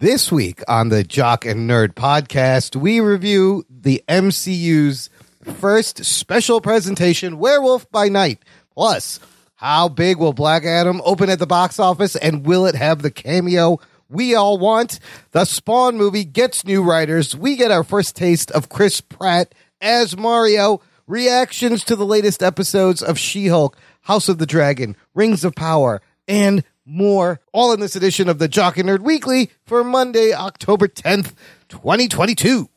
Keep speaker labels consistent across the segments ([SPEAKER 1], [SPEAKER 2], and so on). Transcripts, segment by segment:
[SPEAKER 1] This week on the Jock and Nerd podcast, we review the MCU's first special presentation, Werewolf by Night. Plus, how big will Black Adam open at the box office and will it have the cameo we all want? The Spawn movie gets new writers. We get our first taste of Chris Pratt as Mario. Reactions to the latest episodes of She Hulk, House of the Dragon, Rings of Power, and more. All in this edition of the Jock and Nerd Weekly for Monday, October 10th, 2022.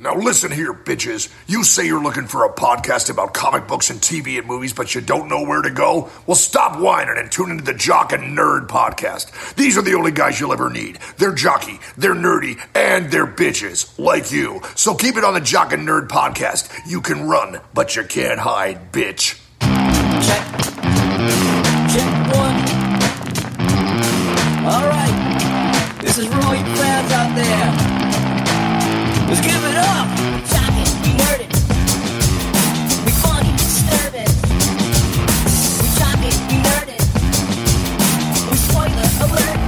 [SPEAKER 2] Now listen here, bitches. You say you're looking for a podcast about comic books and TV and movies, but you don't know where to go? Well, stop whining and tune into the Jock and Nerd podcast. These are the only guys you'll ever need. They're jockey, they're nerdy, and they're bitches, like you. So keep it on the Jock and Nerd podcast. You can run, but you can't hide, bitch.
[SPEAKER 3] Check. Check one. All right. This is for all you fans out there. Let's give it up.
[SPEAKER 4] We jock it, we nerd it. We funny, disturb it. We jock it, we nerd it. We spoiler alert.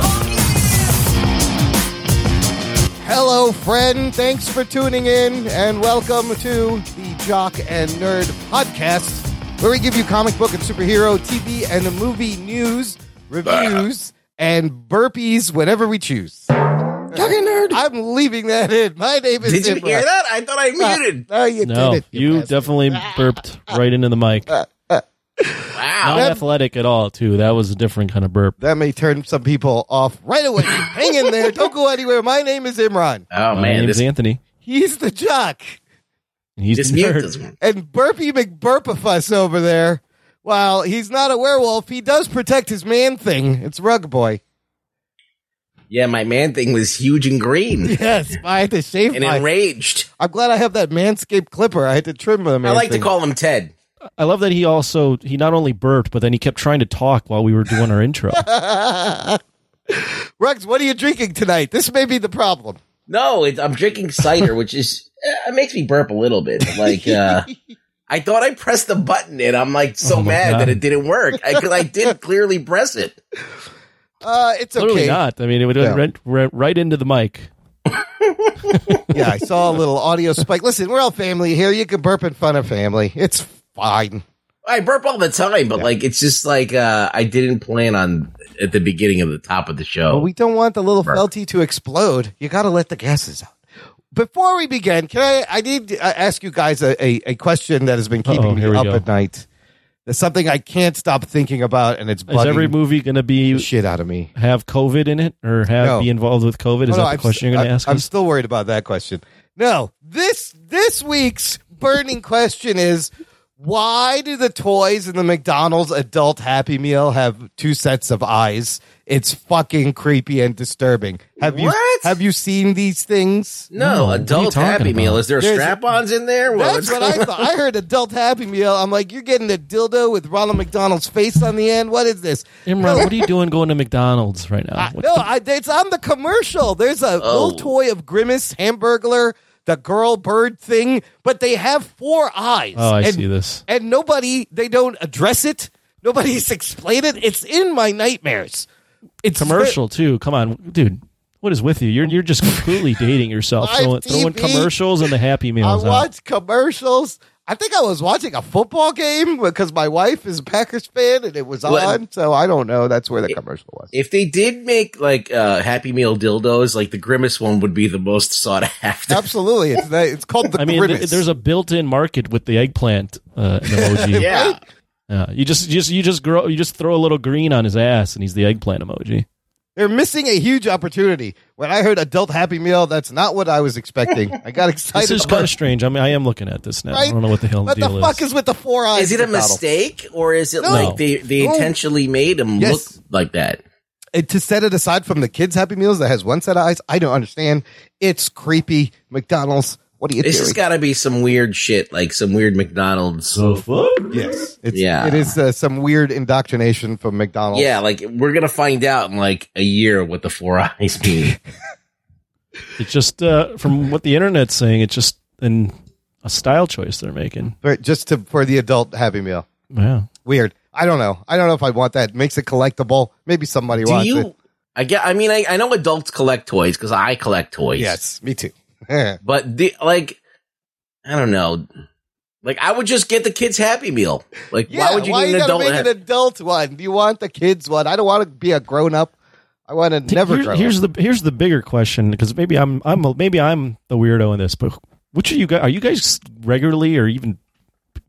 [SPEAKER 3] Oh, yeah.
[SPEAKER 1] Hello, friend. Thanks for tuning in and welcome to the Jock and Nerd podcast, where we give you comic book and superhero, TV, and movie news, reviews, and burpees whenever we choose.
[SPEAKER 5] Jock and Nerd.
[SPEAKER 1] I'm leaving that in. My name is
[SPEAKER 5] Did you
[SPEAKER 1] Imran.
[SPEAKER 5] hear that? I thought I uh, muted.
[SPEAKER 1] No, you
[SPEAKER 6] No,
[SPEAKER 1] did it.
[SPEAKER 6] you
[SPEAKER 1] bastard.
[SPEAKER 6] definitely ah. burped right into the mic. Uh, uh. Wow, Not
[SPEAKER 5] Wow.
[SPEAKER 6] athletic at all, too. That was a different kind of burp.
[SPEAKER 1] That may turn some people off right away. Hang in there. Don't go anywhere. My name is Imran.
[SPEAKER 5] Oh
[SPEAKER 6] My
[SPEAKER 5] man,
[SPEAKER 6] name's
[SPEAKER 5] this is
[SPEAKER 6] Anthony.
[SPEAKER 1] He's the jock.
[SPEAKER 6] He's
[SPEAKER 5] just
[SPEAKER 6] the nerd.
[SPEAKER 5] this one.
[SPEAKER 1] And Burpee McBurpafuss over there, while he's not a werewolf, he does protect his man thing. It's Rug Boy.
[SPEAKER 5] Yeah, my man thing was huge and green
[SPEAKER 1] Yes, I had to shave
[SPEAKER 5] and
[SPEAKER 1] my.
[SPEAKER 5] enraged.
[SPEAKER 1] I'm glad I have that Manscaped clipper. I had to trim the
[SPEAKER 5] I
[SPEAKER 1] man
[SPEAKER 5] like to call him Ted.
[SPEAKER 6] I love that he also, he not only burped, but then he kept trying to talk while we were doing our intro.
[SPEAKER 1] Rugs, what are you drinking tonight? This may be the problem.
[SPEAKER 5] No, it, I'm drinking cider, which is it makes me burp a little bit. Like uh, I thought I pressed the button and I'm like so
[SPEAKER 6] Oh
[SPEAKER 5] mad
[SPEAKER 6] God.
[SPEAKER 5] that it didn't work because I, did clearly press it.
[SPEAKER 1] Uh, it's
[SPEAKER 6] Clearly
[SPEAKER 1] okay.
[SPEAKER 6] not. I mean, it would
[SPEAKER 1] No.
[SPEAKER 6] have went right, right into the mic.
[SPEAKER 1] Yeah, I saw a little audio spike. Listen, we're all family here. You can burp in front of family. It's fine.
[SPEAKER 5] I burp all the time, but like it's just like uh, I didn't plan on at the beginning of the top of the show.
[SPEAKER 1] But we don't want the little
[SPEAKER 5] Burp.
[SPEAKER 1] felty to explode. You got to let the gases out. Before we begin, can I? I need to uh, ask you guys a, a, a question that has been keeping
[SPEAKER 6] Uh-oh,
[SPEAKER 1] me up
[SPEAKER 6] go.
[SPEAKER 1] at night. There's something I can't stop thinking about, and it's
[SPEAKER 6] Is every movie going to be
[SPEAKER 1] shit out of me.
[SPEAKER 6] have COVID in it or have
[SPEAKER 1] No.
[SPEAKER 6] be involved with COVID? Is
[SPEAKER 1] Oh, no,
[SPEAKER 6] that
[SPEAKER 1] I'm
[SPEAKER 6] the question
[SPEAKER 1] st-
[SPEAKER 6] you're going to ask
[SPEAKER 1] I'm
[SPEAKER 6] us?
[SPEAKER 1] still worried about that question. No, this this week's burning question is why do the toys in the McDonald's adult Happy Meal have two sets of eyes? It's fucking creepy and disturbing. Have you have you seen these things?
[SPEAKER 5] no,
[SPEAKER 6] No, what are you
[SPEAKER 5] adult
[SPEAKER 6] talking
[SPEAKER 5] Happy Meal. Is there
[SPEAKER 1] There's-
[SPEAKER 5] strap-ons in there? Well,
[SPEAKER 1] That's what I thought. I heard adult Happy Meal. I'm like, you're getting a dildo with Ronald McDonald's face on the end. What is this?
[SPEAKER 6] Imran, what are you doing going to McDonald's right now?
[SPEAKER 1] I, no,
[SPEAKER 6] the-
[SPEAKER 1] I, it's on the commercial. There's a
[SPEAKER 5] Oh.
[SPEAKER 1] little toy of Grimace, Hamburglar, the girl bird thing, but they have four eyes.
[SPEAKER 6] oh, I
[SPEAKER 1] and,
[SPEAKER 6] see this.
[SPEAKER 1] And nobody, they don't address it. Nobody's explained it. It's in my nightmares. It's
[SPEAKER 6] commercial too. Come on, dude. What is with you? You're you're just completely dating yourself. Throwing, throwing commercials and the Happy
[SPEAKER 1] I
[SPEAKER 6] Meals. out.
[SPEAKER 1] watch commercials. I think I was watching a football game because my wife is a Packers fan and it was
[SPEAKER 5] What?
[SPEAKER 1] on. So I don't know. That's where the commercial was.
[SPEAKER 5] If they did make like uh, Happy Meal dildos, like the Grimace one would be the most sought after.
[SPEAKER 1] Absolutely, it's the, it's called the
[SPEAKER 6] I mean, th- there's a built-in market with the eggplant uh, emoji.
[SPEAKER 5] yeah.
[SPEAKER 6] Yeah, you just you just you just grow you just throw a little green on his ass, and he's the eggplant emoji.
[SPEAKER 1] They're missing a huge opportunity. When I heard adult Happy Meal, that's not what I was expecting. I got excited.
[SPEAKER 6] This is
[SPEAKER 1] about
[SPEAKER 6] kind of strange. I mean, I am looking at this now.
[SPEAKER 1] Right?
[SPEAKER 6] I don't know what the hell
[SPEAKER 1] What
[SPEAKER 6] the
[SPEAKER 1] the fuck is with the four eyes?
[SPEAKER 5] Is it a
[SPEAKER 1] McDonald's?
[SPEAKER 5] mistake or is it
[SPEAKER 1] No.
[SPEAKER 5] like they, they
[SPEAKER 1] No.
[SPEAKER 5] intentionally made them
[SPEAKER 1] Yes.
[SPEAKER 5] look like that?
[SPEAKER 1] And to set it aside from the kids' Happy Meals that has one set of eyes, I don't understand. It's creepy. McDonald's. What are you
[SPEAKER 5] This
[SPEAKER 1] doing?
[SPEAKER 5] has got to be some weird shit, like some weird McDonald's.
[SPEAKER 1] yes, it's,
[SPEAKER 5] Yeah.
[SPEAKER 1] It is uh, some weird indoctrination from McDonald's.
[SPEAKER 5] Yeah, like we're gonna find out in like a year what the four eyes mean.
[SPEAKER 6] It's just uh, from what the internet's saying. It's just an, a style choice they're making.
[SPEAKER 1] For, just to for the adult Happy Meal.
[SPEAKER 6] Yeah.
[SPEAKER 1] Weird. I don't know. I don't know if I want that. Makes it collectible. Maybe somebody
[SPEAKER 5] do
[SPEAKER 1] wants
[SPEAKER 5] you
[SPEAKER 1] it.
[SPEAKER 5] I get. I mean, I, I know adults collect toys because I collect toys.
[SPEAKER 1] Yes, me too.
[SPEAKER 5] But the like, I don't know. Like, I would just get the kids Happy Meal. Like,
[SPEAKER 1] yeah,
[SPEAKER 5] why would you
[SPEAKER 1] why
[SPEAKER 5] need
[SPEAKER 1] you
[SPEAKER 5] an
[SPEAKER 1] gotta
[SPEAKER 5] adult?
[SPEAKER 1] make
[SPEAKER 5] ha-
[SPEAKER 1] an adult one? Do you want the kids one? I don't want to be a grown up. I want to never
[SPEAKER 6] Here's,
[SPEAKER 1] grow
[SPEAKER 6] here's
[SPEAKER 1] up.
[SPEAKER 6] the here's the bigger question because maybe I'm I'm a, maybe I'm the weirdo in this, but which are you guys? Are you guys regularly or even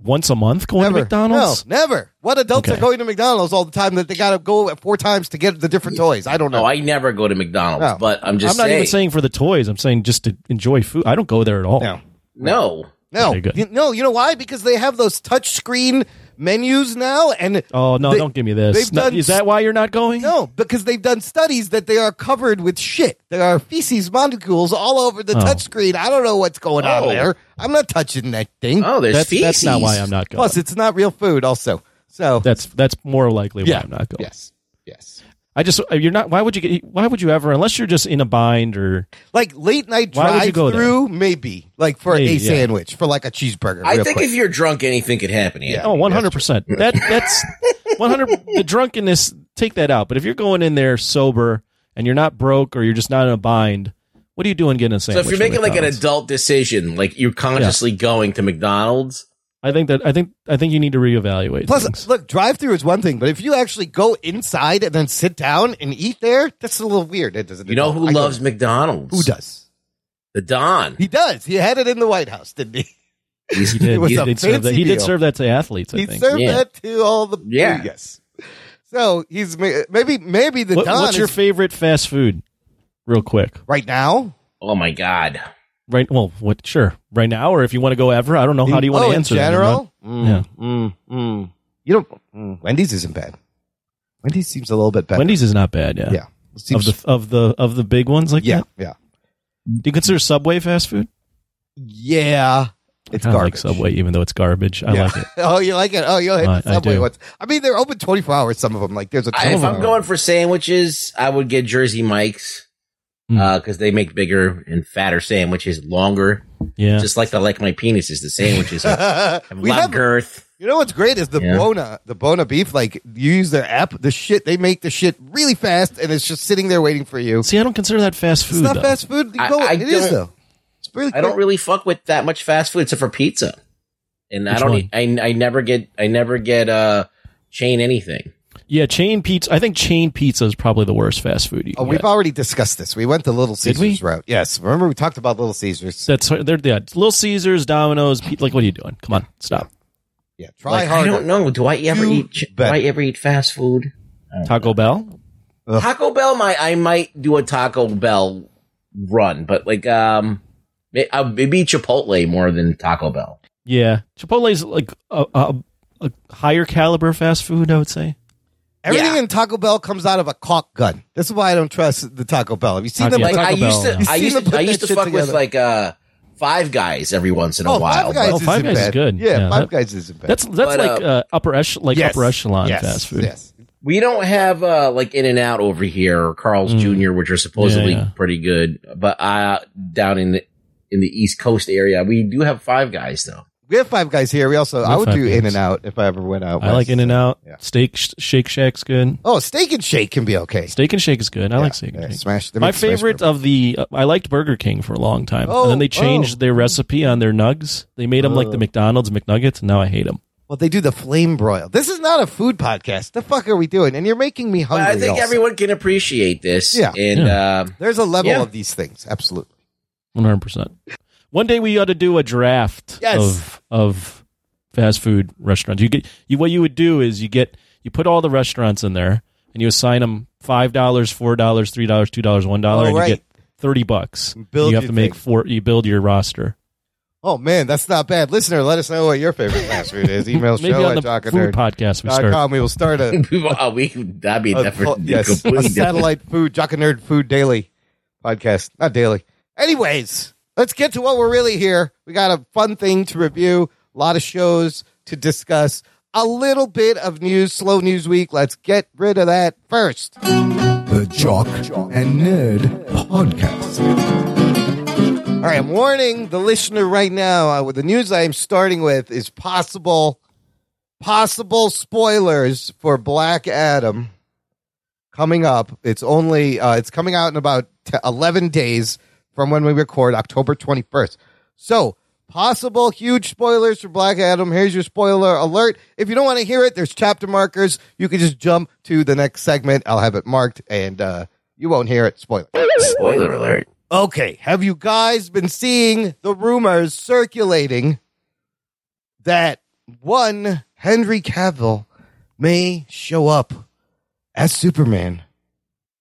[SPEAKER 6] once a month going
[SPEAKER 1] Never.
[SPEAKER 6] to McDonald's?
[SPEAKER 1] No, never. What adults
[SPEAKER 6] Okay.
[SPEAKER 1] are going to McDonald's all the time that they got to go four times to get the different toys? I don't know.
[SPEAKER 5] No, I never go to McDonald's,
[SPEAKER 1] No.
[SPEAKER 5] but I'm just
[SPEAKER 6] I'm not
[SPEAKER 5] saying.
[SPEAKER 6] even saying for the toys. I'm saying just to enjoy food. I don't go there at all.
[SPEAKER 1] No.
[SPEAKER 5] no.
[SPEAKER 1] No,
[SPEAKER 6] Okay.
[SPEAKER 1] You- no. You know why? Because they have those touch screen menus now, and
[SPEAKER 6] Oh no!
[SPEAKER 1] They-
[SPEAKER 6] don't give me this.
[SPEAKER 1] they've
[SPEAKER 6] No,
[SPEAKER 1] done
[SPEAKER 6] is that why you're not going?
[SPEAKER 1] no, because they've done studies that they are covered with shit. There are feces molecules all over the
[SPEAKER 6] Oh.
[SPEAKER 1] touch screen. I don't know what's going on
[SPEAKER 5] Oh.
[SPEAKER 1] there. I'm not touching that thing.
[SPEAKER 5] Oh, there's
[SPEAKER 6] that's
[SPEAKER 5] feces.
[SPEAKER 6] that's not why I'm not going.
[SPEAKER 1] Plus, it's not real food. Also, so
[SPEAKER 6] that's that's more likely
[SPEAKER 1] yeah,
[SPEAKER 6] why I'm not going.
[SPEAKER 1] yes, yes.
[SPEAKER 6] I just uh, you're not. Why would you get? Why would you ever? Unless you're just in a bind or
[SPEAKER 1] Like late night
[SPEAKER 6] Why would you
[SPEAKER 1] drive
[SPEAKER 6] go there?
[SPEAKER 1] through, maybe like for
[SPEAKER 6] Maybe,
[SPEAKER 1] a
[SPEAKER 6] yeah.
[SPEAKER 1] sandwich for like a cheeseburger.
[SPEAKER 5] I think
[SPEAKER 1] quick.
[SPEAKER 5] if you're drunk, anything could happen. Yeah.
[SPEAKER 6] oh, 100 percent. That that's 100. The drunkenness, take that out. But if you're going in there sober and you're not broke or you're just not in a bind, what are you doing getting a sandwich?
[SPEAKER 5] So if you're making like an adult decision, like you're consciously going to McDonald's,
[SPEAKER 6] I think that I think I think you need to reevaluate.
[SPEAKER 1] Plus,
[SPEAKER 6] things.
[SPEAKER 1] look, drive through is one thing, but if you actually go inside and then sit down and eat there, that's a little weird. It doesn't.
[SPEAKER 5] you know who
[SPEAKER 1] I go-
[SPEAKER 5] loves McDonald's?
[SPEAKER 1] Who does?
[SPEAKER 5] The Don.
[SPEAKER 1] He does. He had it in the White House, didn't he?
[SPEAKER 6] he did. He did, serve that. he did serve that to athletes. I
[SPEAKER 1] he
[SPEAKER 6] think.
[SPEAKER 1] served
[SPEAKER 5] Yeah.
[SPEAKER 1] that to all the
[SPEAKER 5] Yeah.
[SPEAKER 1] yes. So he's maybe maybe the
[SPEAKER 6] What-
[SPEAKER 1] Don
[SPEAKER 6] what's your favorite fast food? Real quick.
[SPEAKER 1] right now.
[SPEAKER 5] Oh my God.
[SPEAKER 6] Right. Well, what? Sure. Right now, or if you want to go ever, I don't know. How do you want
[SPEAKER 1] oh,
[SPEAKER 6] to answer
[SPEAKER 1] in
[SPEAKER 6] that?
[SPEAKER 1] general? Mm,
[SPEAKER 6] Yeah.
[SPEAKER 1] mm, mm. You don't. Mm, Wendy's isn't bad. Wendy's seems a little bit better.
[SPEAKER 6] Wendy's is not bad. Yeah.
[SPEAKER 1] yeah.
[SPEAKER 6] Of the of the of the big ones like
[SPEAKER 1] yeah,
[SPEAKER 6] that.
[SPEAKER 1] yeah,
[SPEAKER 6] Do you consider Subway fast food?
[SPEAKER 1] yeah. It's
[SPEAKER 6] I
[SPEAKER 1] garbage.
[SPEAKER 6] like Subway, even though it's garbage. I
[SPEAKER 1] Yeah.
[SPEAKER 6] like it.
[SPEAKER 1] oh, you like it? Oh, you'll hit
[SPEAKER 6] I-
[SPEAKER 1] the
[SPEAKER 6] I
[SPEAKER 1] subway
[SPEAKER 6] do.
[SPEAKER 1] ones. I mean, they're open twenty four hours. Some of them, like there's a.
[SPEAKER 5] I,
[SPEAKER 1] ton
[SPEAKER 5] if I'm
[SPEAKER 1] them.
[SPEAKER 5] going for sandwiches, I would get Jersey Mike's
[SPEAKER 6] Mm.
[SPEAKER 5] because they make bigger and fatter sandwiches, longer.
[SPEAKER 6] Yeah.
[SPEAKER 5] Just like I like my penises. The sandwiches have have a
[SPEAKER 1] we
[SPEAKER 5] lot
[SPEAKER 1] have.
[SPEAKER 5] of girth.
[SPEAKER 1] You know what's great is the
[SPEAKER 5] Yeah.
[SPEAKER 1] Bona, the Bona beef. Like you use their app, the shit they make the shit really fast, and it's just sitting there waiting for you.
[SPEAKER 6] See, I don't consider that fast food.
[SPEAKER 1] It's not
[SPEAKER 6] though.
[SPEAKER 1] fast food. You
[SPEAKER 5] I-
[SPEAKER 1] go,
[SPEAKER 5] I
[SPEAKER 1] it is
[SPEAKER 5] don't-
[SPEAKER 1] though. It's really.
[SPEAKER 5] I don't really fuck with that much fast food except for pizza, and I don't.
[SPEAKER 6] one?
[SPEAKER 5] I I never get. I never get uh chain anything.
[SPEAKER 6] Yeah, chain pizza. I think chain pizza is probably the worst fast food. You
[SPEAKER 1] Oh, we've
[SPEAKER 6] get.
[SPEAKER 1] already discussed this. We went the Little Caesars route. Yes, remember we talked about Little Caesars.
[SPEAKER 6] That's they're yeah. Little Caesars, Domino's. Pe- like, what are you doing? Come on, stop.
[SPEAKER 1] Yeah, try
[SPEAKER 5] Like, I don't know. Do I ever
[SPEAKER 1] Do
[SPEAKER 5] eat? ch- Do. I ever eat fast food?
[SPEAKER 6] Taco Bell.
[SPEAKER 5] Taco Bell. My I might do a Taco Bell run, but like um, uh, maybe Chipotle more than Taco Bell.
[SPEAKER 6] Yeah, Chipotle's like a, a, a higher caliber fast food. I would say.
[SPEAKER 1] Everything
[SPEAKER 5] Yeah.
[SPEAKER 1] in Taco Bell comes out of a caulk gun. This is why I don't trust the Taco Bell. Have you seen
[SPEAKER 6] Taco-
[SPEAKER 1] them?
[SPEAKER 6] yeah,
[SPEAKER 5] Like
[SPEAKER 6] Taco
[SPEAKER 5] I
[SPEAKER 6] Bell,
[SPEAKER 5] used to.
[SPEAKER 6] yeah.
[SPEAKER 5] I used to. I
[SPEAKER 1] put
[SPEAKER 5] used
[SPEAKER 1] that
[SPEAKER 5] to
[SPEAKER 1] shit
[SPEAKER 5] fuck with like uh Five Guys every once in a
[SPEAKER 1] Oh,
[SPEAKER 5] while.
[SPEAKER 1] Five Guys,
[SPEAKER 6] Oh,
[SPEAKER 1] isn't
[SPEAKER 6] Guys is good.
[SPEAKER 1] Yeah,
[SPEAKER 6] Yeah,
[SPEAKER 1] Five
[SPEAKER 6] that-
[SPEAKER 1] Guys isn't bad.
[SPEAKER 6] That's that's
[SPEAKER 5] But,
[SPEAKER 6] like
[SPEAKER 5] uh,
[SPEAKER 6] uh, upper echelon, like
[SPEAKER 1] Yes.
[SPEAKER 6] upper echelon
[SPEAKER 1] Yes.
[SPEAKER 6] fast food.
[SPEAKER 1] Yes.
[SPEAKER 5] We don't have uh like In and Out over here or Carl's Jr., which are supposedly
[SPEAKER 6] Mm. Yeah, yeah.
[SPEAKER 5] pretty good. But uh down in the in the East Coast area, we do have Five Guys though.
[SPEAKER 1] We have Five Guys here. We also,
[SPEAKER 6] We
[SPEAKER 1] I would
[SPEAKER 6] Five
[SPEAKER 1] do
[SPEAKER 6] Guys.
[SPEAKER 1] In and Out if I ever went out.
[SPEAKER 6] I like. In and Out.
[SPEAKER 1] Yeah.
[SPEAKER 6] Steak Sh- Shake Shack's good.
[SPEAKER 1] Oh, Steak and Shake can be okay.
[SPEAKER 6] Steak and Shake is good. I like Steak
[SPEAKER 1] Yeah,
[SPEAKER 6] and Shake.
[SPEAKER 1] Smash. they
[SPEAKER 6] My
[SPEAKER 1] make smash
[SPEAKER 6] favorite
[SPEAKER 1] burger.
[SPEAKER 6] of the uh, I liked Burger King for a long time,
[SPEAKER 1] Oh,
[SPEAKER 6] and then they changed
[SPEAKER 1] oh.
[SPEAKER 6] their recipe on their nugs. They made them like the
[SPEAKER 1] Oh.
[SPEAKER 6] McDonald's McNuggets, and now I hate them.
[SPEAKER 1] Well, they do the flame broil. This is not a food podcast. The fuck are we doing? And you're making me
[SPEAKER 5] But
[SPEAKER 1] hungry.
[SPEAKER 5] I think
[SPEAKER 1] also.
[SPEAKER 5] everyone can appreciate this.
[SPEAKER 1] Yeah.
[SPEAKER 5] And uh
[SPEAKER 1] There's a level
[SPEAKER 5] Yeah.
[SPEAKER 1] of these things. Absolutely.
[SPEAKER 6] One hundred percent. One day we ought to do a draft
[SPEAKER 1] Yes.
[SPEAKER 6] of of fast food restaurants. You get you what you would do is you get you put all the restaurants in there and you assign them five dollars, four dollars, three dollars, two dollars, one dollar, and
[SPEAKER 1] right.
[SPEAKER 6] you get thirty bucks.
[SPEAKER 1] Build
[SPEAKER 6] you have
[SPEAKER 1] your
[SPEAKER 6] to make
[SPEAKER 1] thing.
[SPEAKER 6] four. You build your roster.
[SPEAKER 1] Oh man, that's not bad. Listener, let us know what your favorite fast food is. Email
[SPEAKER 6] Maybe
[SPEAKER 1] show
[SPEAKER 6] on
[SPEAKER 1] at
[SPEAKER 6] the food podcast we start.
[SPEAKER 1] jockandnerd.com. We will start a,
[SPEAKER 5] oh, we that'd be
[SPEAKER 1] a
[SPEAKER 5] different.
[SPEAKER 1] yes, a
[SPEAKER 5] completely different.
[SPEAKER 1] satellite food Jock and Nerd Food Daily podcast. Not daily. Anyways, let's get to what we're really here. We got a fun thing to review. A lot of shows to discuss. A little bit of news, slow news week. Let's get rid of that first.
[SPEAKER 2] The Jock and Nerd Podcast.
[SPEAKER 1] All right, I'm warning the listener right now. Uh, with the news I am starting with is possible, possible spoilers for Black Adam. coming up. It's only uh, it's coming out in about t- 11 days from when we record, October 21st. So, possible huge spoilers for Black Adam. Here's your spoiler alert. If you don't want to hear it, there's chapter markers. You can just jump to the next segment. I'll have it marked and uh, you won't hear it. Spoiler.
[SPEAKER 5] Spoiler alert.
[SPEAKER 1] Okay, have you guys been seeing the rumors circulating that one Henry Cavill may show up as Superman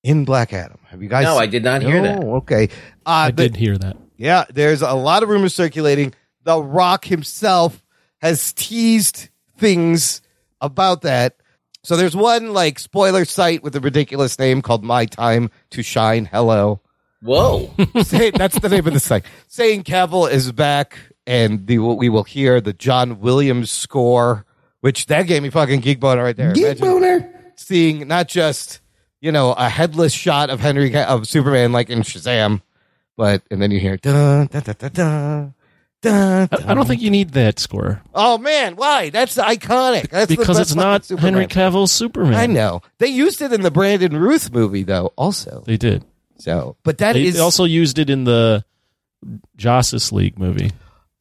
[SPEAKER 1] in Black Adam? Have you guys?
[SPEAKER 5] No, I did not hear that.
[SPEAKER 1] Oh, Okay, uh,
[SPEAKER 6] I
[SPEAKER 1] the-
[SPEAKER 6] did hear that.
[SPEAKER 1] yeah, there's a lot of rumors circulating. The Rock himself has teased things about that. So there's one like spoiler site with a ridiculous name called My Time to Shine. Hello.
[SPEAKER 5] Whoa.
[SPEAKER 1] That's the name of the site. Saying Cavill is back, and the, we will hear the John Williams score, which that gave me fucking geek boner right there.
[SPEAKER 2] Geek
[SPEAKER 1] Imagine
[SPEAKER 2] boner.
[SPEAKER 1] Seeing not just you know a headless shot of Henry of Superman like in Shazam, but and then you hear dun dun dun dun dun. dun,
[SPEAKER 6] I, I don't think you need that score
[SPEAKER 1] Oh man, why? That's iconic. That's
[SPEAKER 6] because it's not
[SPEAKER 1] fucking
[SPEAKER 6] Henry
[SPEAKER 1] Superman.
[SPEAKER 6] Cavill's Superman.
[SPEAKER 1] I know they used it in the Brandon Routh movie though, also.
[SPEAKER 6] they did.
[SPEAKER 1] So, but that
[SPEAKER 6] They
[SPEAKER 1] is
[SPEAKER 6] also used it in the Justice League movie.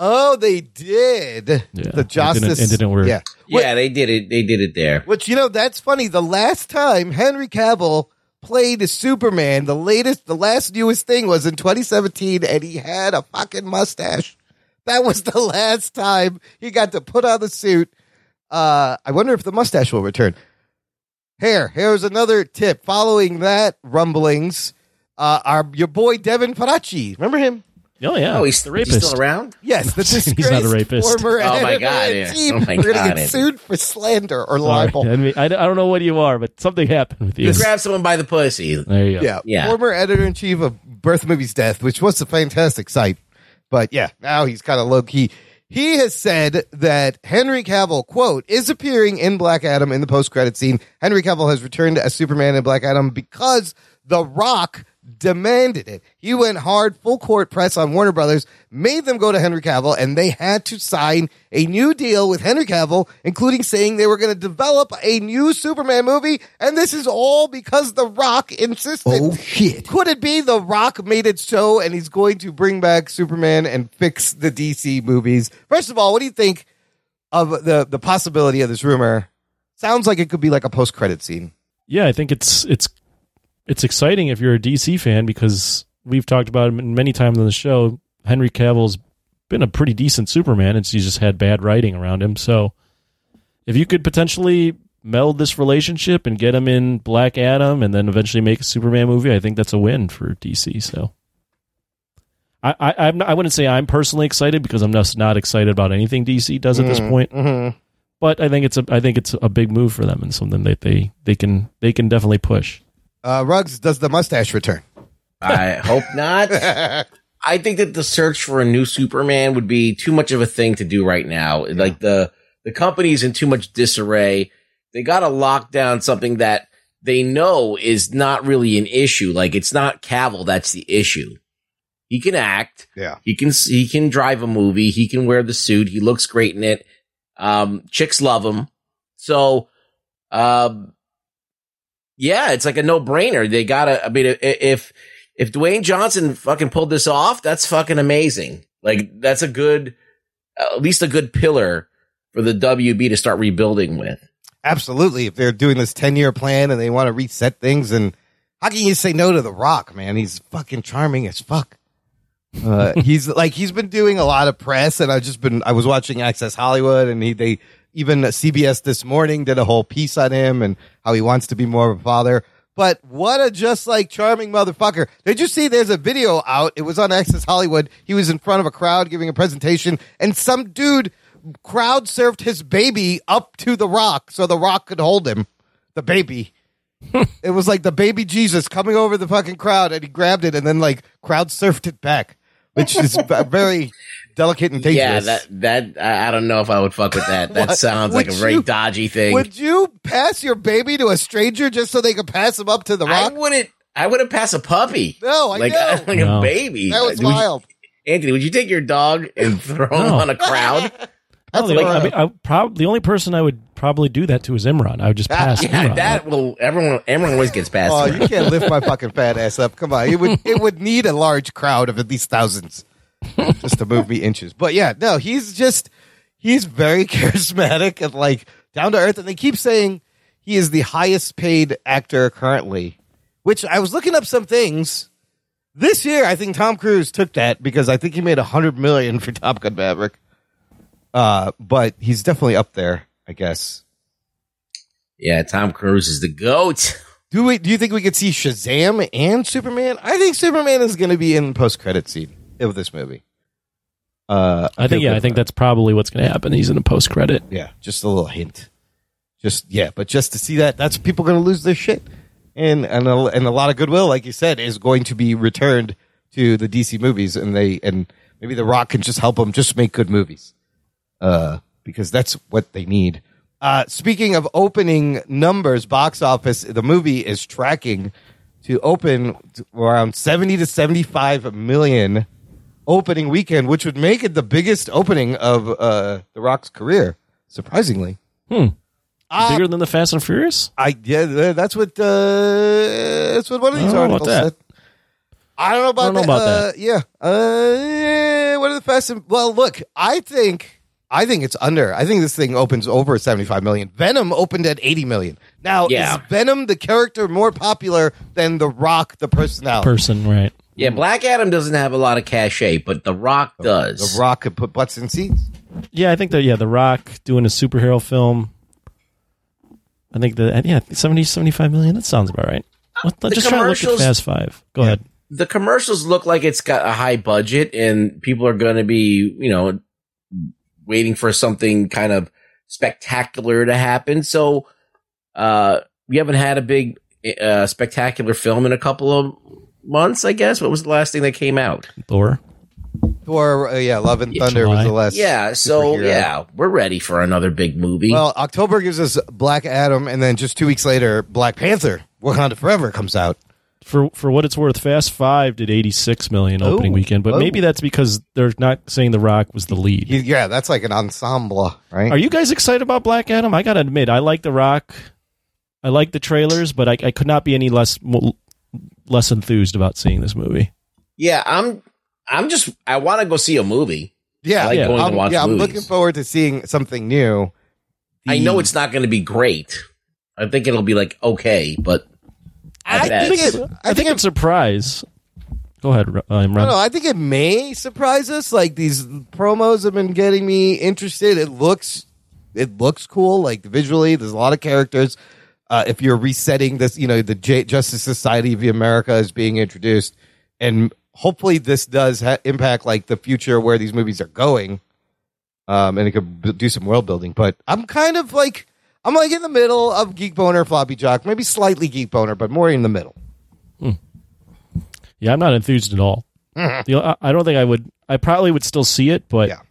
[SPEAKER 1] Oh, they did.
[SPEAKER 6] Yeah,
[SPEAKER 1] the
[SPEAKER 6] it didn't-
[SPEAKER 1] Justice.
[SPEAKER 6] it didn't work.
[SPEAKER 1] Yeah.
[SPEAKER 5] yeah, they did it. They did it there.
[SPEAKER 1] Which you know that's funny. The last time Henry Cavill played Superman, the latest, the last newest thing was in 2017, and he had a fucking mustache. That was the last time he got to put on the suit. Uh, I wonder if the mustache will return. Here, here's another tip. Following that rumblings, uh, our your boy Devin Faraci, remember him?
[SPEAKER 6] Oh yeah.
[SPEAKER 5] Oh, he's,
[SPEAKER 6] the
[SPEAKER 5] he's
[SPEAKER 6] rapist.
[SPEAKER 5] still around?
[SPEAKER 1] Yes, the
[SPEAKER 6] He's not a rapist.
[SPEAKER 1] former
[SPEAKER 5] Oh, my
[SPEAKER 1] editor
[SPEAKER 5] God,
[SPEAKER 1] in
[SPEAKER 5] yeah.
[SPEAKER 1] chief.
[SPEAKER 5] Oh, my
[SPEAKER 1] We're gonna
[SPEAKER 5] God,
[SPEAKER 1] get sued for slander or
[SPEAKER 6] Sorry,
[SPEAKER 1] libel.
[SPEAKER 6] I, mean, I, I don't know what you are, but something happened with you.
[SPEAKER 5] You grab someone by the pussy.
[SPEAKER 6] there you go.
[SPEAKER 1] Yeah.
[SPEAKER 5] Yeah.
[SPEAKER 1] Former editor in chief of Birth Movies Death, which was a fantastic site. But yeah, now he's kind of low key. He has said that Henry Cavill, quote, is appearing in Black Adam in the post credit scene. Henry Cavill has returned as Superman in Black Adam because The Rock demanded it. He went hard, full court press on Warner Brothers, made them go to Henry Cavill, and they had to sign a new deal with Henry Cavill, including saying they were going to develop a new Superman movie. And this is all because The Rock insisted.
[SPEAKER 2] Oh, shit.
[SPEAKER 1] Could it be The Rock made it so and he's going to bring back Superman and fix the DC movies? First of all, what do you think of the, the possibility of this rumor? Sounds like it could be like a post credit scene.
[SPEAKER 6] Yeah, I think it's it's it's exciting if you're a DC fan because we've talked about him many times on the show. Henry Cavill's been a pretty decent Superman. and he's just had bad writing around him. So if you could potentially meld this relationship and get him in Black Adam and then eventually make a Superman movie, I think that's a win for DC. So I, I I'm not, I wouldn't say I'm personally excited because I'm just not excited about anything DC does at this point.
[SPEAKER 1] Mm-hmm.
[SPEAKER 6] But I think it's a I think it's a big move for them and something that they they can they can definitely push.
[SPEAKER 1] Uh, Ruggs, does the mustache return?
[SPEAKER 5] I hope not. I think that the search for a new Superman would be too much of a thing to do right now. Like the the company's in too much disarray. They got to lock down something that they know is not really an issue. Like it's not Cavill that's the issue. He can act.
[SPEAKER 1] Yeah.
[SPEAKER 5] He can he can drive a movie. He can wear the suit. He looks great in it. Um, chicks love him. So, um, yeah, it's like a no brainer. They gotta. I mean, if if Dwayne Johnson fucking pulled this off, that's fucking amazing. Like that's a good, at least a good pillar for the WB to start rebuilding with.
[SPEAKER 1] Absolutely. If they're doing this 10 year plan and they want to reset things, and how can you say no to The Rock, man? He's fucking charming as fuck. Uh, he's like, he's been doing a lot of press, and I've just been, I was watching Access Hollywood, and he, they, even CBS this morning did a whole piece on him and how he wants to be more of a father. But what a just like charming motherfucker. Did you see there's a video out? It was on Access Hollywood. He was in front of a crowd giving a presentation and some dude crowd served his baby up to the rock so the rock could hold him. The baby. it was like the baby Jesus coming over the fucking crowd and he grabbed it and then like crowd surfed it back, which is very delicate and dangerous.
[SPEAKER 5] Yeah, that that I I don't know if I would fuck with that. That sounds like a very
[SPEAKER 1] you-
[SPEAKER 5] dodgy thing.
[SPEAKER 1] Would you pass your baby to a stranger just so they could pass him up to the rock?
[SPEAKER 5] I wouldn't. I wouldn't pass a puppy.
[SPEAKER 1] No, I
[SPEAKER 5] like
[SPEAKER 1] know.
[SPEAKER 5] like
[SPEAKER 6] No.
[SPEAKER 5] a baby.
[SPEAKER 1] that was
[SPEAKER 5] Would you-
[SPEAKER 1] wild.
[SPEAKER 5] Anthony, would you take your dog and throw him on a crowd?
[SPEAKER 1] That's
[SPEAKER 6] the,
[SPEAKER 1] like,
[SPEAKER 6] I mean, I prob- the only person I would probably do that to is Imran. I would just pass
[SPEAKER 5] Yeah,
[SPEAKER 6] Imran.
[SPEAKER 5] that will everyone. Everyone always gets passed.
[SPEAKER 1] oh,
[SPEAKER 5] it.
[SPEAKER 1] you can't lift my fucking fat ass up. Come on, it would it would need a large crowd of at least thousands just to move me inches. But yeah, no, he's just he's very charismatic and like down to earth. And they keep saying he is the highest paid actor currently, which I was looking up some things. This year, I think Tom Cruise took that because I think he made a hundred million for Top Gun Maverick. Uh, but he's definitely up there, I guess.
[SPEAKER 5] Yeah, Tom Cruise is the goat.
[SPEAKER 1] Do we? Do you think we could see Shazam and Superman? I think Superman is going to be in post credit scene of this movie. Uh,
[SPEAKER 6] I think yeah, I think that's probably what's going to happen. He's in a post credit.
[SPEAKER 1] yeah, just a little hint. Just yeah, but just to see that, that's people going to lose their shit, and and a, and a lot of goodwill, like you said, is going to be returned to the DC movies, and they and maybe The Rock can just help them just make good movies, uh, because that's what they need. Uh, speaking of opening numbers, box office, the movie is tracking to open to around 70 to 75 million opening weekend, which would make it the biggest opening of uh, The Rock's career, surprisingly.
[SPEAKER 6] Hmm.
[SPEAKER 1] Uh,
[SPEAKER 6] Bigger than the Fast and Furious.
[SPEAKER 1] I yeah, that's what uh, that's what one of these
[SPEAKER 6] I don't know about
[SPEAKER 1] articles said. I don't know about
[SPEAKER 6] I don't know
[SPEAKER 1] that.
[SPEAKER 6] about
[SPEAKER 1] uh,
[SPEAKER 6] that.
[SPEAKER 1] Yeah. Uh, what are the fast? And, well, look, I think I think it's under. I think this thing opens over seventy five million. Venom opened at eighty million. Now,
[SPEAKER 5] Yeah.
[SPEAKER 1] is Venom the character more popular than The Rock, the personality?
[SPEAKER 6] Person, right?
[SPEAKER 5] Yeah, Black Adam doesn't have a lot of cachet, but The Rock does.
[SPEAKER 1] the Rock could put butts in seats.
[SPEAKER 6] Yeah, I think that yeah, The Rock doing a superhero film. I think that yeah, 70, 75 million. That sounds about right. Let,
[SPEAKER 5] The
[SPEAKER 6] let's just try to look at
[SPEAKER 5] commercials-
[SPEAKER 6] Fast Five. Go ahead.
[SPEAKER 5] the commercials look like it's got a high budget and people are going to be, you know, waiting for something kind of spectacular to happen. So, uh, we haven't had a big, uh, spectacular film in a couple of months, I guess. What was the last thing that came out?
[SPEAKER 6] Thor.
[SPEAKER 1] Thor, uh, yeah, Love and
[SPEAKER 5] Yeah,
[SPEAKER 1] Thunder was the last.
[SPEAKER 5] Yeah. So,
[SPEAKER 1] superhero.
[SPEAKER 5] yeah, we're ready for another big movie.
[SPEAKER 1] Well, October gives us Black Adam, and then just two weeks later, Black Panther: Wakanda Forever comes out.
[SPEAKER 6] For for what it's worth, Fast Five did eighty six million opening
[SPEAKER 1] Oh.
[SPEAKER 6] weekend, but
[SPEAKER 1] Oh.
[SPEAKER 6] maybe that's because they're not saying The Rock was the lead.
[SPEAKER 1] Yeah, that's like an ensemble, right?
[SPEAKER 6] Are you guys excited about Black Adam? I gotta admit, I like The Rock. I like the trailers, but I, I could not be any less mo- less enthused about seeing this movie.
[SPEAKER 5] yeah, I'm, I'm just, I want to go see a movie.
[SPEAKER 1] yeah,
[SPEAKER 5] I like
[SPEAKER 6] Yeah.
[SPEAKER 5] going
[SPEAKER 1] I'm,
[SPEAKER 5] to watch
[SPEAKER 1] yeah, I'm looking forward to seeing something new.
[SPEAKER 5] I know it's not going to be great. I think it'll be like okay, but
[SPEAKER 1] I
[SPEAKER 5] bet.
[SPEAKER 1] think it.
[SPEAKER 6] I, think it's a surprise. Go ahead, uh,
[SPEAKER 1] I don't know.
[SPEAKER 6] Imran.
[SPEAKER 1] I think it may surprise us. Like these promos have been getting me interested. It looks, it looks cool. Like visually, there's a lot of characters. Uh, if you're resetting this, you know, the J- Justice Society of America is being introduced, and hopefully this does ha- impact like the future where these movies are going. Um, and it could b- do some world building. But I'm kind of like, I'm like in the middle of Geek Boner, Floppy Jock, maybe slightly Geek Boner, but more in the middle.
[SPEAKER 6] Yeah, I'm not enthused at all. The- I- I don't think I would. I probably would still see it, but
[SPEAKER 1] Yeah.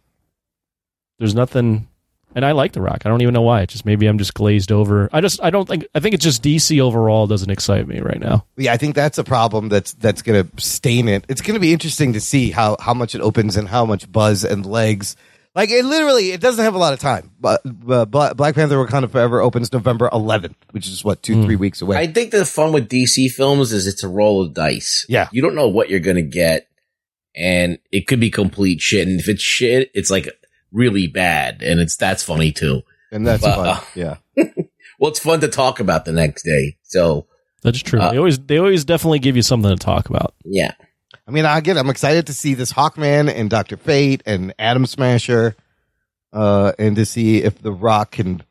[SPEAKER 6] there's nothing. And I like The Rock. I don't even know why. It's just maybe I'm just glazed over. I just I don't think. I think it's just DC overall doesn't excite me right now.
[SPEAKER 1] Yeah, I think that's a problem that's that's going to stain it. It's going to be interesting to see how how much it opens and how much buzz and legs. Like it literally, it doesn't have a lot of time. But but Black Panther: Wakanda Forever opens November 11th, which is what two hmm. three weeks away.
[SPEAKER 5] I think the fun with DC films is it's a roll of dice.
[SPEAKER 1] Yeah.
[SPEAKER 5] You don't know what you're going to get and it could be complete shit. And if it's shit, it's like really bad. And it's, that's funny too.
[SPEAKER 1] and that's
[SPEAKER 5] Well,
[SPEAKER 1] fun.
[SPEAKER 5] uh,
[SPEAKER 1] Yeah,
[SPEAKER 5] Well, it's fun to talk about the next day. So
[SPEAKER 6] That's true.
[SPEAKER 5] Uh,
[SPEAKER 6] they always they always definitely give you something to talk about.
[SPEAKER 5] yeah.
[SPEAKER 1] I mean, I get. I'm excited to see this Hawkman and Doctor Fate and Atom Smasher, uh, and to see if the Rock can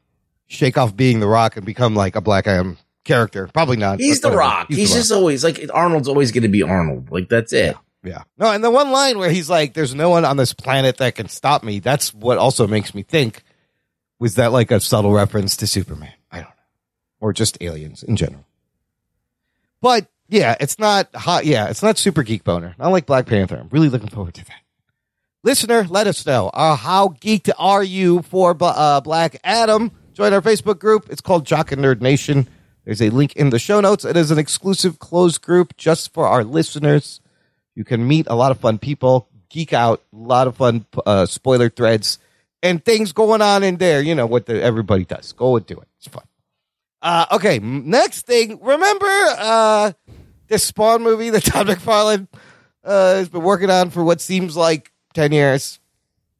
[SPEAKER 1] shake off being the Rock and become like a Black Adam character. Probably not.
[SPEAKER 5] He's the
[SPEAKER 1] whatever.
[SPEAKER 5] rock. He's,
[SPEAKER 1] the Rock.
[SPEAKER 5] just always like Arnold's always going to be Arnold. Like that's it.
[SPEAKER 1] Yeah. No, and the one line where he's like, "There's no one on this planet that can stop me." That's what also makes me think. Was that like a subtle reference to Superman? I don't know, or just aliens in general. But yeah, it's not hot. Yeah, it's not super geek boner. Not like Black Panther. I'm really looking forward to that. Listener, let us know. Uh, how geeked are you for uh, Black Adam? Join our Facebook group. It's called Jock and Nerd Nation. There's a link in the show notes. It is an exclusive closed group just for our listeners. You can meet a lot of fun people, geek out, a lot of fun uh, spoiler threads, and things going on in there. You know what the, everybody does. Go and do it. It's fun. Uh, okay, next thing. Remember uh, this Spawn movie that Todd McFarlane uh, has been working on for what seems like ten years.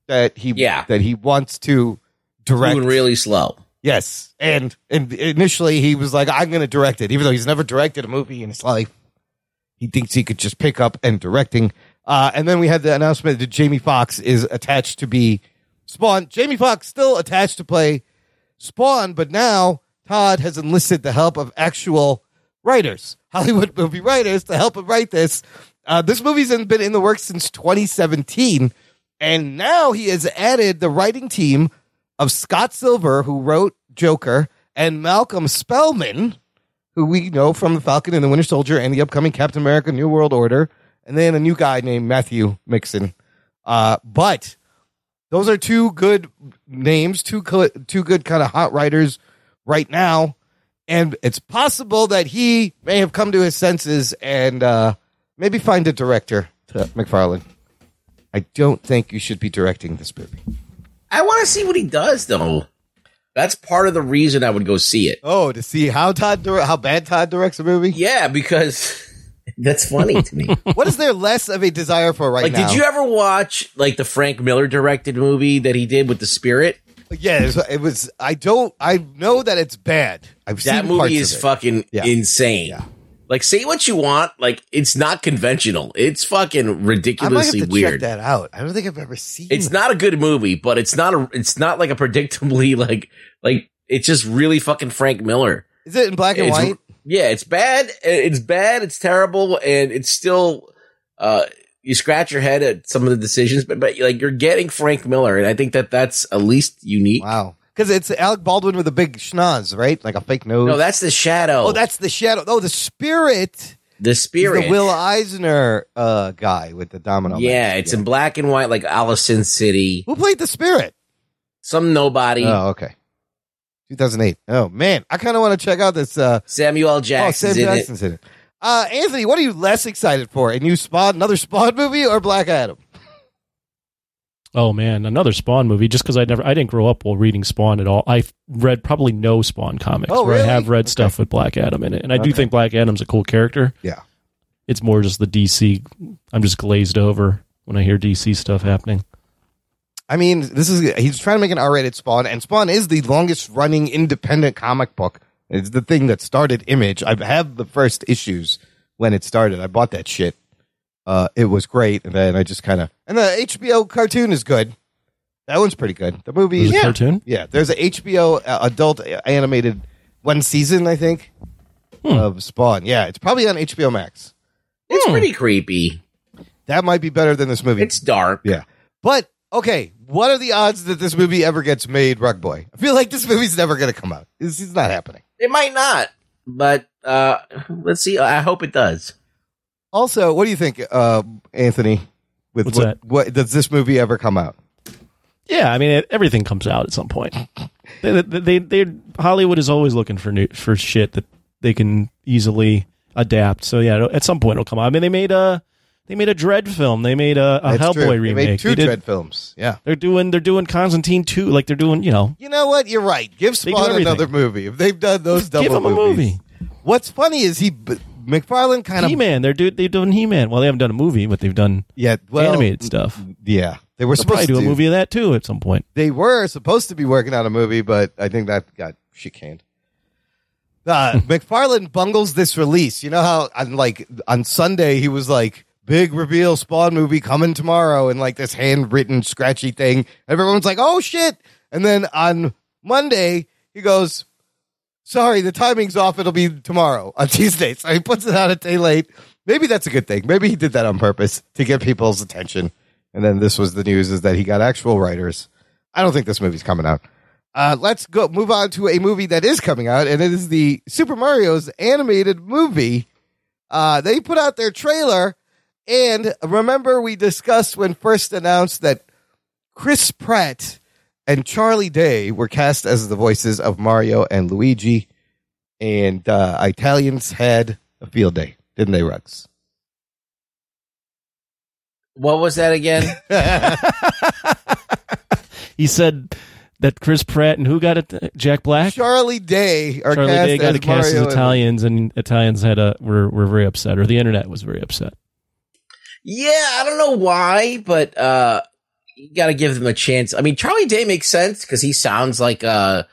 [SPEAKER 1] That he
[SPEAKER 5] Yeah.
[SPEAKER 1] that he wants to direct.
[SPEAKER 5] Moving really slow.
[SPEAKER 1] Yes, and and initially he was like, "I'm going to direct it," even though he's never directed a movie in his life. He thinks he could just pick up and directing. Uh, and then we had the announcement that Jamie Foxx is attached to be Spawn. Jamie Foxx still attached to play Spawn, but now Todd has enlisted the help of actual writers, Hollywood movie writers, to help him write this. Uh, this movie's been in the works since 2017, and now he has added the writing team of Scott Silver, who wrote Joker, and Malcolm Spellman, who we know from The Falcon and the Winter Soldier and the upcoming Captain America New World Order, and then a new guy named Matthew Mixon. Uh, but those are two good names, two two good kind of hot writers right now, and it's possible that he may have come to his senses and uh, maybe find a director to McFarlane. I don't think you should be directing this movie.
[SPEAKER 5] I want to see what he does, though. That's part of the reason I would go see it.
[SPEAKER 1] Oh, to see how Todd dir- how bad Todd directs a movie.
[SPEAKER 5] Yeah, because that's funny to me.
[SPEAKER 1] what is there less of a desire for right
[SPEAKER 5] like,
[SPEAKER 1] now?
[SPEAKER 5] did you ever watch like the Frank Miller directed movie that he did with the Spirit?
[SPEAKER 1] Yeah, it was, it was. I don't. I know that it's bad. I've
[SPEAKER 5] That
[SPEAKER 1] seen
[SPEAKER 5] movie is fucking
[SPEAKER 1] Yeah.
[SPEAKER 5] insane.
[SPEAKER 1] Yeah.
[SPEAKER 5] Like, say what you want. Like, it's not conventional. It's fucking
[SPEAKER 1] I might have
[SPEAKER 5] ridiculously
[SPEAKER 1] to check
[SPEAKER 5] weird.
[SPEAKER 1] that out. I don't think I've ever seen.
[SPEAKER 5] It's
[SPEAKER 1] that.
[SPEAKER 5] not a good movie, but it's not a. It's not like a predictably like like. It's just really fucking Frank Miller.
[SPEAKER 1] Is it in black and
[SPEAKER 5] It's-
[SPEAKER 1] white?
[SPEAKER 5] Yeah, it's bad. It's bad. It's terrible, and it's still. uh You scratch your head at some of the decisions, but but like you're getting Frank Miller, and I think that that's at least unique.
[SPEAKER 1] Wow. Because it's Alec Baldwin with a big schnoz, right? Like a fake nose.
[SPEAKER 5] No, that's the shadow.
[SPEAKER 1] oh, that's the shadow. Oh, the spirit.
[SPEAKER 5] the spirit.
[SPEAKER 1] the Will Eisner uh, guy with the domino.
[SPEAKER 5] yeah,
[SPEAKER 1] mask.
[SPEAKER 5] it's in black and white, like a Sin City.
[SPEAKER 1] Who played the spirit?
[SPEAKER 5] Some nobody.
[SPEAKER 1] Oh, okay. 2008. Oh man, I kind of want to check out this. Uh,
[SPEAKER 5] Samuel L.
[SPEAKER 1] oh,
[SPEAKER 5] Jackson's
[SPEAKER 1] Sam
[SPEAKER 5] in it.
[SPEAKER 1] Jackson's in it. Uh, Anthony, what are you less excited for? A new Spawn, another Spawn movie, or Black Adam?
[SPEAKER 6] Oh man, another Spawn movie. Just because I never, I didn't grow up while reading Spawn at all. I've read probably no Spawn comics.
[SPEAKER 1] Oh, really?
[SPEAKER 6] I have read
[SPEAKER 1] Okay.
[SPEAKER 6] stuff with Black Adam in it, and I do think Black Adam's a cool character.
[SPEAKER 1] Yeah.
[SPEAKER 6] It's more just the DC. I'm just glazed over when I hear DC stuff happening.
[SPEAKER 1] I mean, this is he's trying to make an R-rated Spawn, and Spawn is the longest running independent comic book. It's the thing that started Image. I have had the first issues when it started. I bought that shit. Uh, it was great, and then I just kind of and the HBO cartoon is good. That one's pretty good. The movie,
[SPEAKER 6] There's a
[SPEAKER 1] yeah,
[SPEAKER 6] cartoon.
[SPEAKER 1] yeah. There's a HBO uh, adult animated one season, I think,
[SPEAKER 6] Hmm.
[SPEAKER 1] of Spawn. Yeah, it's probably on HBO Max.
[SPEAKER 5] It's
[SPEAKER 1] Hmm.
[SPEAKER 5] pretty creepy.
[SPEAKER 1] That might be better than this movie.
[SPEAKER 5] It's dark.
[SPEAKER 1] Yeah. But okay, what are the odds that this movie ever gets made, Rug Boy? I feel like this movie's never going to come out. This is not happening.
[SPEAKER 5] It might not, but uh let's see. I hope it does.
[SPEAKER 1] Also, what do you think, uh, Anthony? With
[SPEAKER 6] What's
[SPEAKER 1] what,
[SPEAKER 6] that?
[SPEAKER 1] what does this movie ever come out?
[SPEAKER 6] Yeah, I mean it, everything comes out at some point. they, they, they, Hollywood is always looking for new for shit that they can easily adapt. So yeah, at some point it'll come out. I mean they made a they made a Dredd film. They made a, a Hellboy
[SPEAKER 1] true. They
[SPEAKER 6] remake.
[SPEAKER 1] made two
[SPEAKER 6] They did-
[SPEAKER 1] Dredd films. Yeah.
[SPEAKER 6] They're doing they're doing Constantine two. Like they're doing you know
[SPEAKER 1] You know what? You're right. Give
[SPEAKER 6] They
[SPEAKER 1] Spawn another movie. If they've done those double
[SPEAKER 6] give them a movie.
[SPEAKER 1] What's funny is he McFarlane kind of He
[SPEAKER 6] Man. They're do they're doing He Man. Well, they haven't done a movie, but they've done
[SPEAKER 1] yeah well,
[SPEAKER 6] animated stuff.
[SPEAKER 1] Yeah, they were
[SPEAKER 6] They'll probably
[SPEAKER 1] supposed
[SPEAKER 6] do a movie of that too at some point.
[SPEAKER 1] they were supposed to be working on a movie, but I think that got shit canned. Uh, McFarlane bungles this release. You know how on like on Sunday he was like big reveal Spawn movie coming tomorrow and like this handwritten scratchy thing. Everyone's like, oh shit! And then on Monday he goes, sorry, the timing's off. It'll be tomorrow on Tuesday. So he puts it out a day late. Maybe that's a good thing. Maybe he did that on purpose to get people's attention. And then this was the news is that he got actual writers. I don't think this movie's coming out. Uh, let's go move on to a movie that is coming out, and it is the Super Mario's animated movie. Uh, they put out their trailer, and remember we discussed when first announced that Chris Pratt and Charlie Day were cast as the voices of Mario and Luigi, and uh, Italians had a field day, didn't they, Rugs?
[SPEAKER 5] What was that again?
[SPEAKER 6] he said that Chris Pratt and who got it? Jack Black.
[SPEAKER 1] Charlie Day are
[SPEAKER 6] Charlie
[SPEAKER 1] cast
[SPEAKER 6] Day got
[SPEAKER 1] as
[SPEAKER 6] cast
[SPEAKER 1] Mario
[SPEAKER 6] as
[SPEAKER 1] and-
[SPEAKER 6] Italians, and Italians had a were were very upset, or the internet was very upset.
[SPEAKER 5] Yeah, I don't know why, but uh you got to give them a chance. I mean, Charlie Day makes sense because he sounds like uh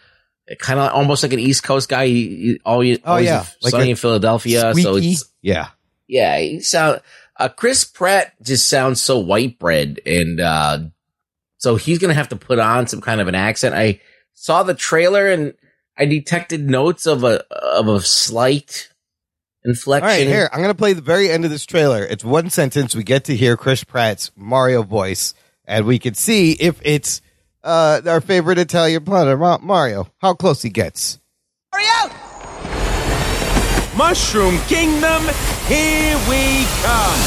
[SPEAKER 5] kind of almost like an East Coast guy. He, he, always,
[SPEAKER 1] Oh, yeah. Like
[SPEAKER 5] sunny in Philadelphia, so it's
[SPEAKER 1] yeah.
[SPEAKER 5] yeah. He sound uh Chris Pratt just sounds so white bread, and uh so he's gonna have to put on some kind of an accent. I saw the trailer and I detected notes of a of a slight inflection.
[SPEAKER 1] right, here I'm going to play the very end of this trailer. It's one sentence. We get to hear Chris Pratt's Mario voice, and we can see if it's uh, our favorite Italian planet, Ma- Mario. How close he gets. Mario!
[SPEAKER 7] Mushroom Kingdom, here we come.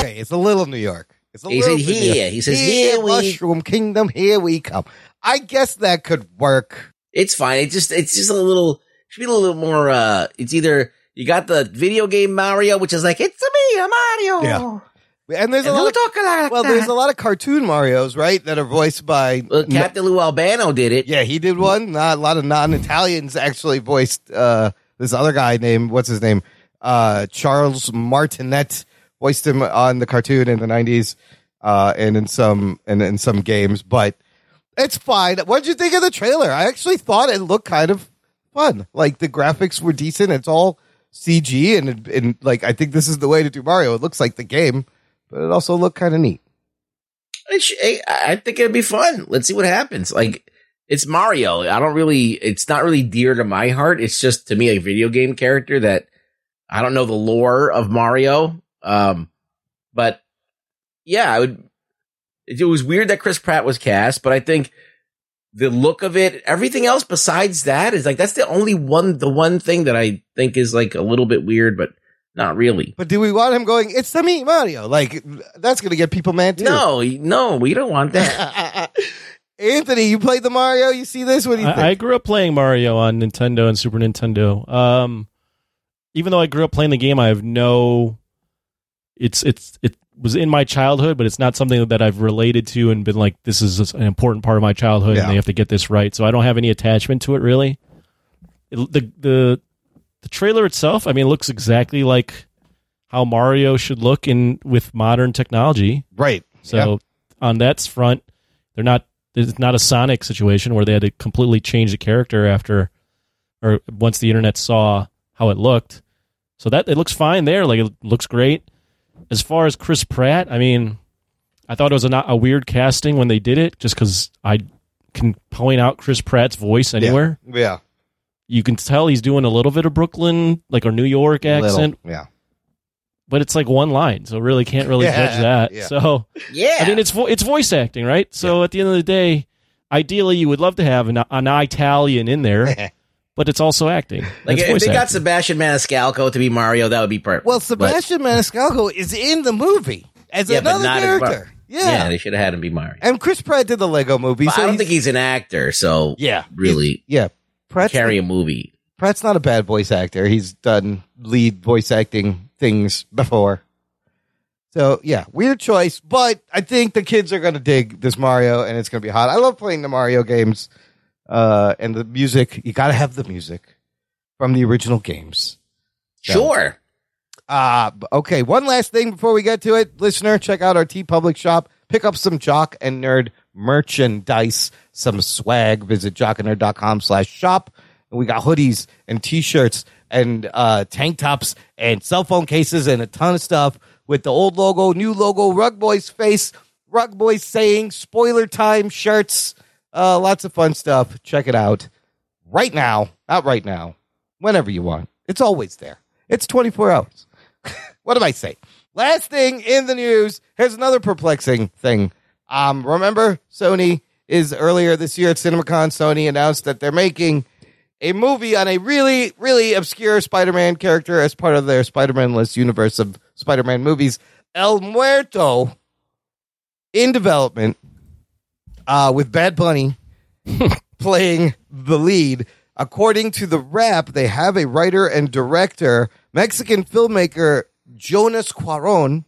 [SPEAKER 1] Okay, it's a little New York. It's a
[SPEAKER 5] He
[SPEAKER 1] little
[SPEAKER 5] said
[SPEAKER 1] bit New
[SPEAKER 5] here.
[SPEAKER 1] York.
[SPEAKER 5] He says here we-
[SPEAKER 1] Mushroom Kingdom. Here we come. I guess that could work.
[SPEAKER 5] It's fine. It just it's just a little should be a little more uh it's either you got the video game Mario, which is like, it's a me, I'm Mario.
[SPEAKER 1] Yeah. And there's a
[SPEAKER 5] And
[SPEAKER 1] lot of
[SPEAKER 5] talk like
[SPEAKER 1] well,
[SPEAKER 5] that?
[SPEAKER 1] there's a lot of cartoon Mario's, right, that are voiced by
[SPEAKER 5] Well, Captain Lou Albano did it.
[SPEAKER 1] Yeah, he did one. Not a lot of non-Italians actually voiced uh, this other guy named what's his name? Uh, Charles Martinet voiced him on the cartoon in the '90s uh, and in some and in some games. But it's fine. What did you think of the trailer? I actually thought it looked kind of fun. Like the graphics were decent. It's all CG and and like I think this is the way to do Mario. It looks like the game, but it also looked kind of neat.
[SPEAKER 5] I think it'd be fun. Let's see what happens. Like it's Mario. I don't really. It's not really dear to my heart. It's just to me a video game character that I don't know the lore of Mario. Um, but yeah, I would. It was weird that Chris Pratt was cast, but I think the look of it, everything else besides that is like that's the only one, the one thing that I think is like a little bit weird, but not really.
[SPEAKER 1] But do we want him going? It's the me Mario. Like that's going to get people mad too.
[SPEAKER 5] No, no, we don't want that.
[SPEAKER 1] Anthony, you played the Mario. You see this? What do you think?
[SPEAKER 6] I, I grew up playing Mario on Nintendo and Super Nintendo. Um, even though I grew up playing the game, I have no. It's it's it was in my childhood, but it's not something that I've related to and been like, this is an important part of my childhood,
[SPEAKER 1] Yeah.
[SPEAKER 6] and they have to get this right. So I don't have any attachment to it really. It, the the the trailer itself, I mean, it looks exactly like how Mario should look in with modern technology.
[SPEAKER 1] right.
[SPEAKER 6] So on that front, they're not. It's not a Sonic situation where they had to completely change the character after, or once the internet saw how it looked. So that it looks fine there. Like it looks great. As far as Chris Pratt, I mean, I thought it was a, a weird casting when they did it, just because I can point out Chris Pratt's voice
[SPEAKER 1] Yeah.
[SPEAKER 6] anywhere.
[SPEAKER 1] Yeah.
[SPEAKER 6] You can tell he's doing a little bit of Brooklyn, like a New York accent,
[SPEAKER 1] Little. Yeah.
[SPEAKER 6] but it's like one line, so really can't really
[SPEAKER 1] Yeah,
[SPEAKER 6] judge that.
[SPEAKER 1] yeah.
[SPEAKER 6] So
[SPEAKER 5] yeah,
[SPEAKER 6] I mean, it's vo- it's voice acting, right? So at the end of the day, ideally, you would love to have an, an Italian in there, but it's also acting.
[SPEAKER 5] Like
[SPEAKER 6] It's
[SPEAKER 5] if
[SPEAKER 6] voice
[SPEAKER 5] they got. Sebastian Maniscalco to be Mario, that would be perfect.
[SPEAKER 1] Well,
[SPEAKER 5] But-
[SPEAKER 1] Sebastian Maniscalco is in the movie as
[SPEAKER 5] yeah, but
[SPEAKER 1] another
[SPEAKER 5] not as Mar-
[SPEAKER 1] character.
[SPEAKER 5] yeah.
[SPEAKER 1] yeah.
[SPEAKER 5] they should have had him be Mario.
[SPEAKER 1] And Chris Pratt did the Lego movie. So
[SPEAKER 5] I don't think he's an actor, so
[SPEAKER 1] Yeah.
[SPEAKER 5] really
[SPEAKER 1] Yeah. Pratt's,
[SPEAKER 5] carry a movie.
[SPEAKER 1] Pratt's not a bad voice actor. He's done lead voice acting things before. So yeah, weird choice, but I think the kids are gonna dig this Mario, and it's gonna be hot. I love playing the Mario games, uh, and the music. You gotta have the music from the original games.
[SPEAKER 5] Sure.
[SPEAKER 1] Uh, okay, one last thing before we get to it. Listener, check out our TeePublic shop. Pick up some Jock and Nerd merchandise, some swag. Visit jockandnerd.com slash shop. And we got hoodies and t-shirts and uh, tank tops and cell phone cases and a ton of stuff with the old logo, new logo, Rug Boys face, Rug Boys saying, spoiler time shirts. Uh, lots of fun stuff. Check it out right now. Not right now. Whenever you want. It's always there. It's 24 hours. what did I say? Last thing in the news. Here's another perplexing thing. Um, remember Sony is earlier this year at CinemaCon. Sony announced that they're making a movie on a really, really obscure Spider-Man character as part of their Spider-Man list universe of Spider-Man movies. El Muerto in development uh, with Bad Bunny playing the lead. According to the Wrap, they have a writer and director. Mexican filmmaker Jonas Cuaron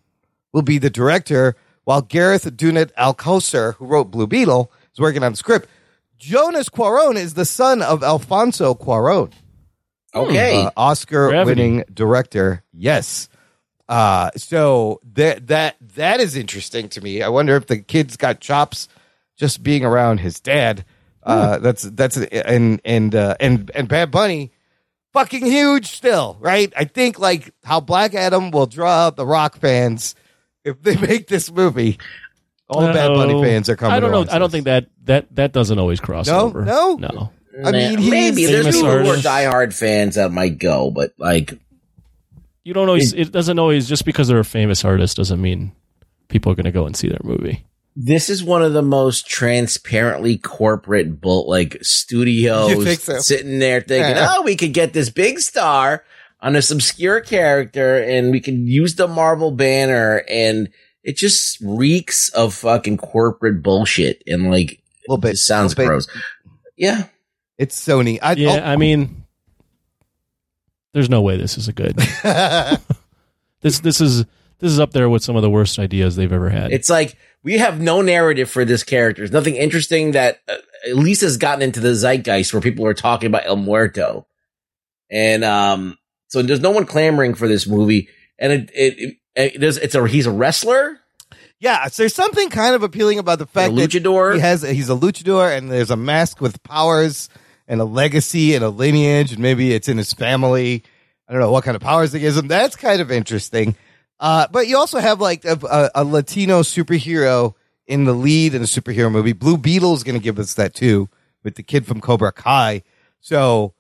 [SPEAKER 1] will be the director, while Gareth Dunnet Alcocer, who wrote Blue Beetle, was working on the script. Jonas Cuaron is the son of Alfonso Cuaron,
[SPEAKER 5] Okay.
[SPEAKER 1] uh, Oscar-winning director. Yes. Uh, so that that that is interesting to me. I wonder if the kid's got chops just being around his dad. Uh, that's that's and and uh, and and Bad Bunny, fucking huge still, right? I think like how Black Adam will draw out the Rock fans if they make this movie. All the Bad Bunny fans are coming.
[SPEAKER 6] I don't
[SPEAKER 1] to
[SPEAKER 6] know.
[SPEAKER 1] watch
[SPEAKER 6] I don't
[SPEAKER 1] this.
[SPEAKER 6] think that that that doesn't always cross
[SPEAKER 1] No?
[SPEAKER 6] over.
[SPEAKER 1] No?
[SPEAKER 6] no.
[SPEAKER 1] I mean,
[SPEAKER 5] Nah,
[SPEAKER 1] he's
[SPEAKER 5] maybe there's
[SPEAKER 6] famous
[SPEAKER 5] people who are
[SPEAKER 6] artist.
[SPEAKER 5] diehard fans that might go, but like,
[SPEAKER 6] You don't always. It doesn't always just because they're a famous artist doesn't mean people are going to go and see their movie.
[SPEAKER 5] this is one of the most transparently corporate bull like studios
[SPEAKER 1] You think so?
[SPEAKER 5] sitting there thinking,
[SPEAKER 1] Yeah.
[SPEAKER 5] oh, we could get this big star on this obscure character and we can use the Marvel banner and it just reeks of fucking corporate bullshit and like
[SPEAKER 1] A little bit.
[SPEAKER 5] it sounds
[SPEAKER 1] little bit.
[SPEAKER 5] gross. Yeah.
[SPEAKER 1] It's Sony. I,
[SPEAKER 6] Yeah, I mean, there's no way this is a good.
[SPEAKER 1] oh,
[SPEAKER 6] this this is this is up there with some of the worst ideas they've ever had.
[SPEAKER 5] It's like we have no narrative for this character. There's nothing interesting that uh, at least has gotten into the zeitgeist where people are talking about El Muerto. And um so there's no one clamoring for this movie. And it it, it, it there's it's a he's a wrestler,
[SPEAKER 1] yeah. So there's something kind of appealing about the fact that
[SPEAKER 5] luchador.
[SPEAKER 1] he has he's a luchador and there's a mask with powers and a legacy and a lineage and maybe it's in his family. I don't know what kind of powers it gives him. That's kind of interesting. Uh, but you also have like a, a, a latino superhero in the lead in a superhero movie. Blue beetle is going to give us that too with the kid from cobra kai. So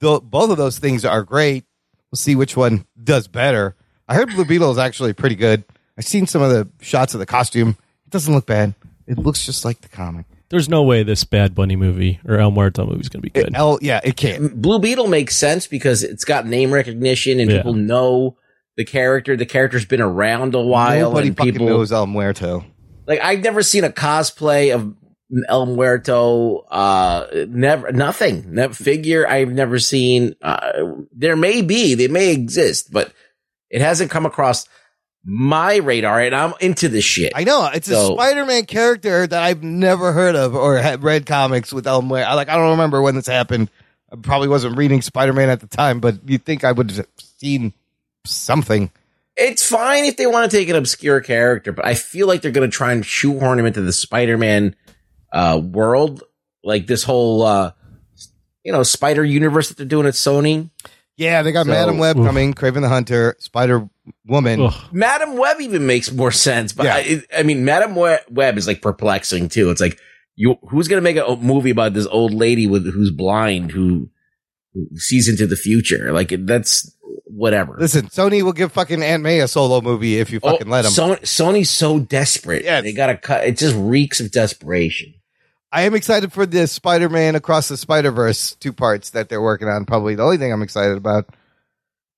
[SPEAKER 1] th- both of those things are great we'll see which one does better i heard blue beetle is actually pretty good i've seen some of the shots of the costume it doesn't look bad it looks just like the comic
[SPEAKER 6] There's no way this Bad Bunny movie or El Muerto movie is going to be good.
[SPEAKER 1] L, yeah, it can't.
[SPEAKER 5] Blue Beetle makes sense because it's got name recognition and
[SPEAKER 6] Yeah.
[SPEAKER 5] people know the character. The character's been around a while
[SPEAKER 1] Nobody
[SPEAKER 5] and
[SPEAKER 1] fucking
[SPEAKER 5] people
[SPEAKER 1] knows El Muerto.
[SPEAKER 5] like I've never seen a cosplay of El Muerto. Uh, never, nothing. That figure I've never seen. Uh, there may be, they may exist, but it hasn't come across my radar, and I'm into this shit.
[SPEAKER 1] I know it's a Spider-Man character that I've never heard of or had read comics with El Muerto. Like I don't remember when this happened. I probably wasn't reading Spider-Man at the time, but you'd think I would have seen something.
[SPEAKER 5] it's fine if they want to take an obscure character, but I feel like they're going to try and shoehorn him into the Spider-Man uh, world, like this whole, uh, you know, Spider universe that they're doing at Sony.
[SPEAKER 1] Yeah, they got
[SPEAKER 5] So-
[SPEAKER 1] Madam Web
[SPEAKER 6] Oof.
[SPEAKER 1] coming, Kraven the Hunter, Spider Woman.
[SPEAKER 6] Ugh.
[SPEAKER 5] Madam Web even makes more sense, but
[SPEAKER 1] Yeah.
[SPEAKER 5] I, I mean, Madam Web is like perplexing too. It's like you, who's going to make a movie about this old lady with who's blind who, who sees into the future? Like that's whatever.
[SPEAKER 1] Listen, Sony will give fucking Aunt May a solo movie if you fucking let them.
[SPEAKER 5] Oh, Sony, Sony's so desperate.
[SPEAKER 1] Yeah,
[SPEAKER 5] they got to cut. It just reeks of desperation.
[SPEAKER 1] I am excited for the Spider-Man Across the Spider-Verse two parts that they're working on. Probably the only thing I'm excited about.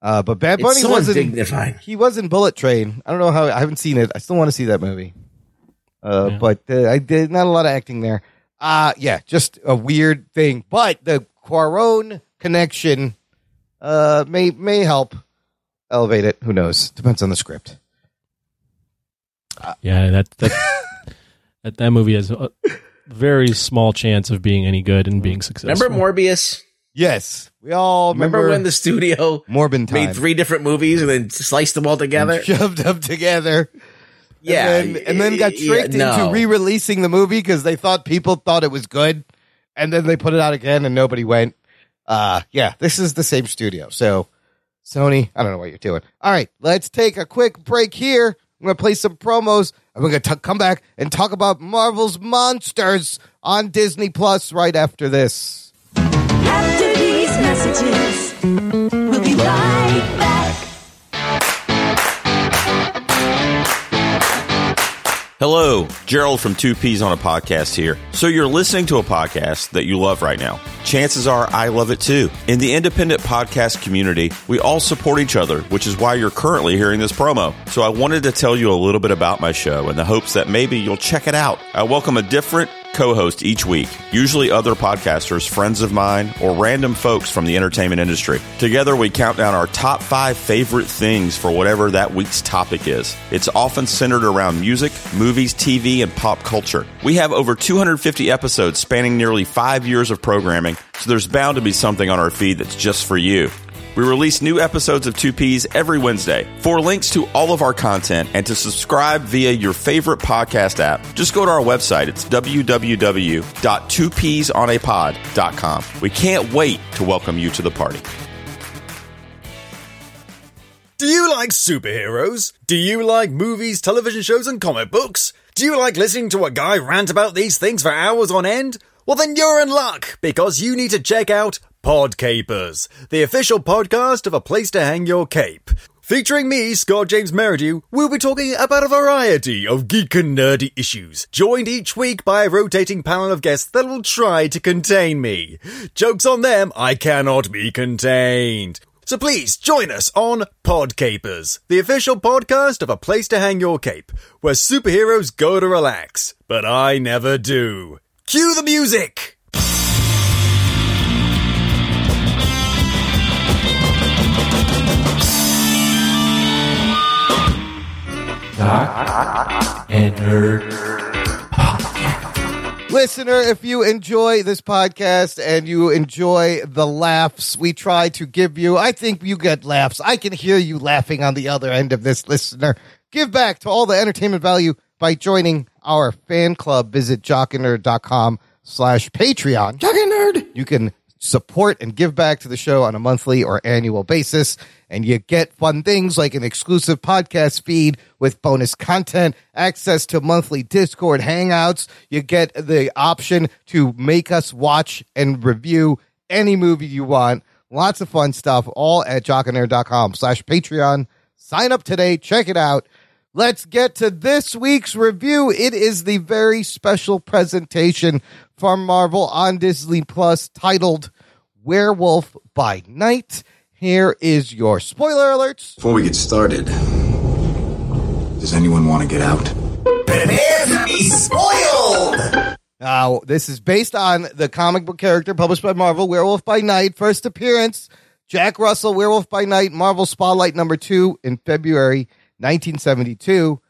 [SPEAKER 1] Uh, but Bad Bunny
[SPEAKER 5] so
[SPEAKER 1] wasn't.
[SPEAKER 5] undignified.
[SPEAKER 1] He was in Bullet Train. I don't know how. I haven't seen it. I still want to see that movie. Uh,
[SPEAKER 6] Yeah.
[SPEAKER 1] but uh, I did not a lot of acting there. Uh yeah, just a weird thing. But the Cuarón connection uh may may help elevate it. Who knows? Depends on the script.
[SPEAKER 6] Yeah, that that that, that movie has a very small chance of being any good and being successful.
[SPEAKER 5] Remember Morbius?
[SPEAKER 1] Yes, we all
[SPEAKER 5] Remember,
[SPEAKER 1] remember,
[SPEAKER 5] when the studio
[SPEAKER 1] Morbin time
[SPEAKER 5] made three different movies and then sliced them all together?
[SPEAKER 1] shoved them together.
[SPEAKER 5] Yeah,
[SPEAKER 1] and then, and then got
[SPEAKER 5] yeah,
[SPEAKER 1] tricked
[SPEAKER 5] no.
[SPEAKER 1] into re-releasing the movie because they thought people thought it was good, and then they put it out again and nobody went. Uh yeah, this is the same studio. So Sony, I don't know what you're doing. All right, let's take a quick break here. I'm gonna play some promos. and we're gonna come back and talk about Marvel's monsters on Disney Plus right after this.
[SPEAKER 8] After these messages, we'll be right back.
[SPEAKER 9] Hello, Gerald from Two Peas on a Podcast here. So you're listening to a podcast that you love right now. Chances are I love it too. In the independent podcast community, we all support each other, which is why you're currently hearing this promo. So I wanted to tell you a little bit about my show in the hopes that maybe you'll check it out. I welcome a different co host each week, usually other podcasters, friends of mine, or random folks from the entertainment industry. Together, we count down our top five favorite things for whatever that week's topic is. It's often centered around music, movies, TV, and pop culture. We have over 250 episodes spanning nearly five years of programming, so there's bound to be something on our feed that's just for you. We release new episodes of 2Ps every Wednesday. For links to all of our content and to subscribe via your favorite podcast app, just go to our website. It's www.2psonapod.com. We can't wait to welcome you to the party.
[SPEAKER 10] Do you like superheroes? Do you like movies, television shows, and comic books? Do you like listening to a guy rant about these things for hours on end? Well, then you're in luck because you need to check out Podcapers, the official podcast of A Place to Hang Your Cape. Featuring me, Scott James Meridew, we'll be talking about a variety of geek and nerdy issues, joined each week by a rotating panel of guests that will try to contain me. Jokes on them, I cannot be contained. So please join us on Podcapers, the official podcast of A Place to Hang Your Cape, where superheroes go to relax, but I never do. Cue the music!
[SPEAKER 6] And nerd.
[SPEAKER 1] Listener, if you enjoy this podcast and you enjoy the laughs we try to give you, I think you get laughs. I can hear you laughing on the other end of this, listener. Give back to all the entertainment value by joining our fan club. Visit jockandnerd.com slash Patreon. Jock and Nerd. You can support and give back to the show on a monthly or annual basis. And you get fun things like an exclusive podcast feed with bonus content, access to monthly Discord hangouts. You get the option to make us watch and review any movie you want. Lots of fun stuff, all at jockandnerd.com slash Patreon. Sign up today. Check it out. Let's get to this week's review. It is the very special presentation from Marvel on Disney Plus titled Werewolf by Night. Here is your spoiler alerts.
[SPEAKER 11] Before we get started, does anyone want to get out? Spoiled.
[SPEAKER 1] Now, this is based on the comic book character published by Marvel, Werewolf by Night. First appearance, Jack Russell, Werewolf by Night, Marvel Spotlight number two in February 1972.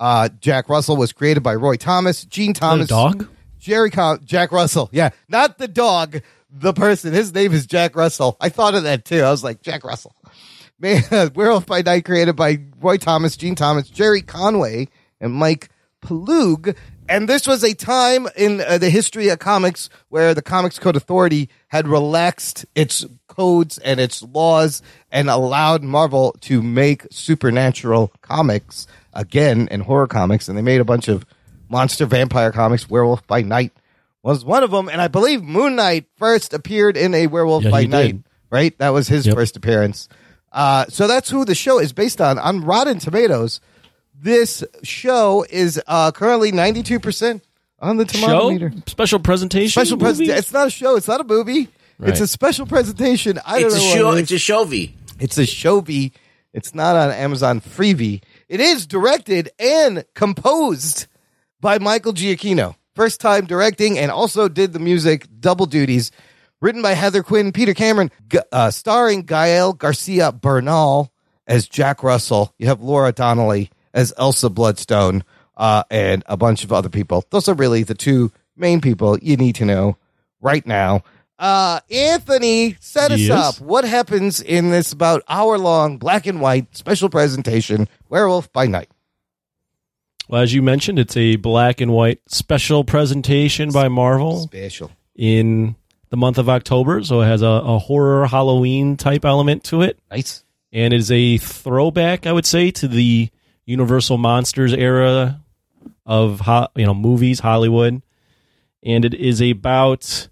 [SPEAKER 1] Uh, Jack Russell was created by Roy Thomas, Gene Thomas,
[SPEAKER 6] dog?
[SPEAKER 1] Jerry Com- Jack Russell. Yeah, not the dog, the person. His name is Jack Russell. I thought of that too. I was like, Jack Russell. Man, Werewolf by Night created by Roy Thomas, Gene Thomas, Jerry Conway, and Mike Ploog. And this was a time in uh, the history of comics where the Comics Code Authority had relaxed its codes and its laws and allowed Marvel to make supernatural comics again and horror comics. And they made a bunch of monster vampire comics. Werewolf by Night was one of them. And I believe Moon Knight first appeared in a Werewolf
[SPEAKER 6] Yeah,
[SPEAKER 1] by
[SPEAKER 6] he did.
[SPEAKER 1] Night, right? That was his
[SPEAKER 6] Yep.
[SPEAKER 1] first appearance. Uh, so that's who the show is based on. On Rotten Tomatoes, this show is uh, currently 92% on the tomato
[SPEAKER 6] Show
[SPEAKER 1] meter.
[SPEAKER 6] special presentation.
[SPEAKER 1] Special
[SPEAKER 6] movie?
[SPEAKER 1] presentation. It's not a show. It's not a movie.
[SPEAKER 6] Right.
[SPEAKER 1] It's a special presentation. I don't
[SPEAKER 5] It's a show.
[SPEAKER 1] it
[SPEAKER 5] It's
[SPEAKER 1] is.
[SPEAKER 5] a shovey.
[SPEAKER 1] It's a Shovie. It's not on Amazon Freevee. It is directed and composed by Michael Giacchino. First time directing and also did the music double duties. Written by Heather Quinn, Peter Cameron, uh, starring Gael Garcia Bernal as Jack Russell. You have Laura Donnelly as Elsa Bloodstone, uh, and a bunch of other people. Those are really the two main people you need to know right now. Uh, Anthony, set us
[SPEAKER 6] Yes?
[SPEAKER 1] up. What happens in this about hour long black and white special presentation, Werewolf by Night?
[SPEAKER 6] Well, as you mentioned, it's a black and white special presentation by Marvel
[SPEAKER 1] Special.
[SPEAKER 6] in the month of October. So it has a, a horror Halloween type element to it.
[SPEAKER 1] Nice.
[SPEAKER 6] And it is a throwback, I would say, to the Universal Monsters era of you know movies, Hollywood. And it is about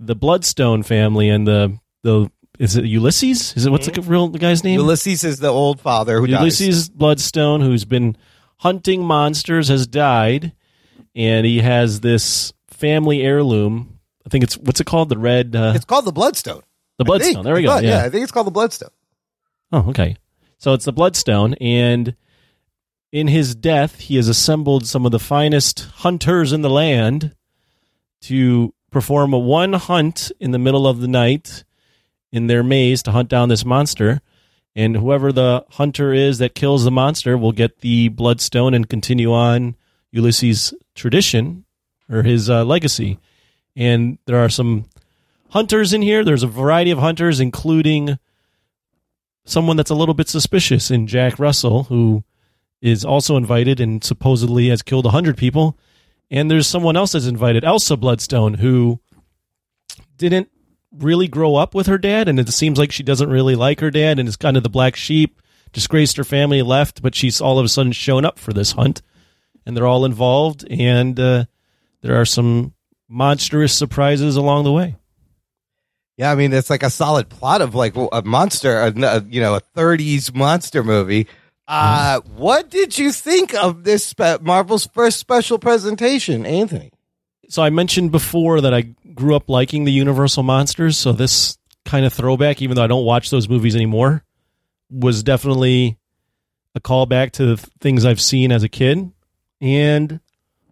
[SPEAKER 6] the Bloodstone family and the the is it Ulysses? Is it what's the hmm? real the guy's name?
[SPEAKER 1] Ulysses is the old father who dies.
[SPEAKER 6] Ulysses Bloodstone, who's been hunting monsters, has died, and he has this family heirloom. I think it's what's it called? The red, uh,
[SPEAKER 1] It's called the Bloodstone.
[SPEAKER 6] the Bloodstone. There we go.
[SPEAKER 1] thought-
[SPEAKER 6] yeah.
[SPEAKER 1] I think it's called the Bloodstone.
[SPEAKER 6] Oh, okay. So it's the Bloodstone, and in his death, he has assembled some of the finest hunters in the land to perform a one hunt in the middle of the night in their maze to hunt down this monster. And whoever the hunter is that kills the monster will get the bloodstone and continue on Ulysses' tradition or his uh, legacy. And there are some hunters in here. There's a variety of hunters, including someone that's a little bit suspicious in Jack Russell, who is also invited and supposedly has killed 100 people. And there's someone else that's invited, Elsa Bloodstone, who didn't really grow up with her dad. And it seems like she doesn't really like her dad and is kind of the black sheep, disgraced her family, left, but she's all of a sudden shown up for this hunt. And they're all involved. And uh, there are some monstrous surprises along the way.
[SPEAKER 1] Yeah, I mean it's like a solid plot of like a monster, a, you know, a '30s monster movie. Uh, what did you think of this spe- Marvel's first special presentation, Anthony?
[SPEAKER 6] So I mentioned before that I grew up liking the Universal monsters, so this kind of throwback, even though I don't watch those movies anymore, was definitely a callback to the things I've seen as a kid. And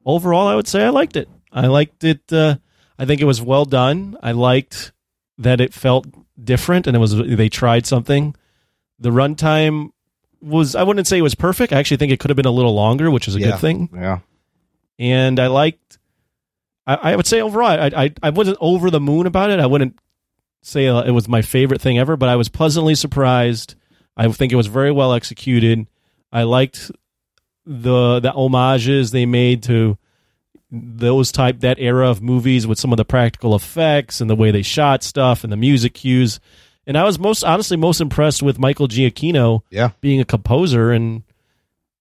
[SPEAKER 6] overall, I would say I liked it. I liked it. Uh, I think it was well done. I liked that it felt different and it was they tried something. The runtime was I wouldn't say it was perfect. I actually think it could have been a little longer, which is a
[SPEAKER 1] Yeah.
[SPEAKER 6] good thing.
[SPEAKER 1] Yeah.
[SPEAKER 6] And I liked. I, I would say overall, I, I I wasn't over the moon about it. I wouldn't say uh, it was my favorite thing ever, but I was pleasantly surprised. I think it was very well executed. I liked the the homages they made to those type that era of movies with some of the practical effects and the way they shot stuff and the music cues. And I was most honestly most impressed with Michael Giacchino
[SPEAKER 1] Yeah.
[SPEAKER 6] being a composer and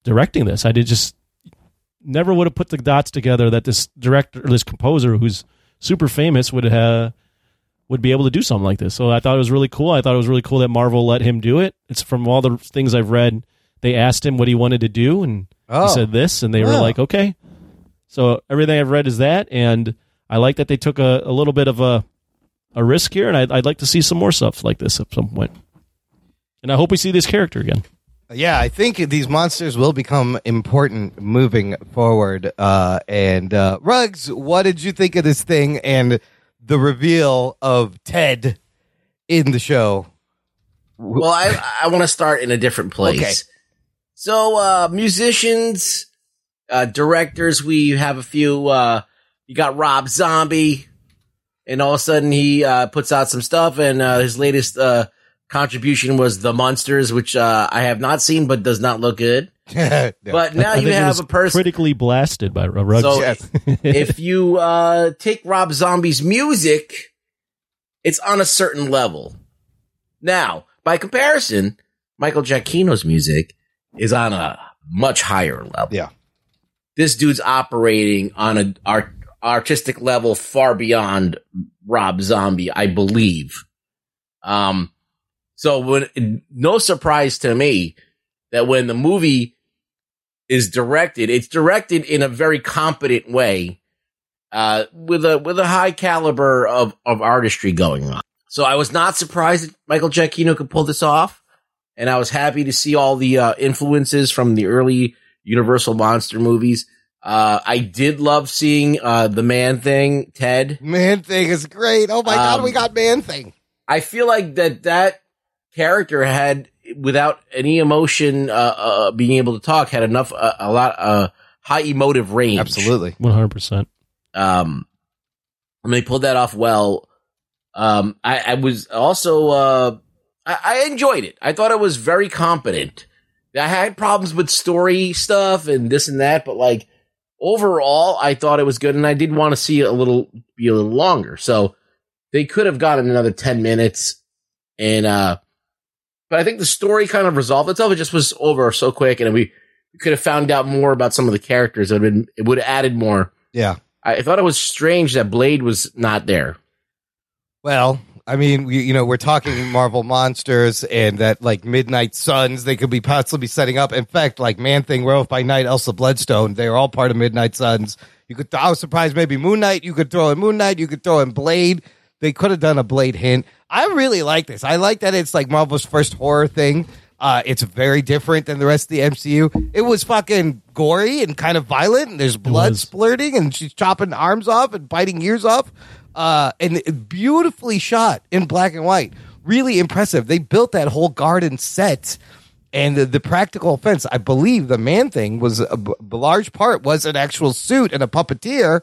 [SPEAKER 6] directing this. I did just never would have put the dots together that this director or this composer who's super famous would have would be able to do something like this. So I thought it was really cool. I thought it was really cool that Marvel let him do it. It's from all the things I've read. They asked him what he wanted to do, and
[SPEAKER 1] Oh.
[SPEAKER 6] he said this, and they were like, "Okay." So everything I've read is that, and I like that they took a, a little bit of a a risk here, and I'd, I'd like to see some more stuff like this at some point. And I hope we see this character again.
[SPEAKER 1] Yeah, I think these monsters will become important moving forward. Uh, and uh, Ruggs, what did you think of this thing and the reveal of Ted in the show?
[SPEAKER 5] Well, I I want to start in a different place.
[SPEAKER 1] Okay.
[SPEAKER 5] So, uh, musicians, uh, directors, we have a few. Uh, you got Rob Zombie, and all of a sudden he uh, puts out some stuff, and uh, his latest uh, contribution was The Munsters, which uh, I have not seen, but does not look good. But now
[SPEAKER 6] I
[SPEAKER 5] you
[SPEAKER 6] think it
[SPEAKER 5] have
[SPEAKER 6] was
[SPEAKER 5] a person
[SPEAKER 6] critically blasted by Ru- Ruggs.
[SPEAKER 5] So if you uh, take Rob Zombie's music, it's on a certain level. Now, by comparison, Michael Giacchino's music is on a much higher level.
[SPEAKER 1] Yeah.
[SPEAKER 5] This dude's operating on a art, artistic level far beyond Rob Zombie, I believe. Um, so when no surprise to me that when the movie is directed, it's directed in a very competent way, uh, with a with a high caliber of of artistry going on. So I was not surprised that Michael Giacchino could pull this off, and I was happy to see all the uh, influences from the early Universal monster movies. Uh, I did love seeing uh, the Man Thing, Ted.
[SPEAKER 1] Man Thing is great. Oh my God,
[SPEAKER 5] Um,
[SPEAKER 1] we got Man Thing.
[SPEAKER 5] I feel like that that character had, without any emotion, uh, uh, being able to talk, had enough, uh, a lot, uh, high emotive range.
[SPEAKER 1] Absolutely.
[SPEAKER 6] One hundred percent.
[SPEAKER 5] Um, and they pulled that off well. Um, I, I was also, uh, I, I enjoyed it. I thought it was very competent. I had problems with story stuff and this and that, but like overall, I thought it was good, and I did want to see it a little be a little longer. So they could have gotten another ten minutes, and uh, but I think the story kind of resolved itself. It just was over so quick, and we, could have found out more about some of the characters. It would have been it would have added more.
[SPEAKER 1] Yeah.
[SPEAKER 5] I thought it was strange that Blade was not there.
[SPEAKER 1] Well, I mean, we, you know, we're talking Marvel monsters and that like Midnight Suns they could be possibly setting up. In fact, like Man Thing, Werewolf by Night, Elsa Bloodstone, they're all part of Midnight Suns. You could, I was surprised maybe Moon Knight. You could throw in Moon Knight. You could throw in Blade. They could have done a Blade hint. I really like this. I like that it's like Marvel's first horror thing. Uh, it's very different than the rest of the MCU. It was fucking gory and kind of violent, and there's blood splurting, and she's chopping arms off and biting ears off. Uh, and beautifully shot in black and white. Really impressive. They built that whole garden set and the, the practical effects. I believe the man thing was a large part was an actual suit and a puppeteer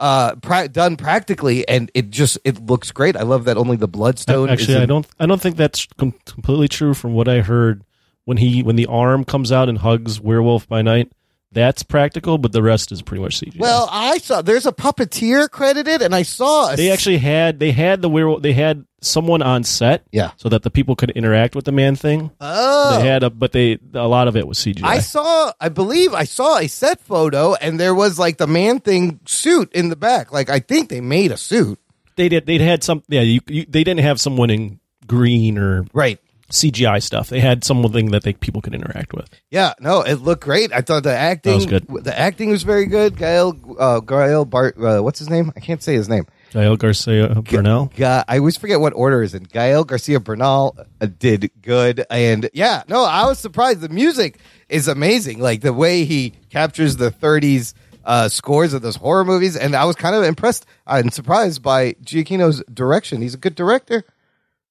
[SPEAKER 1] uh pra- done practically and it just it looks great i love that only the bloodstone
[SPEAKER 6] Actually,
[SPEAKER 1] is in-
[SPEAKER 6] I don't. I don't think that's com- completely true from what I heard. When he when the arm comes out and hugs Werewolf by Night, that's practical, but the rest is pretty much CGI.
[SPEAKER 1] well i saw there's a puppeteer credited and i saw a
[SPEAKER 6] they actually had they had the werewolf. They had someone on set,
[SPEAKER 1] Yeah.
[SPEAKER 6] so that the people could interact with the man thing.
[SPEAKER 1] oh
[SPEAKER 6] They had a, but they a lot of it was CGI.
[SPEAKER 1] I saw, I believe I saw a set photo and there was like the man thing suit in the back. Like, I think they made a suit.
[SPEAKER 6] they did. They'd had some. Yeah, you, you, they didn't have someone in green or
[SPEAKER 1] Right.
[SPEAKER 6] CGI stuff. They had something that they people could interact with.
[SPEAKER 1] Yeah, no, it looked great. I thought the acting,
[SPEAKER 6] was good.
[SPEAKER 1] the acting was very good. Gael, uh, Gael Bart, uh, what's his name? I can't say his name.
[SPEAKER 6] Gael Garcia Bernal.
[SPEAKER 1] Ga- I always forget what order is in. Gael Garcia Bernal uh, did good, and yeah, no, I was surprised. The music is amazing, like the way he captures the '30s uh, scores of those horror movies, and I was kind of impressed and surprised by Giacchino's direction. He's a good director.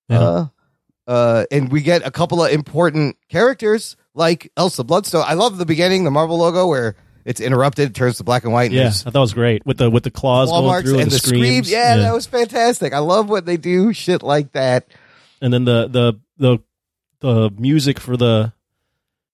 [SPEAKER 6] Yeah.
[SPEAKER 1] Uh, uh, and we get a couple of important characters like Elsa Bloodstone. I love the beginning, the Marvel logo where it's interrupted, it turns to black and white. and
[SPEAKER 6] Yeah, I thought that was great with the with the claws
[SPEAKER 1] claw
[SPEAKER 6] going through
[SPEAKER 1] and the,
[SPEAKER 6] screams.
[SPEAKER 1] screams. Yeah, that was fantastic. I love when they do shit like that.
[SPEAKER 6] and then the the the the music for the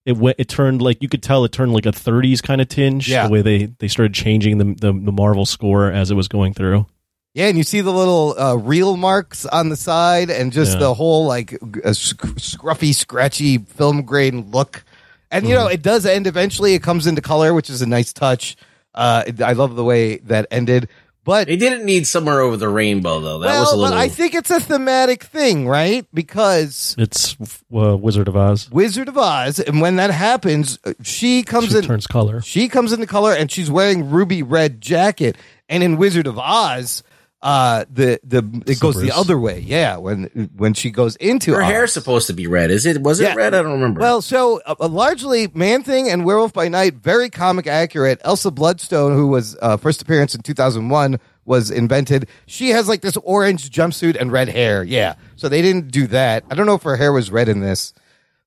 [SPEAKER 6] it went it turned like you could tell it turned like a 30s kind of tinge
[SPEAKER 1] Yeah.
[SPEAKER 6] the way they they started changing the, the the Marvel score as it was going through.
[SPEAKER 1] Yeah, and you see the little uh, reel marks on the side, and just
[SPEAKER 6] Yeah.
[SPEAKER 1] the whole like uh, sc- scruffy, scratchy film grain look. And you know, it does end eventually. It comes into color, which is a nice touch. Uh, I love the way that ended. But
[SPEAKER 5] They didn't need somewhere over the rainbow though. That
[SPEAKER 1] well,
[SPEAKER 5] was a little.
[SPEAKER 1] but I think it's a thematic thing, right? Because
[SPEAKER 6] It's uh, Wizard of Oz.
[SPEAKER 1] Wizard of Oz, and when that happens, uh, she comes
[SPEAKER 6] She
[SPEAKER 1] in.
[SPEAKER 6] turns color.
[SPEAKER 1] She comes into color, and she's wearing ruby red jacket. And in Wizard of Oz, uh, the the it goes the other way. Yeah, when when she goes into
[SPEAKER 5] her
[SPEAKER 1] Oz.
[SPEAKER 5] hair's supposed to be red. Is it? Was it
[SPEAKER 1] Yeah.
[SPEAKER 5] red? I don't remember.
[SPEAKER 1] Well, so uh, uh, largely Man Thing and Werewolf by Night, very comic accurate. Elsa Bloodstone, who was uh, first appearance in 2001, was invented. She has like this orange jumpsuit and red hair. Yeah, so they didn't do that. I don't know if her hair was red in this,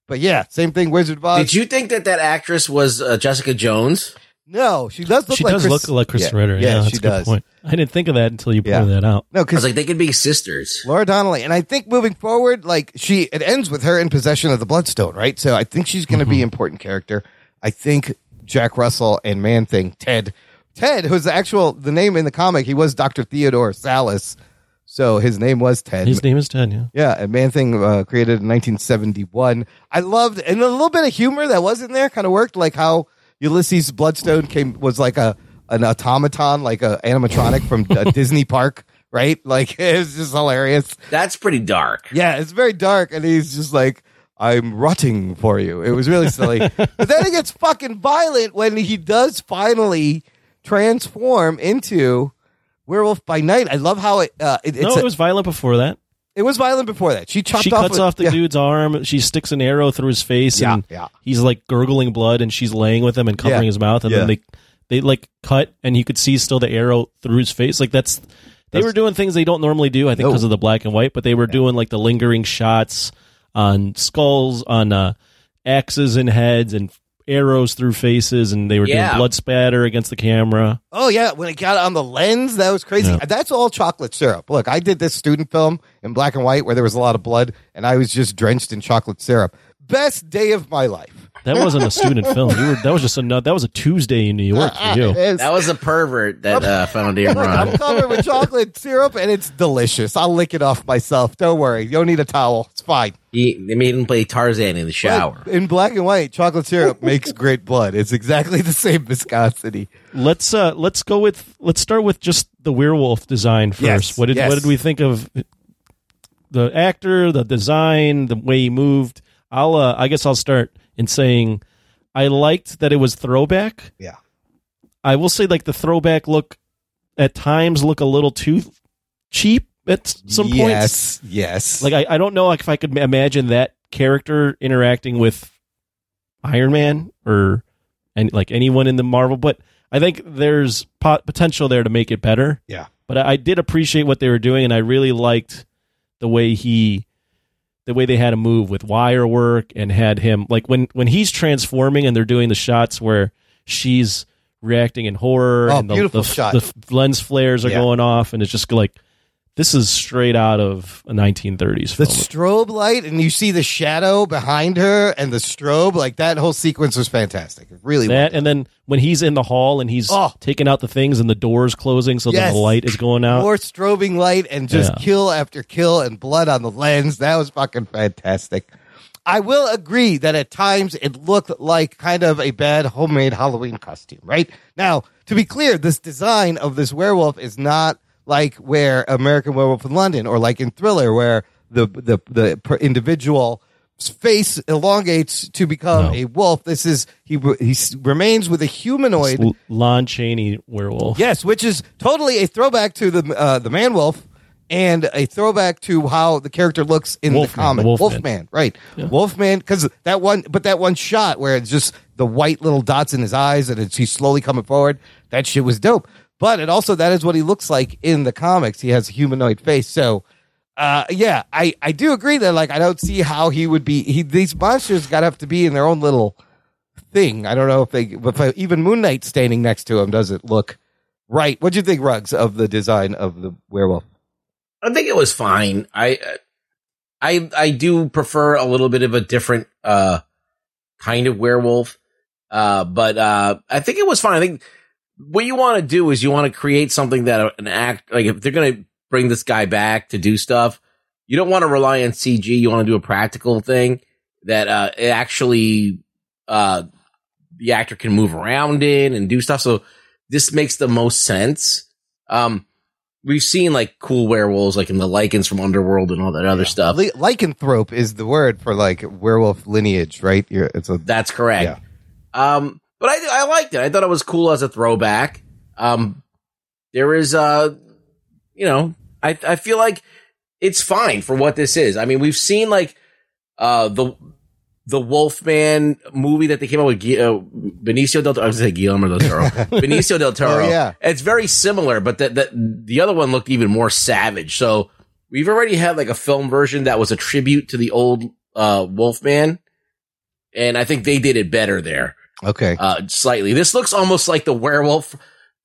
[SPEAKER 1] but yeah, same thing. Wizard of Oz.
[SPEAKER 5] Did you think that that actress was uh, Jessica Jones?
[SPEAKER 1] No, she does look
[SPEAKER 6] She
[SPEAKER 1] like
[SPEAKER 6] does
[SPEAKER 1] Chris-
[SPEAKER 6] look like Kristen
[SPEAKER 1] yeah,
[SPEAKER 6] Ritter. Yeah,
[SPEAKER 1] Yeah,
[SPEAKER 6] that's
[SPEAKER 1] she
[SPEAKER 6] a good
[SPEAKER 1] does.
[SPEAKER 6] point. I didn't think of that until you
[SPEAKER 1] Yeah.
[SPEAKER 6] pointed that out.
[SPEAKER 1] No,
[SPEAKER 5] I was
[SPEAKER 1] because
[SPEAKER 5] like, they could be sisters.
[SPEAKER 1] Laura Donnelly, and I think moving forward, like she, it ends with her in possession of the Bloodstone, right? So I think she's going to be an important character. I think Jack Russell and Man Thing Ted, Ted, who's the actual the name in the comic, he was Doctor Theodore Sallis, so his name was Ted.
[SPEAKER 6] His name is Ted. Yeah.
[SPEAKER 1] yeah, and Man Thing uh, created in 1971. I loved and a little bit of humor that was in there kind of worked, like how Ulysses Bloodstone came was like a an automaton, like a animatronic from a Disney park, right? Like it was just hilarious.
[SPEAKER 5] That's pretty dark.
[SPEAKER 1] Yeah, it's very dark, and he's just like, "I'm rotting for you." It was really silly, but then it gets fucking violent when he does finally transform into Werewolf by Night. I love how it. Uh, it it's
[SPEAKER 6] No,
[SPEAKER 1] a-
[SPEAKER 6] it was violent before that.
[SPEAKER 1] It was violent before that. She chopped
[SPEAKER 6] she
[SPEAKER 1] off.
[SPEAKER 6] cuts
[SPEAKER 1] a-
[SPEAKER 6] off the
[SPEAKER 1] yeah.
[SPEAKER 6] dude's arm. She sticks an arrow through his face,
[SPEAKER 1] Yeah,
[SPEAKER 6] and
[SPEAKER 1] yeah.
[SPEAKER 6] he's like gurgling blood, and she's laying with him and covering
[SPEAKER 1] Yeah,
[SPEAKER 6] his mouth, and
[SPEAKER 1] yeah.
[SPEAKER 6] then they they like cut, and you could see still the arrow through his face. Like that's they
[SPEAKER 1] That's-
[SPEAKER 6] were doing things they don't normally do. I think
[SPEAKER 1] No.
[SPEAKER 6] because of the black and white, but they were doing like the lingering shots on skulls, on uh, axes and heads, and arrows through faces, and they were
[SPEAKER 5] Yeah.
[SPEAKER 6] doing blood spatter against the camera.
[SPEAKER 1] Oh yeah, when it got on the lens, that was crazy.
[SPEAKER 6] Yeah.
[SPEAKER 1] That's all chocolate syrup. Look, I did this student film in black and white where there was a lot of blood, and I was just drenched in chocolate syrup. Best day of my life.
[SPEAKER 6] That wasn't a student film. You were, that was just a nut- that was a Tuesday in New York for you.
[SPEAKER 5] That was a pervert that uh, found
[SPEAKER 1] Look, I'm
[SPEAKER 5] Imran.
[SPEAKER 1] covered with chocolate syrup, and it's delicious. I'll lick it off myself. Don't worry. You don't need a towel. It's fine.
[SPEAKER 5] He, they made him play Tarzan in the shower.
[SPEAKER 1] But in black and white, chocolate syrup makes great blood. It's exactly the same viscosity.
[SPEAKER 6] Let's uh let's go with let's start with just the werewolf design first.
[SPEAKER 1] Yes,
[SPEAKER 6] what did
[SPEAKER 1] yes.
[SPEAKER 6] what did we think of the actor, the design, the way he moved? I'll uh, I guess I'll start in saying I liked that it was throwback.
[SPEAKER 1] Yeah.
[SPEAKER 6] I will say like the throwback look at times look a little too cheap at some
[SPEAKER 1] yes,
[SPEAKER 6] points.
[SPEAKER 1] yes. Yes.
[SPEAKER 6] Like I, I don't know like if I could imagine that character interacting with Iron Man or and like anyone in the Marvel, but I think there's pot- potential there to make it better.
[SPEAKER 1] Yeah.
[SPEAKER 6] But I, I did appreciate what they were doing, and I really liked the way he, the way they had him move with wire work and had him like when when he's transforming and they're doing the shots where she's reacting in horror
[SPEAKER 1] Oh,
[SPEAKER 6] and the,
[SPEAKER 1] beautiful
[SPEAKER 6] the,
[SPEAKER 1] shot.
[SPEAKER 6] the lens flares are
[SPEAKER 1] Yeah.
[SPEAKER 6] going off, and it's just like this is straight out of a 1930s film.
[SPEAKER 1] the strobe light, and you see the shadow behind her, and the strobe, like that whole sequence was fantastic. It really
[SPEAKER 6] that and then when he's in the hall and he's
[SPEAKER 1] Oh.
[SPEAKER 6] taking out the things and the doors closing so that
[SPEAKER 1] Yes.
[SPEAKER 6] the light is going out.
[SPEAKER 1] more strobing light and just
[SPEAKER 6] Yeah.
[SPEAKER 1] kill after kill and blood on the lens. That was fucking fantastic. I will agree that at times it looked like kind of a bad homemade Halloween costume, right? Now, to be clear, this design of this werewolf is not like where American Werewolf in London or like in Thriller where the the the individual face elongates to become
[SPEAKER 6] No.
[SPEAKER 1] a wolf. This is he he remains with a humanoid
[SPEAKER 6] L- Lon Chaney werewolf.
[SPEAKER 1] Yes, which is totally a throwback to the uh, the man wolf and a throwback to how the character looks in
[SPEAKER 6] Wolfman,
[SPEAKER 1] the comic.
[SPEAKER 6] Wolfman.
[SPEAKER 1] Wolfman, right? Wolfman, because that one, but that one shot where it's just the white little dots in his eyes and it's, he's slowly coming forward. That shit was dope. But it also that is what he looks like in the comics. He has a humanoid face. So, uh, yeah, I I do agree that like I don't see how he would be. He these monsters got to have to be in their own little thing. I don't know if they, if even Moon Knight standing next to him doesn't look right. What do you think, Rugs, of the design of the werewolf?
[SPEAKER 5] I think it was fine. I I I do prefer a little bit of a different uh kind of werewolf. Uh but uh I think it was fine. I think what you want to do is you want to create something that an act like if they're going to bring this guy back to do stuff, you don't want to rely on CG. You want to do a practical thing that uh it actually uh the actor can move around in and do stuff. So this makes the most sense. Um we've seen like cool werewolves like in the Lycans from Underworld and all that other stuff.
[SPEAKER 1] Ly- lycanthrope is the word for like werewolf lineage, right? You're, it's a
[SPEAKER 5] That's correct. Um, but I I liked it. I thought it was cool as a throwback. Um, there is uh, you know, I I feel like it's fine for what this is. I mean, we've seen like uh the the Wolfman movie that they came out with uh, Benicio del Toro. I was going to say Guillermo del Toro. Benicio del Toro.
[SPEAKER 1] Oh, yeah.
[SPEAKER 5] It's very similar, but the, the, the other one looked even more savage. So we've already had like a film version that was a tribute to the old uh, Wolfman. And I think they did it better there.
[SPEAKER 1] Okay.
[SPEAKER 5] Uh, slightly. This looks almost like the werewolf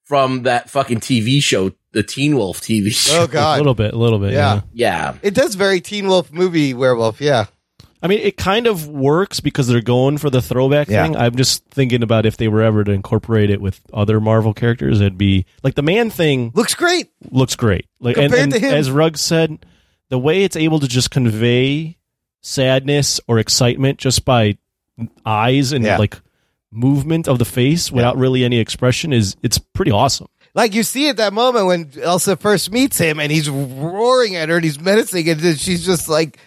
[SPEAKER 5] from that fucking TV show, the Teen Wolf TV show.
[SPEAKER 1] Oh God, a
[SPEAKER 6] little bit, a little bit.
[SPEAKER 1] Yeah.
[SPEAKER 6] Yeah.
[SPEAKER 5] Yeah.
[SPEAKER 1] It does very Teen Wolf movie werewolf. Yeah.
[SPEAKER 6] I mean, it kind of works because they're going for the throwback
[SPEAKER 1] Yeah.
[SPEAKER 6] thing. I'm just thinking about if they were ever to incorporate it with other Marvel characters, it'd be like the man thing
[SPEAKER 1] Looks great.
[SPEAKER 6] looks great. Like and,
[SPEAKER 1] Compared
[SPEAKER 6] and
[SPEAKER 1] to him.
[SPEAKER 6] as Ruggs said, the way it's able to just convey sadness or excitement just by eyes and
[SPEAKER 1] Yeah.
[SPEAKER 6] like movement of the face without really any expression is it's pretty awesome.
[SPEAKER 1] Like you see at that moment when Elsa first meets him and he's roaring at her and he's menacing and then she's just like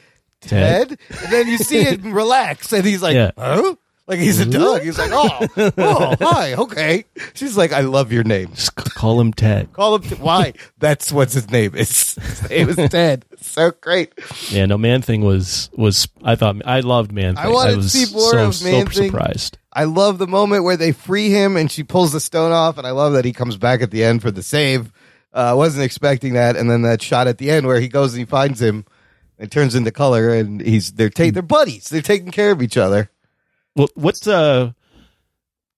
[SPEAKER 1] Ted,
[SPEAKER 6] Ted.
[SPEAKER 1] and then you see him relax and he's like,
[SPEAKER 6] Yeah.
[SPEAKER 1] huh? Like he's a dog. He's like, oh, oh, hi, okay. She's like, I love your name.
[SPEAKER 6] Just call him Ted.
[SPEAKER 1] Call him. T- Why? That's what his name is. His name is Ted. So great.
[SPEAKER 6] Yeah, no man thing was was I thought I loved man thing.
[SPEAKER 1] I wanted to
[SPEAKER 6] was
[SPEAKER 1] see more
[SPEAKER 6] so,
[SPEAKER 1] of Man
[SPEAKER 6] so
[SPEAKER 1] Thing.
[SPEAKER 6] surprised.
[SPEAKER 1] I love the moment where they free him and she pulls the stone off, and I love that he comes back at the end for the save. I uh, wasn't expecting that, and then that shot at the end where he goes and he finds him, and turns into color, and he's they're ta- they're buddies. They're taking care of each other.
[SPEAKER 6] Well, what's uh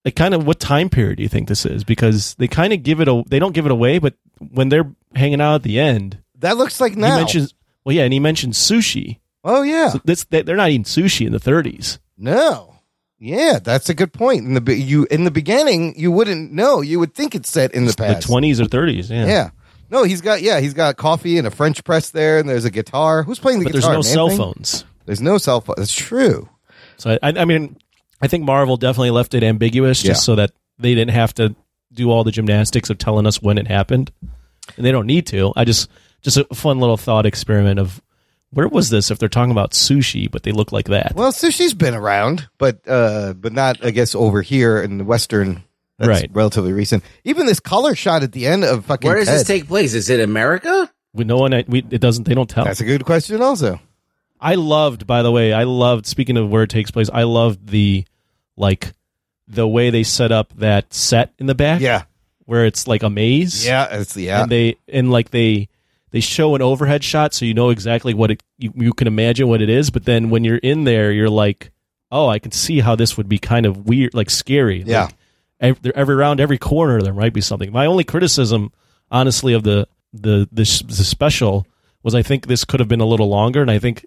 [SPEAKER 6] like kind of what time period do you think this is? Because they kind of give it a they don't give it away, but when they're hanging out at the end,
[SPEAKER 1] That looks like now.
[SPEAKER 6] he mentions well, yeah, and he mentioned sushi.
[SPEAKER 1] oh yeah,
[SPEAKER 6] So this they, they're not eating sushi in the 30s.
[SPEAKER 1] no, yeah, that's a good point. In the you in the beginning, you wouldn't know. You would think it's set in the past, The
[SPEAKER 6] 20s or 30s. Yeah.
[SPEAKER 1] Yeah. No, he's got yeah, he's got coffee and a French press there, and there's a guitar. Who's playing the
[SPEAKER 6] But there's
[SPEAKER 1] guitar?
[SPEAKER 6] no
[SPEAKER 1] Man
[SPEAKER 6] cell phones.
[SPEAKER 1] There's no cell phone. That's true.
[SPEAKER 6] So I, I mean, I think Marvel definitely left it ambiguous just
[SPEAKER 1] Yeah.
[SPEAKER 6] so that they didn't have to do all the gymnastics of telling us when it happened, and they don't need to. I just just a fun little thought experiment of where was this if they're talking about sushi, but they look like that.
[SPEAKER 1] Well, sushi's been around, but uh, but not I guess over here in the Western. That's
[SPEAKER 6] Right.
[SPEAKER 1] relatively recent. Even this color shot at the end of fucking
[SPEAKER 5] Where does this take place? Is it America?
[SPEAKER 6] We no one. We it doesn't. They don't tell.
[SPEAKER 1] That's a good question. Also,
[SPEAKER 6] I loved, by the way, I loved. Speaking of where it takes place, I loved the like the way they set up that set in the back.
[SPEAKER 1] Yeah.
[SPEAKER 6] where it's like a maze.
[SPEAKER 1] yeah, it's yeah.
[SPEAKER 6] and they and like they they show an overhead shot so you know exactly what it you, you can imagine what it is but then when you're in there you're like oh i can see how this would be kind of weird like scary.
[SPEAKER 1] Yeah.
[SPEAKER 6] like, every, every around every corner there might be something. My only criticism honestly of the the this the special was i think this could have been a little longer and i think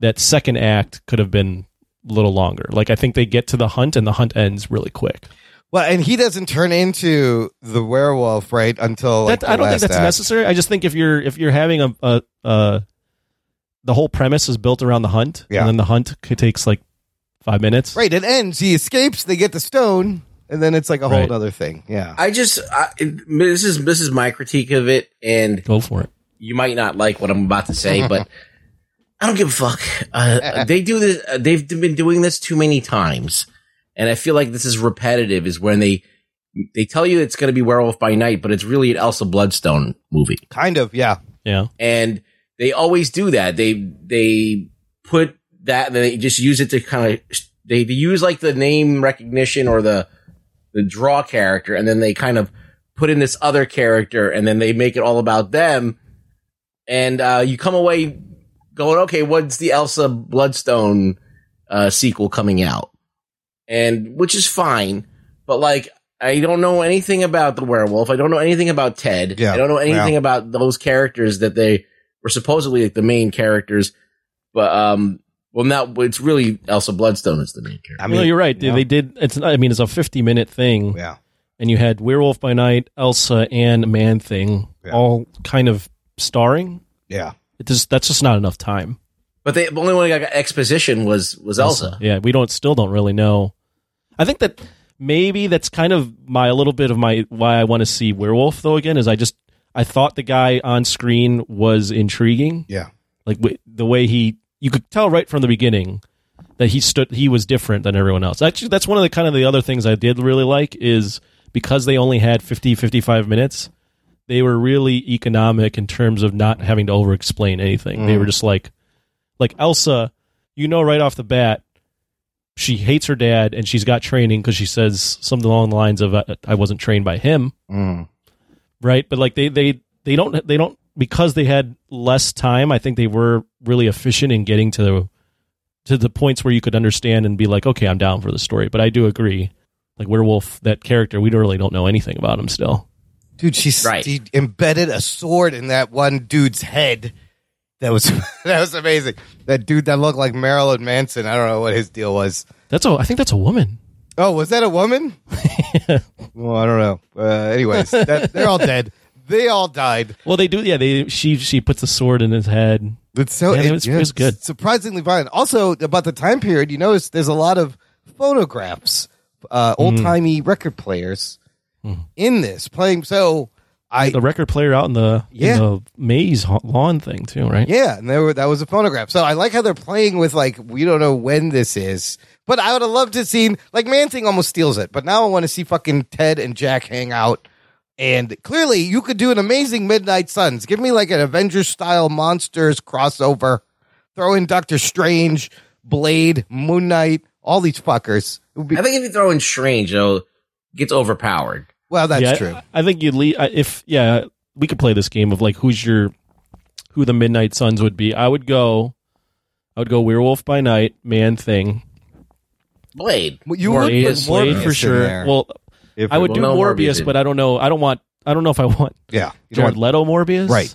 [SPEAKER 6] that second act could have been a little longer. Like i think they get to the hunt and the hunt ends really quick
[SPEAKER 1] well, and he doesn't turn into the werewolf right until like,
[SPEAKER 6] that, I don't think that's
[SPEAKER 1] act.
[SPEAKER 6] necessary. I just think if you're if you're having a, a, a the whole premise is built around the hunt,
[SPEAKER 1] Yeah.
[SPEAKER 6] and then the hunt takes like five minutes.
[SPEAKER 1] Right, it ends. He escapes. They get the stone, and then it's like a whole
[SPEAKER 6] Right.
[SPEAKER 1] other thing. Yeah,
[SPEAKER 5] I just I, this is this is my critique of it, and
[SPEAKER 6] Go for it.
[SPEAKER 5] you might not like what I'm about to say, but I don't give a fuck. Uh, they do this. Uh, they've been doing this too many times, and I feel like this is repetitive. Is when they they tell you it's going to be Werewolf by Night, but it's really an Elsa Bloodstone movie,
[SPEAKER 1] kind of. Yeah,
[SPEAKER 6] Yeah,
[SPEAKER 5] and they always do that. They they put that, and they just use it to kind of they, they use like the name recognition or the the draw character, and then they kind of put in this other character, and then they make it all about them. And uh, you come away going, okay, what's the Elsa Bloodstone uh, sequel coming out? And which is fine, but like I don't know anything about the werewolf. I don't know anything about Ted.
[SPEAKER 1] Yeah,
[SPEAKER 5] I don't know anything
[SPEAKER 1] yeah.
[SPEAKER 5] about those characters that they were supposedly like the main characters. But um, well, now it's really Elsa Bloodstone is the main character.
[SPEAKER 1] I
[SPEAKER 6] no, you're right. They- They did. It's. not- I mean, it's a 50 minute thing.
[SPEAKER 1] Yeah.
[SPEAKER 6] and you had Werewolf by Night, Elsa, and Man Thing all kind of starring.
[SPEAKER 1] Yeah,
[SPEAKER 6] it just that's just not enough time.
[SPEAKER 5] But they, the only one that got exposition was was Elsa.
[SPEAKER 6] Yeah, we don't still don't really know. I think that maybe that's kind of my a little bit of my why I want to see Werewolf though again is I just I thought the guy on screen was intriguing.
[SPEAKER 1] Yeah.
[SPEAKER 6] Like w- the way he you could tell right from the beginning that he stood he was different than everyone else. Actually that's one of the kind of the other things I did really like is because they only had 50 55 minutes they were really economic in terms of not having to over explain anything. They
[SPEAKER 1] Mm.
[SPEAKER 6] were just like like Elsa, you know right off the bat she hates her dad and she's got training because she says something along the lines of "I- I wasn't trained by him,
[SPEAKER 1] Mm.
[SPEAKER 6] right? But like they they they don't they don't because they had less time. I think they were really efficient in getting to the to the points where you could understand and be like, okay, I'm down for the story. But I do agree, like Werewolf, that character, we don't really don't know anything about him still.
[SPEAKER 1] dude, she's right. she embedded a sword in that one dude's head. That was that was amazing. That dude that looked like Marilyn Manson. I don't know what his deal was.
[SPEAKER 6] That's a I think that's a woman.
[SPEAKER 1] Oh, was that a woman? well, I don't know. Uh, anyways, that, they're all dead. They all died.
[SPEAKER 6] Well, they do. Yeah, they she she puts a sword in his head.
[SPEAKER 1] It's so
[SPEAKER 6] Yeah,
[SPEAKER 1] it,
[SPEAKER 6] was, it was good.
[SPEAKER 1] Surprisingly violent. Also, about the time period, you notice there's a lot of phonographs, uh,
[SPEAKER 6] Mm.
[SPEAKER 1] old timey record players in this playing. So I
[SPEAKER 6] the record player out in the
[SPEAKER 1] Yeah.
[SPEAKER 6] in the maze lawn thing too, right?
[SPEAKER 1] Yeah, and there were, that was a phonograph. So I like how they're playing with like we don't know when this is, but I would have loved to seen like Man Thing almost steals it, but now I want to see fucking Ted and Jack hang out. And clearly, you could do an amazing Midnight Suns. Give me like an Avengers style monsters crossover. Throw in Doctor Strange, Blade, Moon Knight, all these fuckers. Be,
[SPEAKER 5] I think if you throw in Strange, though, it gets overpowered.
[SPEAKER 1] Well, that's
[SPEAKER 6] Yeah,
[SPEAKER 1] true.
[SPEAKER 6] I, think you'd leave uh, if yeah, we could play this game of like who's your who the Midnight Suns would be. I would go I would go Werewolf by Night, Man Thing.
[SPEAKER 5] Blade.
[SPEAKER 1] you
[SPEAKER 6] Blade,
[SPEAKER 1] would
[SPEAKER 6] Blade,
[SPEAKER 1] Morbius
[SPEAKER 6] for sure. Well,
[SPEAKER 1] If
[SPEAKER 6] I would do
[SPEAKER 1] no, Morbius
[SPEAKER 6] Morbius, but I don't know. I don't want. I don't know if I want.
[SPEAKER 1] Yeah, you
[SPEAKER 6] Jared
[SPEAKER 1] want-
[SPEAKER 6] Leto Morbius.
[SPEAKER 1] Right.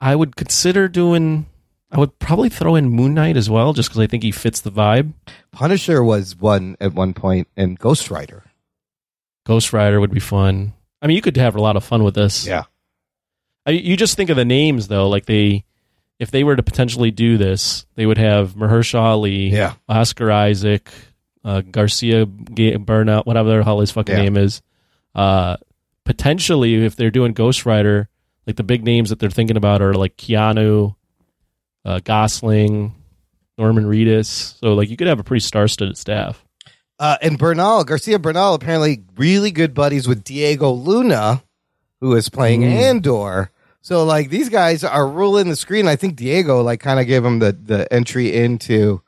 [SPEAKER 6] I would consider doing. I would probably throw in Moon Knight as well, just because I think he fits the vibe.
[SPEAKER 1] Punisher was one at one point, and Ghost Rider.
[SPEAKER 6] Ghost Rider would be fun. I mean, you could have a lot of fun with this.
[SPEAKER 1] Yeah.
[SPEAKER 6] I, you just think of the names though, like they, if they were to potentially do this, they would have Mahershala Ali,
[SPEAKER 1] Yeah.
[SPEAKER 6] Oscar Isaac, uh, Garcia Ga- Burnout, whatever the hell his fucking
[SPEAKER 1] Yeah.
[SPEAKER 6] name is. Uh, potentially, if they're doing Ghost Rider, like the big names that they're thinking about are like Keanu, uh, Gosling, Norman Reedus. So like you could have a pretty star-studded staff.
[SPEAKER 1] Uh, and Bernal, Garcia Bernal, apparently really good buddies with Diego Luna, who is playing
[SPEAKER 6] Mm.
[SPEAKER 1] Andor. So like these guys are ruling the screen. I think Diego like kind of gave him the the entry into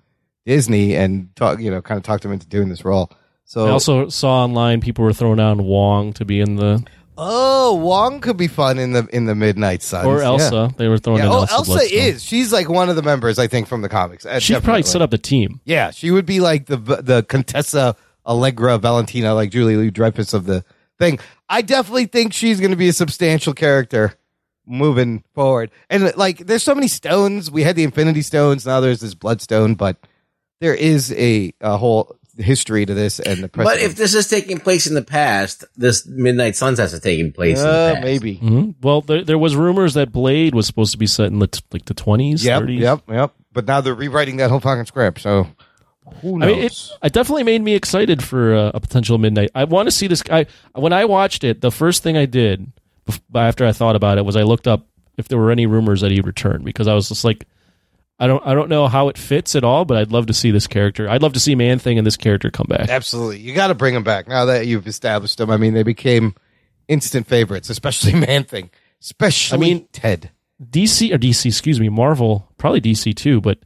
[SPEAKER 1] Disney and talk, you know, kind of talked him into doing this role. So
[SPEAKER 6] I also saw online people were throwing down Wong to be in the
[SPEAKER 1] oh, Wong could be fun in the in the Midnight Suns
[SPEAKER 6] or
[SPEAKER 1] Yeah.
[SPEAKER 6] Elsa. They were throwing
[SPEAKER 1] Yeah,
[SPEAKER 6] in
[SPEAKER 1] oh,
[SPEAKER 6] Elsa.
[SPEAKER 1] Elsa is. She's like one of the members, I think, from the comics. Uh,
[SPEAKER 6] She probably
[SPEAKER 1] definitely.
[SPEAKER 6] set up the team.
[SPEAKER 1] Yeah, she would be like the the Contessa Allegra Valentina, like Julie Dreyfus of the thing. I definitely think she's going to be a substantial character moving forward. And like, there's so many stones. We had the Infinity Stones. Now there's this Bloodstone, but there is a, a whole history to this. And the
[SPEAKER 5] But if this is taking place in the past, this Midnight Suns has to take place in the
[SPEAKER 1] uh,
[SPEAKER 5] past.
[SPEAKER 1] maybe.
[SPEAKER 6] hmm Well, there, there was rumors that Blade was supposed to be set in the t- like the twenties,
[SPEAKER 1] Yep,
[SPEAKER 6] thirties.
[SPEAKER 1] yep, yep. But now they're rewriting that whole fucking script. So who
[SPEAKER 6] I
[SPEAKER 1] knows?
[SPEAKER 6] mean, it, it definitely made me excited for uh, a potential midnight. I want to see this guy. When I watched it, the first thing I did bef- after I thought about it was I looked up if there were any rumors that he returned because I was just like, I don't, I don't know how it fits at all, but I'd love to see this character. I'd love to see Man Thing and this character come back.
[SPEAKER 1] Absolutely. You got to bring them back now that you've established them. I mean, they became instant favorites, especially Man Thing, especially
[SPEAKER 6] I mean-
[SPEAKER 1] Ted.
[SPEAKER 6] DC or DC, excuse me, Marvel, probably DC too, but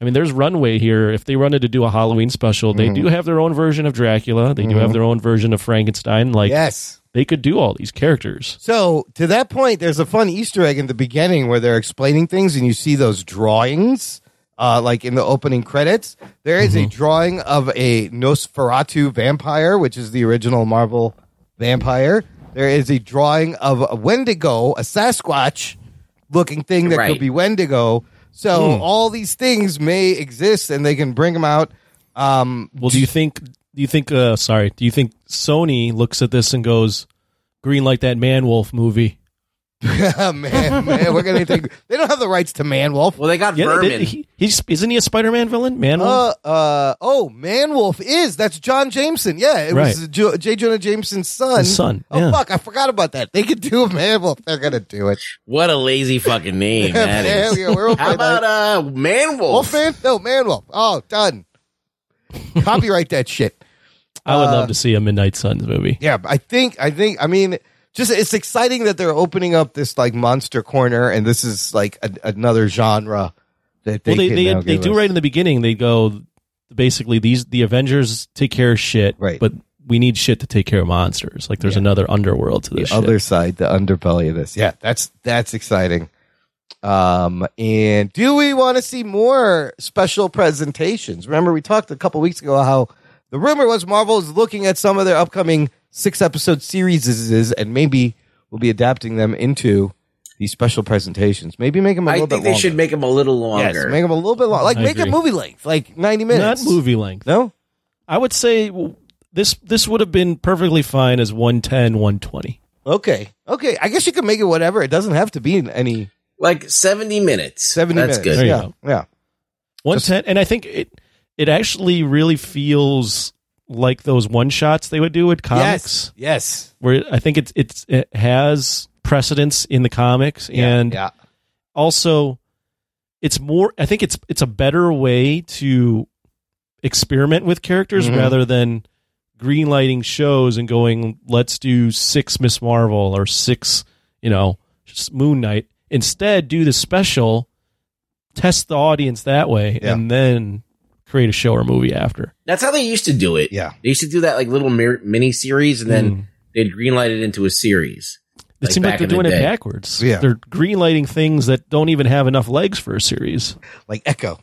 [SPEAKER 6] I mean, there's runway here. If they wanted to do a Halloween special, they
[SPEAKER 1] Mhm.
[SPEAKER 6] do have their own version of Dracula. They do have
[SPEAKER 1] Mhm.
[SPEAKER 6] their own version of Frankenstein. Like,
[SPEAKER 1] yes.
[SPEAKER 6] They could do all these characters.
[SPEAKER 1] So to that point, there's a fun Easter egg in the beginning where they're explaining things, and you see those drawings, uh, like in the opening credits. There is a drawing of a Nosferatu vampire, which is the original Marvel vampire. There is a drawing of a Wendigo, a Sasquatch looking thing that
[SPEAKER 5] Right.
[SPEAKER 1] could be Wendigo. So
[SPEAKER 6] Hmm.
[SPEAKER 1] all these things may exist, and they can bring them out. Um,
[SPEAKER 6] Well, do you think? Do you think? Uh, sorry. Do you think Sony looks at this and goes, "Green like that Man Wolf movie"?
[SPEAKER 1] man, man, we're gonna think they don't have the rights to Man Wolf.
[SPEAKER 5] Well, they got
[SPEAKER 6] Yeah,
[SPEAKER 5] Vermin.
[SPEAKER 6] they- he- he's isn't he a Spider-Man villain? Man Wolf.
[SPEAKER 1] Uh, uh, oh, Man Wolf is that's John Jameson. Yeah, it was
[SPEAKER 6] Right.
[SPEAKER 1] jo- J. Jonah Jameson's son.
[SPEAKER 6] His son,
[SPEAKER 1] Oh
[SPEAKER 6] yeah.
[SPEAKER 1] fuck, I forgot about that. They could do a Man Wolf. They're gonna do it.
[SPEAKER 5] what a lazy fucking name that
[SPEAKER 1] Man,
[SPEAKER 5] is.
[SPEAKER 1] yeah, we're
[SPEAKER 5] How about uh, Man Wolf?
[SPEAKER 1] Wolfman? No, Man Wolf. Oh, done. Copyright that shit.
[SPEAKER 6] I would
[SPEAKER 1] uh,
[SPEAKER 6] love to see a Midnight Suns movie.
[SPEAKER 1] Yeah, I think I think I mean just it's exciting that they're opening up this like monster corner, and this is like a, another genre that they
[SPEAKER 6] well, they they, they do right in the beginning. They go basically these the Avengers take care of shit,
[SPEAKER 1] Right.
[SPEAKER 6] But we need shit to take care of monsters. Like there's another underworld to
[SPEAKER 1] the
[SPEAKER 6] this. shit.
[SPEAKER 1] other side, the underbelly of this. Yeah, that's that's exciting. Um, and do we want to see more special presentations? Remember, we talked a couple weeks ago how the rumor was Marvel is looking at some of their upcoming six episode series and maybe we'll be adapting them into these special presentations. Maybe make them a
[SPEAKER 5] I
[SPEAKER 1] little bit I think
[SPEAKER 5] they
[SPEAKER 1] longer.
[SPEAKER 5] should make them a little longer.
[SPEAKER 1] Yes, make them a little bit long. Like
[SPEAKER 6] I
[SPEAKER 1] make it
[SPEAKER 6] agree.
[SPEAKER 1] movie length, like ninety minutes.
[SPEAKER 6] Not movie length.
[SPEAKER 1] No,
[SPEAKER 6] I would say this this would have been perfectly fine as 110, 120.
[SPEAKER 1] okay, okay. I guess you can make it whatever. It doesn't have to be any
[SPEAKER 5] like 70 minutes.
[SPEAKER 1] seventy
[SPEAKER 5] That's
[SPEAKER 1] minutes.
[SPEAKER 5] good.
[SPEAKER 1] Yeah,
[SPEAKER 6] go.
[SPEAKER 1] yeah.
[SPEAKER 6] 110 and I think it it actually really feels like those one shots they would do with comics
[SPEAKER 1] Yes, yes.
[SPEAKER 6] where I think it's it's it has precedence in the comics and
[SPEAKER 1] yeah.
[SPEAKER 6] also it's more I think it's it's a better way to experiment with characters
[SPEAKER 1] Mhm.
[SPEAKER 6] rather than greenlighting shows and going let's do six Miss Marvel or six you know Moon Knight instead do the special test the audience that way
[SPEAKER 1] Yeah.
[SPEAKER 6] and then create a show or movie after
[SPEAKER 5] That's how they used to do it.
[SPEAKER 1] Yeah.
[SPEAKER 5] They used to do that like little mir- mini series and then
[SPEAKER 6] Mm.
[SPEAKER 5] they'd greenlight it into a series.
[SPEAKER 6] it
[SPEAKER 5] Like
[SPEAKER 6] seems like they're
[SPEAKER 5] in the
[SPEAKER 6] doing it backwards
[SPEAKER 1] Yeah.
[SPEAKER 6] they're greenlighting things that don't even have enough legs for a series
[SPEAKER 1] like Echo.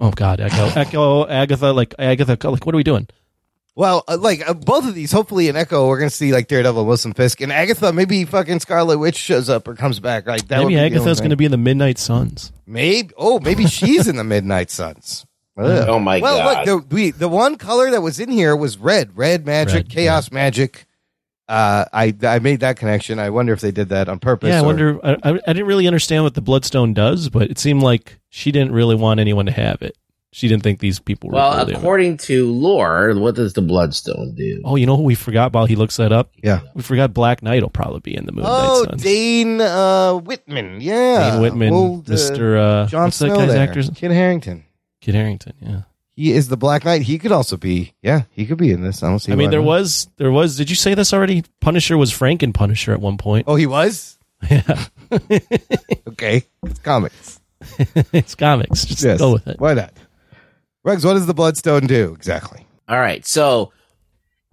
[SPEAKER 6] oh god Echo Echo Agatha like Agatha like what are we doing
[SPEAKER 1] Well, uh, like uh, both of these, hopefully in Echo, we're gonna see like Daredevil, Wilson Fisk, and Agatha. Maybe fucking Scarlet Witch shows up or comes back. Right? That would
[SPEAKER 6] maybe
[SPEAKER 1] be
[SPEAKER 6] Agatha's going to be in the Midnight Suns
[SPEAKER 1] Maybe. Oh, maybe she's in the Midnight Suns. Ugh.
[SPEAKER 5] Oh my
[SPEAKER 1] well,
[SPEAKER 5] God.
[SPEAKER 1] Well, look, the we, the one color that was in here was red, red magic,
[SPEAKER 6] Red,
[SPEAKER 1] chaos magic. Uh, I I made that connection. I wonder if they did that on purpose.
[SPEAKER 6] yeah I
[SPEAKER 1] or-
[SPEAKER 6] wonder I, I I didn't really understand what the Bloodstone does but it seemed like she didn't really want anyone to have it she didn't think these people were
[SPEAKER 5] Well,
[SPEAKER 6] worthy of it.
[SPEAKER 5] according to lore, what does the Bloodstone do?
[SPEAKER 6] oh you know who we forgot while he looks that up
[SPEAKER 1] Yeah.
[SPEAKER 6] we forgot Black Knight will probably be in the Midnight
[SPEAKER 1] Oh,
[SPEAKER 6] Suns
[SPEAKER 1] Dane uh, Whitman. Yeah,
[SPEAKER 6] Dane Whitman
[SPEAKER 1] Old, uh,
[SPEAKER 6] Mr. Uh,
[SPEAKER 1] Jon
[SPEAKER 6] what's that
[SPEAKER 1] Snow.
[SPEAKER 6] guy's
[SPEAKER 1] there.
[SPEAKER 6] actor's
[SPEAKER 1] Kit Harington.
[SPEAKER 6] Kit Harington yeah
[SPEAKER 1] He is the Black Knight. He could also be. Yeah, he could be in this. I don't see.
[SPEAKER 6] I mean there
[SPEAKER 1] not.
[SPEAKER 6] was there was did you say this already Punisher was Franken Punisher at one point
[SPEAKER 1] Oh, he was.
[SPEAKER 6] Yeah.
[SPEAKER 1] okay, it's comics.
[SPEAKER 6] it's comics. Just
[SPEAKER 1] Yes.
[SPEAKER 6] go with it.
[SPEAKER 1] Why not? Rex, what does the Bloodstone do exactly?
[SPEAKER 5] All right, so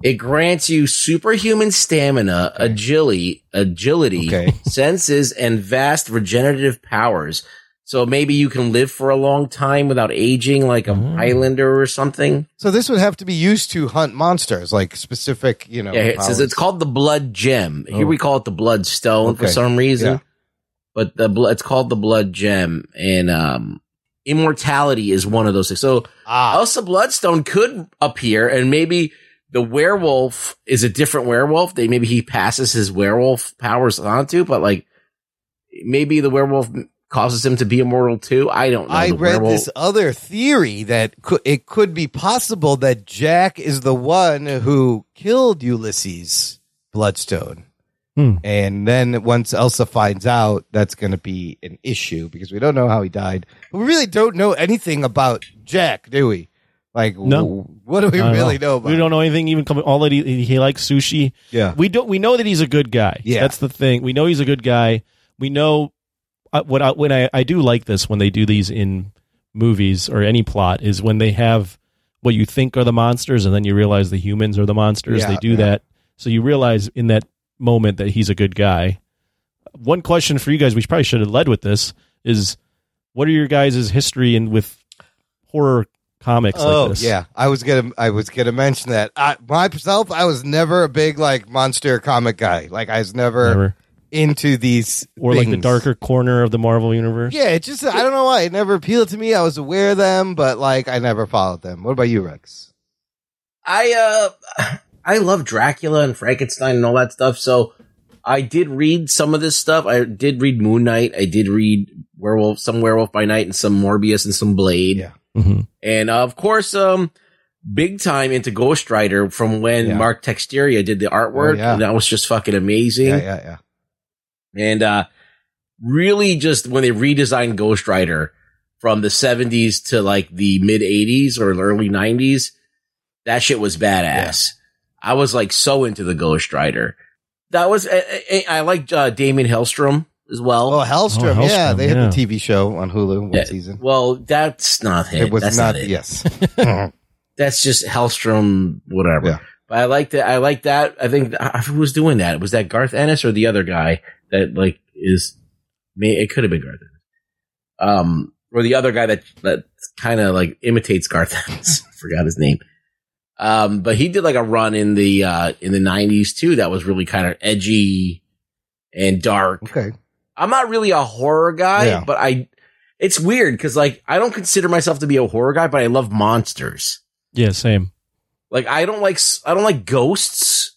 [SPEAKER 5] it grants you superhuman stamina, agility, agility,
[SPEAKER 1] Okay.
[SPEAKER 5] senses, and vast regenerative powers. So maybe you can live for a long time without aging, like a
[SPEAKER 1] Mm.
[SPEAKER 5] Highlander or something.
[SPEAKER 1] So this would have to be used to hunt monsters, like specific, you know.
[SPEAKER 5] yeah, it says it's called the Blood Gem. Here
[SPEAKER 1] Oh.
[SPEAKER 5] we call it the Blood Stone for some reason,
[SPEAKER 1] Yeah.
[SPEAKER 5] but the it's called the Blood Gem, and um, immortality is one of those things. So
[SPEAKER 1] Ah,
[SPEAKER 5] Elsa Bloodstone could appear, and maybe the werewolf is a different werewolf. They maybe he passes his werewolf powers onto, but like maybe the werewolf causes him to be immortal too. I don't know.
[SPEAKER 1] I
[SPEAKER 5] The
[SPEAKER 1] read
[SPEAKER 5] werewolf-
[SPEAKER 1] this other theory that cou- it could be possible that Jack is the one who killed Ulysses Bloodstone.
[SPEAKER 6] Hmm.
[SPEAKER 1] And then once Elsa finds out, that's going to be an issue because we don't know how he died. We really don't know anything about Jack, do we? Like,
[SPEAKER 6] No.
[SPEAKER 1] w- what do we
[SPEAKER 6] I don't
[SPEAKER 1] really know about?
[SPEAKER 6] We don't know anything. Even coming, all that he, he likes sushi.
[SPEAKER 1] Yeah.
[SPEAKER 6] we don't. We know that he's a good guy.
[SPEAKER 1] Yeah.
[SPEAKER 6] that's the thing. We know he's a good guy. We know what I, when I I do like this when they do these in movies or any plot is when they have what you think are the monsters and then you realize the humans are the monsters.
[SPEAKER 1] Yeah,
[SPEAKER 6] they do
[SPEAKER 1] yeah.
[SPEAKER 6] that, so you realize in that moment that he's a good guy. One question for you guys, we probably should have led with this, is what are your guys' history in with horror comics
[SPEAKER 1] Oh
[SPEAKER 6] like this?
[SPEAKER 1] yeah, I was gonna I was gonna mention that. I, myself, I was never a big like monster comic guy. Like I was never,
[SPEAKER 6] Never.
[SPEAKER 1] Into these
[SPEAKER 6] or like the darker corner of the Marvel universe.
[SPEAKER 1] Yeah, it just I don't know why it never appealed to me. I was aware of them, but like I never followed them. What about you, Rex?
[SPEAKER 5] I uh I love Dracula and Frankenstein and all that stuff. So I did read some of this stuff. I did read Moon Knight. I did read Werewolf, some Werewolf by Night, and some Morbius and some Blade.
[SPEAKER 1] Yeah.
[SPEAKER 6] hmm
[SPEAKER 5] And uh, of course, um, big time into Ghost Rider from when
[SPEAKER 1] Yeah.
[SPEAKER 5] Mark Texeira did the artwork.
[SPEAKER 1] Oh, yeah.
[SPEAKER 5] And that was just fucking amazing.
[SPEAKER 1] Yeah, yeah, yeah.
[SPEAKER 5] And uh, really, just when they redesigned Ghost Rider from the 70s to like the mid 80s or early 90s, that shit was badass. I was like so into the Ghost Rider. That was, I, I, I like uh, Damien Hellstrom as well.
[SPEAKER 1] Oh, Hellstrom.
[SPEAKER 6] Oh,
[SPEAKER 1] yeah,
[SPEAKER 6] Hellstrom,
[SPEAKER 1] they had the TV show on Hulu one
[SPEAKER 5] Yeah.
[SPEAKER 1] season.
[SPEAKER 5] Well, that's not him.
[SPEAKER 1] It was
[SPEAKER 5] that's
[SPEAKER 1] not,
[SPEAKER 5] not, it.
[SPEAKER 1] yes.
[SPEAKER 5] That's just Hellstrom, whatever.
[SPEAKER 1] Yeah.
[SPEAKER 5] But I like that. I like that. I think uh, who was doing that? Was that Garth Ennis or the other guy that like is? May it could have been Garth Ennis, um, or the other guy that that kind of like imitates Garth Ennis. Forgot his name. Um, but he did like a run in the uh in the '90s too. That was really kind of edgy and dark.
[SPEAKER 1] okay.
[SPEAKER 5] I'm not really a horror guy,
[SPEAKER 1] Yeah.
[SPEAKER 5] but I. It's weird because like I don't consider myself to be a horror guy, but I love monsters.
[SPEAKER 6] Yeah, same.
[SPEAKER 5] Like I don't like s- I don't like ghosts,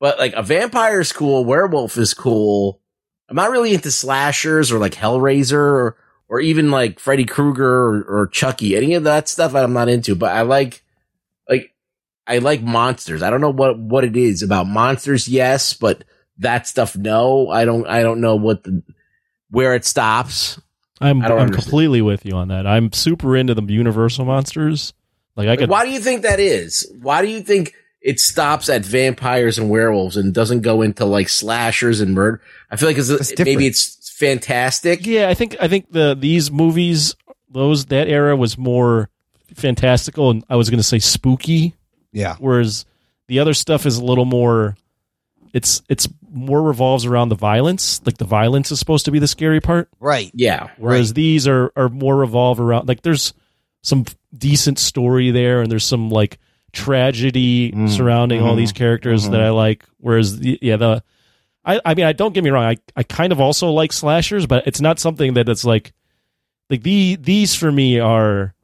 [SPEAKER 5] but like a vampire is cool, werewolf is cool. I'm not really into slashers or like Hellraiser or or even like Freddy Krueger or, or Chucky. Any of that stuff I'm not into, but I like like I like monsters. I don't know what what it is about monsters. Yes, but that stuff no. I don't I don't know what the where it stops.
[SPEAKER 6] I'm I'm
[SPEAKER 5] understand.
[SPEAKER 6] completely with you on that. I'm super into the Universal monsters. Like I could
[SPEAKER 5] why do you think that is? Why do you think it stops at vampires and werewolves and doesn't go into like slashers and murder? I feel like it's,
[SPEAKER 1] It's different.
[SPEAKER 5] maybe it's fantastic.
[SPEAKER 6] Yeah, I think I think the these movies those that era was more fantastical and I was going to say spooky
[SPEAKER 1] Yeah.
[SPEAKER 6] whereas the other stuff is a little more it's it's more revolves around the violence. Like the violence is supposed to be the scary part.
[SPEAKER 1] Right.
[SPEAKER 5] Yeah.
[SPEAKER 6] Whereas these are are more revolve around like there's some decent story there and there's some like tragedy
[SPEAKER 1] Mm.
[SPEAKER 6] surrounding all
[SPEAKER 1] Mhm.
[SPEAKER 6] these characters
[SPEAKER 1] Mhm.
[SPEAKER 6] that I like. Whereas the, yeah, the I I mean I don't get me wrong, I I kind of also like slashers, but it's not something that it's like like the these for me are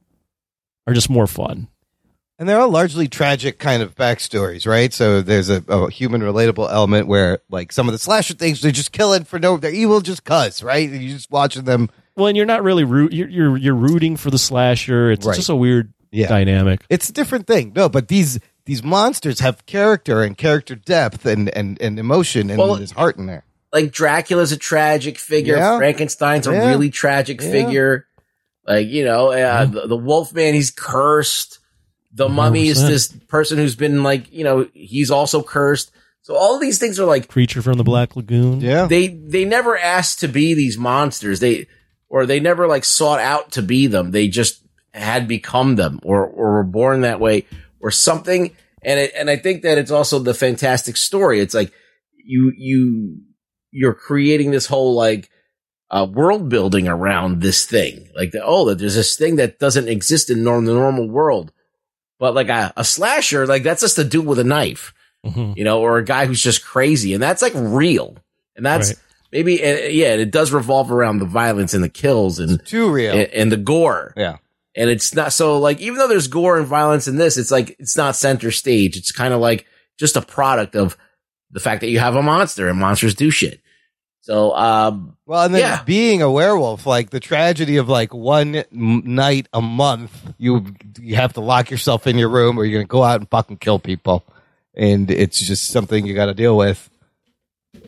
[SPEAKER 6] are just more fun.
[SPEAKER 1] And they're all largely tragic kind of backstories, right? So there's a, a human relatable element where, like, some of the slasher things, they're just killing for no, they're evil just cuz, right? And you're just watching them.
[SPEAKER 6] Well, and you're not really root you're you're, you're rooting for the slasher. It's
[SPEAKER 1] Right.
[SPEAKER 6] just a weird
[SPEAKER 1] Yeah.
[SPEAKER 6] dynamic.
[SPEAKER 1] It's a different thing. No, but these these monsters have character and character depth and, and, and emotion and
[SPEAKER 5] Well,
[SPEAKER 1] there's heart in there.
[SPEAKER 5] Like Dracula's a tragic figure.
[SPEAKER 1] Yeah.
[SPEAKER 5] Frankenstein's a
[SPEAKER 1] Yeah.
[SPEAKER 5] really tragic
[SPEAKER 1] Yeah.
[SPEAKER 5] figure. Like you know, uh, the, the Wolfman, he's cursed. The Mummy is this person who's been like you know he's also cursed. So all these things are like
[SPEAKER 6] Creature from the Black Lagoon.
[SPEAKER 1] Yeah.
[SPEAKER 5] they they never asked to be these monsters. They or they never like sought out to be them. They just had become them or or were born that way or something. And it, and I think that it's also the fantastic story. It's like you you you're creating this whole like uh, world building around this thing. Like the, oh, that there's this thing that doesn't exist in norm, the normal world. But like a, a slasher, like that's just a dude with a knife
[SPEAKER 6] Mhm.
[SPEAKER 5] you know, or a guy who's just crazy, and that's like real, and that's
[SPEAKER 6] Right.
[SPEAKER 5] maybe uh, yeah, it does revolve around the violence and the kills and
[SPEAKER 1] Too real.
[SPEAKER 5] and, and the gore,
[SPEAKER 1] yeah.
[SPEAKER 5] And it's not so like even though there's gore and violence in this, it's like it's not center stage. It's kind of like just a product of the fact that you have a monster and monsters do shit. So um,
[SPEAKER 1] Well, and then
[SPEAKER 5] Yeah.
[SPEAKER 1] being a werewolf, like the tragedy of like one m- night a month, you you have to lock yourself in your room, or you're gonna go out and fucking kill people, and it's just something you got to deal with.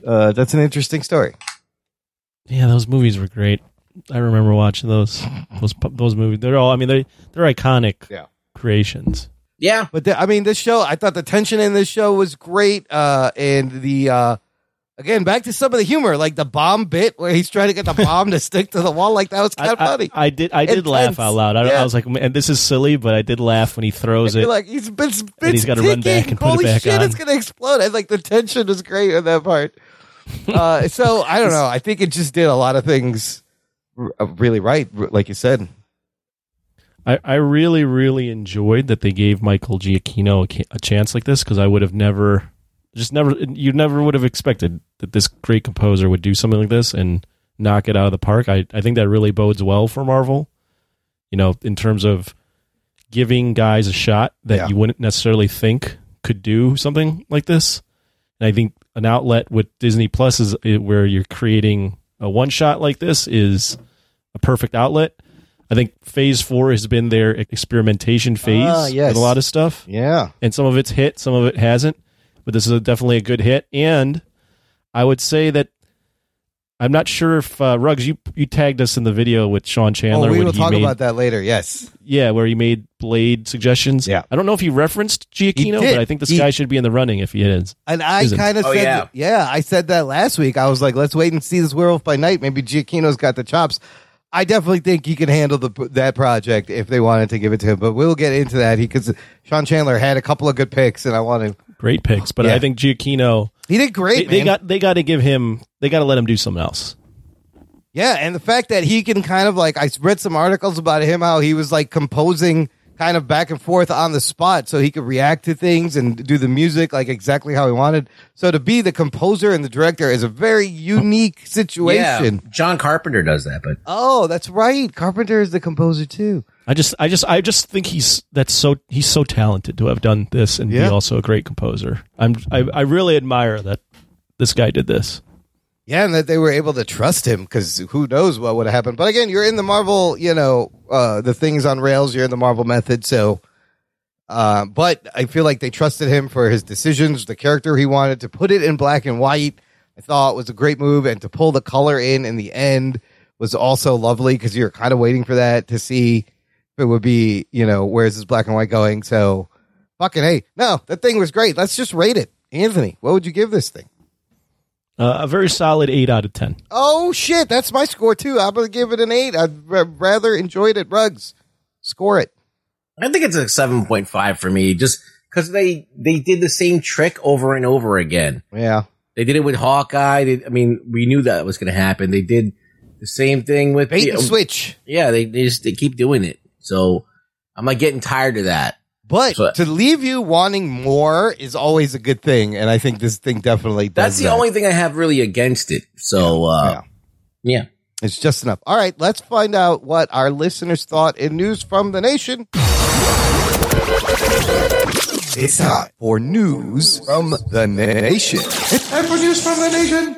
[SPEAKER 1] Uh, that's an interesting story.
[SPEAKER 6] Yeah, those movies were great. I remember watching those those those movies. They're all. I mean, they they're iconic
[SPEAKER 1] Yeah.
[SPEAKER 6] creations.
[SPEAKER 5] yeah,
[SPEAKER 1] But the, I mean, this show, I thought the tension in this show was great, uh, and the uh, again back to some of the humor, like the bomb bit where he's trying to get the bomb to stick to the wall, like that was kind of funny.
[SPEAKER 6] I, I did. I did laugh out loud. I,
[SPEAKER 1] Yeah.
[SPEAKER 6] I was like, and this is silly, but I did laugh when he throws it.
[SPEAKER 1] like he's been, it's
[SPEAKER 6] And he's gotta run back and put it
[SPEAKER 1] Holy
[SPEAKER 6] back
[SPEAKER 1] shit,
[SPEAKER 6] on.
[SPEAKER 1] it's gonna explode! And like the tension is great in that part. uh, so I don't know. I think it just did a lot of things r- really right, like you said.
[SPEAKER 6] I, I really, really enjoyed that they gave Michael Giacchino a, a chance like this because I would have never, just never, you never would have expected that this great composer would do something like this and knock it out of the park. I, I think that really bodes well for Marvel, you know, in terms of giving guys a shot that
[SPEAKER 1] Yeah.
[SPEAKER 6] you wouldn't necessarily think could do something like this. And I think an outlet with Disney Plus is uh, where you're creating a one shot like this is a perfect outlet. I think phase four has been their experimentation phase
[SPEAKER 1] Ah, yes.
[SPEAKER 6] with a lot of stuff.
[SPEAKER 1] Yeah,
[SPEAKER 6] And some of it's hit, some of it hasn't. But this is a, definitely a good hit. And I would say that I'm not sure if uh, Ruggs, you you tagged us in the video with Sean Chandler.
[SPEAKER 1] oh, we will talk
[SPEAKER 6] made,
[SPEAKER 1] about that later. Yes,
[SPEAKER 6] Yeah, where he made Blade suggestions.
[SPEAKER 1] Yeah.
[SPEAKER 6] I don't know if he referenced Giacchino,
[SPEAKER 1] did.
[SPEAKER 6] but I think this
[SPEAKER 1] He-
[SPEAKER 6] guy should be in the running if he is.
[SPEAKER 1] and I kind of
[SPEAKER 5] Oh,
[SPEAKER 1] said,
[SPEAKER 5] yeah.
[SPEAKER 1] that- yeah, I said that last week. I was like, let's wait and see this Werewolf by Night. Maybe Giacchino's got the chops. I definitely think he can handle the that project if they wanted to give it to him. But we'll get into that. He because Sean Chandler had a couple of good picks, and I want to.
[SPEAKER 6] Great picks, but
[SPEAKER 1] Yeah.
[SPEAKER 6] I think Giacchino
[SPEAKER 1] He did great.
[SPEAKER 6] they
[SPEAKER 1] man.
[SPEAKER 6] got they got to give him they got to let him do something else.
[SPEAKER 1] Yeah, and the fact that he can kind of like I read some articles about him how he was like composing kind of back and forth on the spot so he could react to things and do the music like exactly how he wanted. So to be the composer and the director is a very unique situation.
[SPEAKER 5] yeah,
[SPEAKER 1] situation.
[SPEAKER 5] John Carpenter does that, but
[SPEAKER 1] Oh, that's right. Carpenter is the composer too.
[SPEAKER 6] I just I just I just think he's that's so he's so talented to have done this and
[SPEAKER 1] Yeah.
[SPEAKER 6] be also a great composer. I'm I, I really admire that this guy did this.
[SPEAKER 1] Yeah, and that they were able to trust him because who knows what would have happened. But again, you're in the Marvel, you know, uh, the things on rails. You're in the Marvel method, so. Uh, but I feel like they trusted him for his decisions, the character he wanted to put it in black and white. I thought was a great move, and to pull the color in in the end was also lovely because you're kind of waiting for that to see if it would be, you know, where's this black and white going. So, fucking hey, no, that thing was great. Let's just rate it, Anthony. What would you give this thing?
[SPEAKER 6] Uh, a very solid eight out of ten.
[SPEAKER 1] Oh shit, that's my score too. I'm gonna give it an eight. I'd r- rather enjoyed it. Ruggs, score it.
[SPEAKER 5] I think it's a seven point five for me, just because they they did the same trick over and over again.
[SPEAKER 1] Yeah,
[SPEAKER 5] They did it with Hawkeye. They, I mean, we knew that was going to happen. They did the same thing with
[SPEAKER 1] bait
[SPEAKER 5] the-
[SPEAKER 1] and switch.
[SPEAKER 5] Yeah, they, they just they keep doing it. So I'm like getting tired of that.
[SPEAKER 1] But
[SPEAKER 5] So-
[SPEAKER 1] to leave you wanting more is always a good thing, and I think this thing definitely does.
[SPEAKER 5] That's the
[SPEAKER 1] that.
[SPEAKER 5] only thing I have really against it. So uh, yeah.
[SPEAKER 1] It's just enough. All right, let's find out what our listeners thought in news from the nation. It's time for news from the nation. It's time for news from the nation.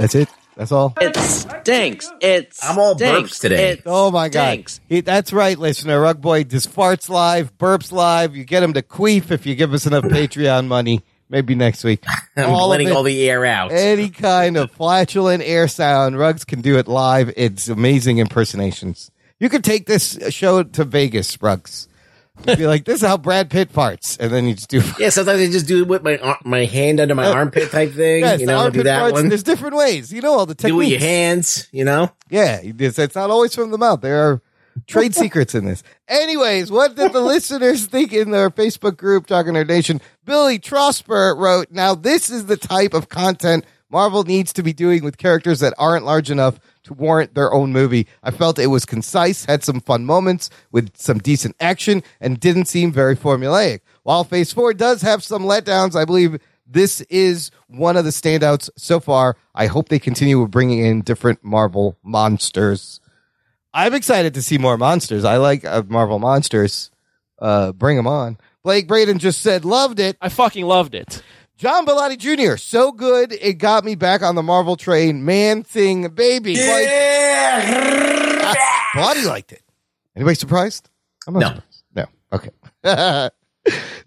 [SPEAKER 1] That's it. That's all.
[SPEAKER 3] It stinks. It
[SPEAKER 5] I'm all
[SPEAKER 3] stinks.
[SPEAKER 5] burps today.
[SPEAKER 3] It
[SPEAKER 1] Oh my god! He, that's right, listener. Rug Boy just farts live, burps live. You get him to queef if you give us enough Patreon money. maybe next week.
[SPEAKER 5] I'm
[SPEAKER 1] All
[SPEAKER 5] letting
[SPEAKER 1] it.
[SPEAKER 5] all the air out.
[SPEAKER 1] Any kind of flatulent air sound, Ruggs can do it live. It's amazing impersonations. You could take this show to Vegas, Ruggs. Be like, this is how Brad Pitt farts, and then you just do.
[SPEAKER 5] yeah, sometimes I just do it with my my hand under my oh. armpit type thing.
[SPEAKER 1] Yes,
[SPEAKER 5] you know, do
[SPEAKER 1] armpit
[SPEAKER 5] that
[SPEAKER 1] farts,
[SPEAKER 5] one.
[SPEAKER 1] There's different ways. You know all the techniques.
[SPEAKER 5] Do it with your hands. You know.
[SPEAKER 1] Yeah, it's, it's not always from the mouth. There are trade secrets in this. Anyways, what did the listeners think in their Facebook group, Talking Our Nation? Billy Trosper wrote, Now, this is the type of content Marvel needs to be doing with characters that aren't large enough to warrant their own movie. I felt it was concise, had some fun moments with some decent action, and didn't seem very formulaic. While Phase 4 does have some letdowns, I believe this is one of the standouts so far. I hope they continue with bringing in different Marvel monsters. I'm excited to see more monsters. I like uh, Marvel monsters. Uh, bring them on. Blake Braden just said, loved it.
[SPEAKER 6] I fucking loved it.
[SPEAKER 1] John Bellotti Jr., so good. It got me back on the Marvel train. Man thing, baby. Yeah. Bellotti liked it. Anybody surprised? I'm not
[SPEAKER 5] No.
[SPEAKER 1] surprised. No. Okay.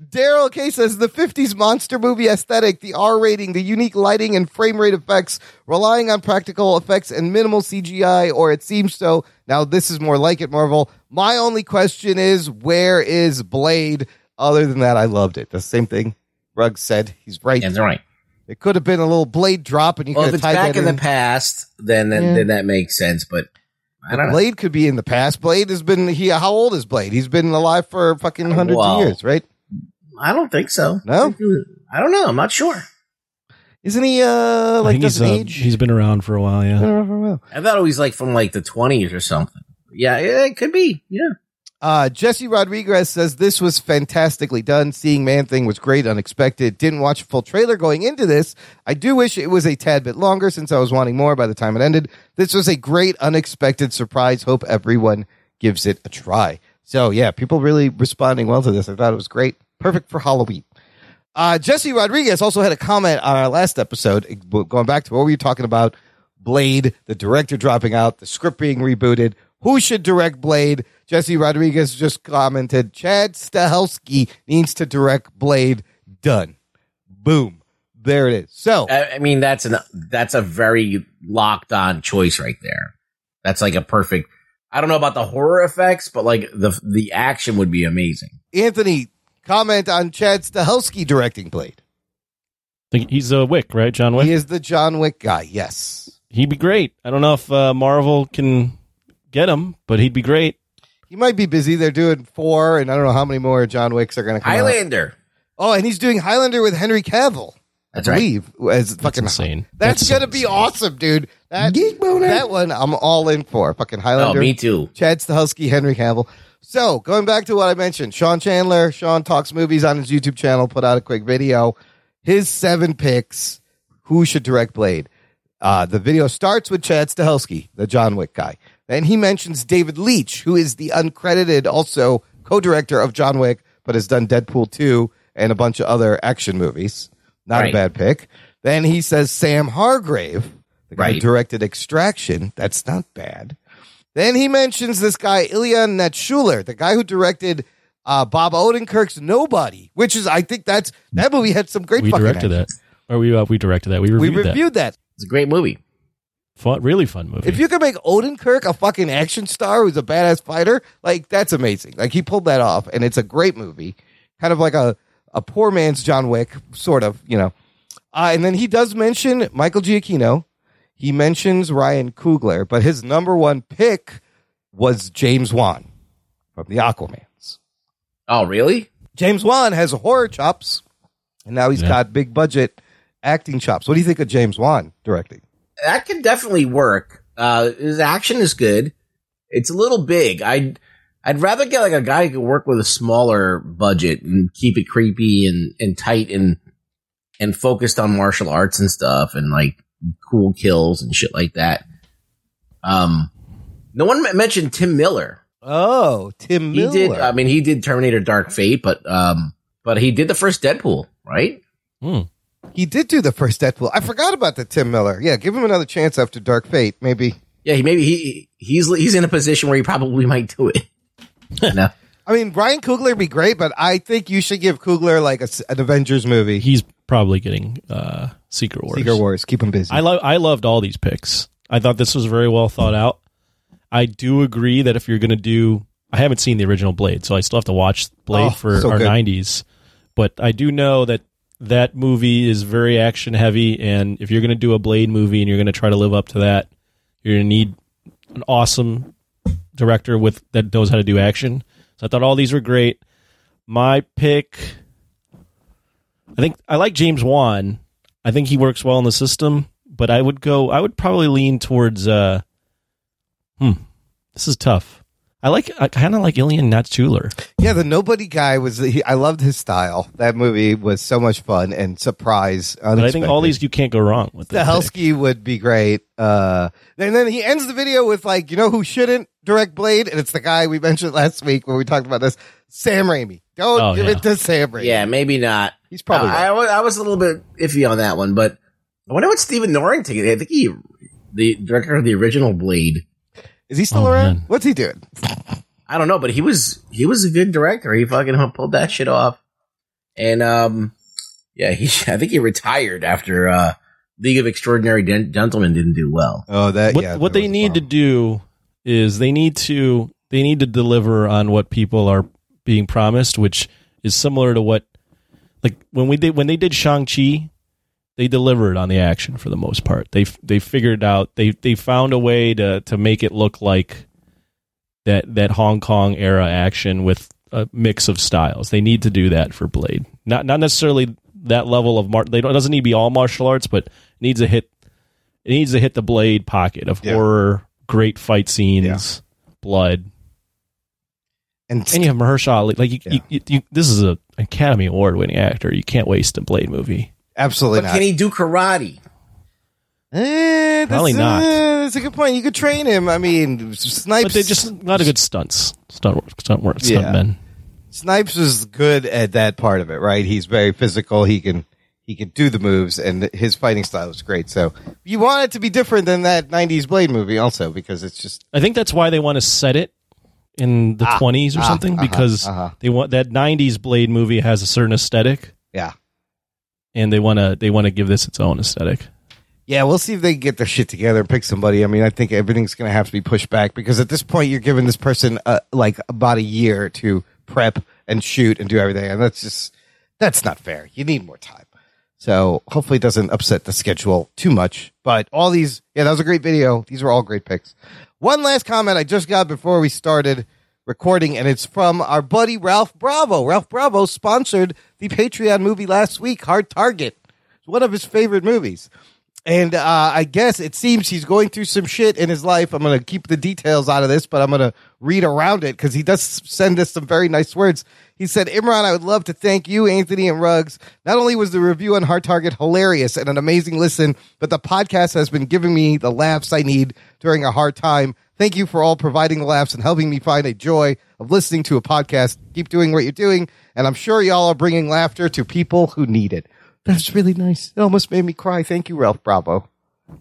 [SPEAKER 1] Daryl K says the 50s monster movie aesthetic, the R rating, the unique lighting and frame rate effects, relying on practical effects and minimal CGI, or it seems so. Now, this is more like it, Marvel. My only question is, where is Blade? Other than that, I loved it. The same thing Ruggs said. He's right.
[SPEAKER 5] That's right.
[SPEAKER 1] It could have been a little Blade drop, and you
[SPEAKER 5] Well, if
[SPEAKER 1] could
[SPEAKER 5] it's
[SPEAKER 1] tied
[SPEAKER 5] back
[SPEAKER 1] that
[SPEAKER 5] in
[SPEAKER 1] in.
[SPEAKER 5] the past, then then,
[SPEAKER 1] Yeah.
[SPEAKER 5] then that makes sense. But I don't know.
[SPEAKER 1] Blade could be in the past. Blade has been he. How old is Blade? He's been alive for fucking hundreds
[SPEAKER 5] Wow.
[SPEAKER 1] of years, right?
[SPEAKER 5] I don't think so.
[SPEAKER 1] No,
[SPEAKER 5] I don't know. I'm not sure.
[SPEAKER 1] isn't he? Uh, like
[SPEAKER 6] think he's, uh,
[SPEAKER 1] age.
[SPEAKER 6] he's been around for a while. Yeah.
[SPEAKER 1] for a while.
[SPEAKER 5] I thought it was like from like the 20s or something. Yeah, yeah, it could be. Yeah.
[SPEAKER 1] Uh, Jesse Rodriguez says this was fantastically done. Seeing Man Thing was great, unexpected. Didn't watch a full trailer going into this. I do wish it was a tad bit longer since I was wanting more by the time it ended. This was a great, unexpected surprise. Hope everyone gives it a try. So yeah, people really responding well to this. I thought it was great. Perfect for Halloween. Uh, Jesse Rodriguez also had a comment on our last episode, going back to what were you talking about? Blade, the director dropping out, the script being rebooted. Who should direct Blade? Jesse Rodriguez just commented, Chad Stahelski needs to direct Blade. Done. Boom. There it is. So,
[SPEAKER 5] I, I mean, that's an that's a very locked on choice right there. That's like a perfect. I don't know about the horror effects, but like the the action would be amazing.
[SPEAKER 1] Anthony, comment on Chad Stahelski directing Blade.
[SPEAKER 6] think he's a Wick, right? John Wick.
[SPEAKER 1] He is the John Wick guy. Yes.
[SPEAKER 6] He'd be great. I don't know if uh, Marvel can get him, but he'd be great.
[SPEAKER 1] He might be busy. They're doing four, and I don't know how many more John Wicks are going to come out.
[SPEAKER 5] Highlander.
[SPEAKER 1] Oh, and he's doing Highlander with Henry Cavill.
[SPEAKER 5] That's
[SPEAKER 1] I
[SPEAKER 5] right.
[SPEAKER 1] believe as fucking
[SPEAKER 6] insane.
[SPEAKER 1] That's,
[SPEAKER 6] That's
[SPEAKER 1] gonna be awesome, dude. That that one I'm all in for. Fucking Highlander.
[SPEAKER 5] Oh, me too.
[SPEAKER 1] Chad Stahelski, Henry Cavill. So going back to what I mentioned, Sean Chandler, Sean talks movies on his YouTube channel, put out a quick video. His seven picks. Who should direct Blade? Uh, the video starts with Chad Stahelski, the John Wick guy. Then he mentions David Leitch, who is the uncredited, also co-director of John Wick, but has done Deadpool 2 and a bunch of other action movies. Not a bad pick. Then he says Sam Hargrave, the guy who directed Extraction. That's not bad. Then he mentions this guy, Ilya Naishuller, the guy who directed uh, Bob Odenkirk's Nobody, which is, I think that's, that movie had some great
[SPEAKER 6] we
[SPEAKER 1] fucking
[SPEAKER 6] directed
[SPEAKER 1] action.
[SPEAKER 6] that, or we uh, we directed that. We
[SPEAKER 1] We
[SPEAKER 6] reviewed,
[SPEAKER 1] reviewed that.
[SPEAKER 5] It's a great movie.
[SPEAKER 6] That. Fun, really fun movie.
[SPEAKER 1] If you could make Odenkirk a fucking action star who's a badass fighter, like that's amazing. Like he pulled that off, and it's a great movie. Kind of like a a poor man's John Wick, sort of, you know. Uh, and then he does mention Michael Giacchino. He mentions Ryan Coogler, but his number one pick was James Wan from the Aquamans.
[SPEAKER 5] Oh, really?
[SPEAKER 1] James Wan has horror chops, and now he's
[SPEAKER 6] Yeah.
[SPEAKER 1] got big budget acting chops. What do you think of James Wan directing?
[SPEAKER 5] That could definitely work. Uh, his action is good. It's a little big. I'd I'd rather get like a guy who could work with a smaller budget and keep it creepy and, and tight and and focused on martial arts and stuff and like cool kills and shit like that. Um, no one mentioned Tim Miller.
[SPEAKER 1] Oh, Tim
[SPEAKER 5] He did. I mean, he did Terminator: Dark Fate, but um, but he did the first Deadpool, right?
[SPEAKER 6] Hmm.
[SPEAKER 1] He did do the first Deadpool. I forgot about the Tim Miller. Yeah, give him another chance after Dark Fate, maybe.
[SPEAKER 5] Yeah, he maybe he he's he's in a position where he probably might do it. no.
[SPEAKER 1] I mean, Brian Coogler would be great, but I think you should give Coogler like a s an Avengers movie.
[SPEAKER 6] he's probably getting uh, Secret Wars.
[SPEAKER 1] Secret Wars, keep him busy.
[SPEAKER 6] I love I loved all these picks. I thought this was very well thought out. I do agree that if you're going to do, I haven't seen the original Blade, so I still have to watch Blade
[SPEAKER 1] Oh,
[SPEAKER 6] for
[SPEAKER 1] so
[SPEAKER 6] our
[SPEAKER 1] good.
[SPEAKER 6] '90s. But I do know that that movie is very action heavy, and if you're going to do a Blade movie and you're going to try to live up to that, you're going to need an awesome director with that knows how to do action. So I thought all these were great. My pick, I think I like James Wan. I think he works well in the system, but I would go. I would probably lean towards. uh Hmm, this is tough. I like. I kind of like Ilian Naishuller.
[SPEAKER 1] Yeah, the nobody guy was. He, I loved his style. That movie was so much fun and surprise.
[SPEAKER 6] But I think all these you can't go wrong with.
[SPEAKER 1] The
[SPEAKER 6] that pick.
[SPEAKER 1] Helsky would be great. Uh, and then he ends the video with like, you know who shouldn't direct Blade? And it's the guy we mentioned last week when we talked about this, Sam Raimi. Don't
[SPEAKER 5] Oh,
[SPEAKER 1] give
[SPEAKER 5] yeah.
[SPEAKER 1] it to Sam Raimi.
[SPEAKER 5] Yeah, maybe not.
[SPEAKER 1] He's probably
[SPEAKER 5] I, I, I was a little bit iffy on that one, but I wonder what Stephen Norrington. I think he, the director of the original Blade.
[SPEAKER 1] Is he still
[SPEAKER 5] Oh,
[SPEAKER 1] around?
[SPEAKER 5] man.
[SPEAKER 1] What's he doing?
[SPEAKER 5] I don't know, but he was he was a good director. He fucking pulled that shit off, and um, yeah, he I think he retired after uh, League of Extraordinary Den- Gentlemen didn't do well.
[SPEAKER 1] Oh, that
[SPEAKER 6] what, what they need to do is they need to they need to deliver on what people are being promised, which is similar to what like when we did when they did Shang Chi, they delivered on the action for the most part. They they figured out they they found a way to to make it look like that that Hong Kong era action with a mix of styles. They need to do that for Blade. Not not necessarily that level of mar- they don't it doesn't need to be all martial arts, but it needs to hit it needs to hit the Blade pocket of horror, great fight scenes, blood.
[SPEAKER 1] And,
[SPEAKER 6] and you have Mahershala Like you, you, you, you, this is a Academy Award winning actor. You can't waste a Blade movie.
[SPEAKER 1] Absolutely
[SPEAKER 5] But can he do karate?
[SPEAKER 1] Eh,
[SPEAKER 6] Probably
[SPEAKER 1] that's,
[SPEAKER 6] not.
[SPEAKER 1] uh, that's a good point. You could train him. I mean, Snipes.
[SPEAKER 6] But they just a lot of good stunts, stunt work, stunt work,
[SPEAKER 1] Yeah.
[SPEAKER 6] stuntmen.
[SPEAKER 1] Snipes was good at that part of it, right? He's very physical. He can he can do the moves, and his fighting style is great. So you want it to be different than that '90s Blade movie, also because it's just
[SPEAKER 6] I think that's why they want to set it in the
[SPEAKER 1] Ah,
[SPEAKER 6] twenties or
[SPEAKER 1] ah,
[SPEAKER 6] something
[SPEAKER 1] uh-huh,
[SPEAKER 6] because
[SPEAKER 1] uh-huh.
[SPEAKER 6] they want that '90s Blade movie has a certain aesthetic.
[SPEAKER 1] Yeah,
[SPEAKER 6] and they want to they want to give this its own aesthetic.
[SPEAKER 1] yeah. We'll see if they can get their shit together and pick somebody. I mean, I think everything's going to have to be pushed back because at this point, you're giving this person uh, like about a year to prep and shoot and do everything, and that's just that's not fair. You need more time. So hopefully it doesn't upset the schedule too much. But all these, yeah, that was a great video. These were all great picks. One last comment I just got before we started recording, and it's from our buddy Ralph Bravo. Ralph Bravo sponsored the Patreon movie last week, Hard Target. It's one of his favorite movies. And uh, I guess it seems he's going through some shit in his life. I'm going to keep the details out of this, but I'm going to read around it because he does send us some very nice words. He said, Imran, I would love to thank you, Anthony and Ruggs. Not only was the review on Hard Target hilarious and an amazing listen, but the podcast has been giving me the laughs I need during a hard time. Thank you for all providing the laughs and helping me find a joy of listening to a podcast. Keep doing what you're doing, and I'm sure y'all are bringing laughter to people who need it. That's really nice. It almost made me cry. Thank you, Ralph Bravo.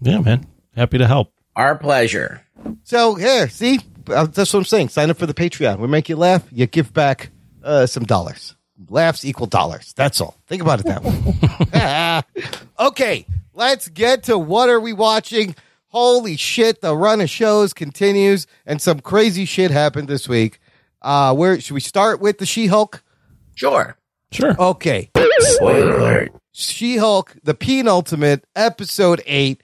[SPEAKER 6] Yeah, man, happy to help.
[SPEAKER 5] Our pleasure.
[SPEAKER 1] So here, see, Uh, that's what I'm saying. Sign up for the Patreon. We make you laugh. You give back uh, some dollars. Laughs equal dollars. That's all. Think about it that way. okay, let's get to what are we watching. Holy shit! The run of shows continues, and some crazy shit happened this week. Uh, where should we start with the She-Hulk?
[SPEAKER 5] Sure.
[SPEAKER 6] Sure.
[SPEAKER 1] Okay.
[SPEAKER 5] Spoiler alert.
[SPEAKER 1] She-Hulk, the penultimate, episode eight.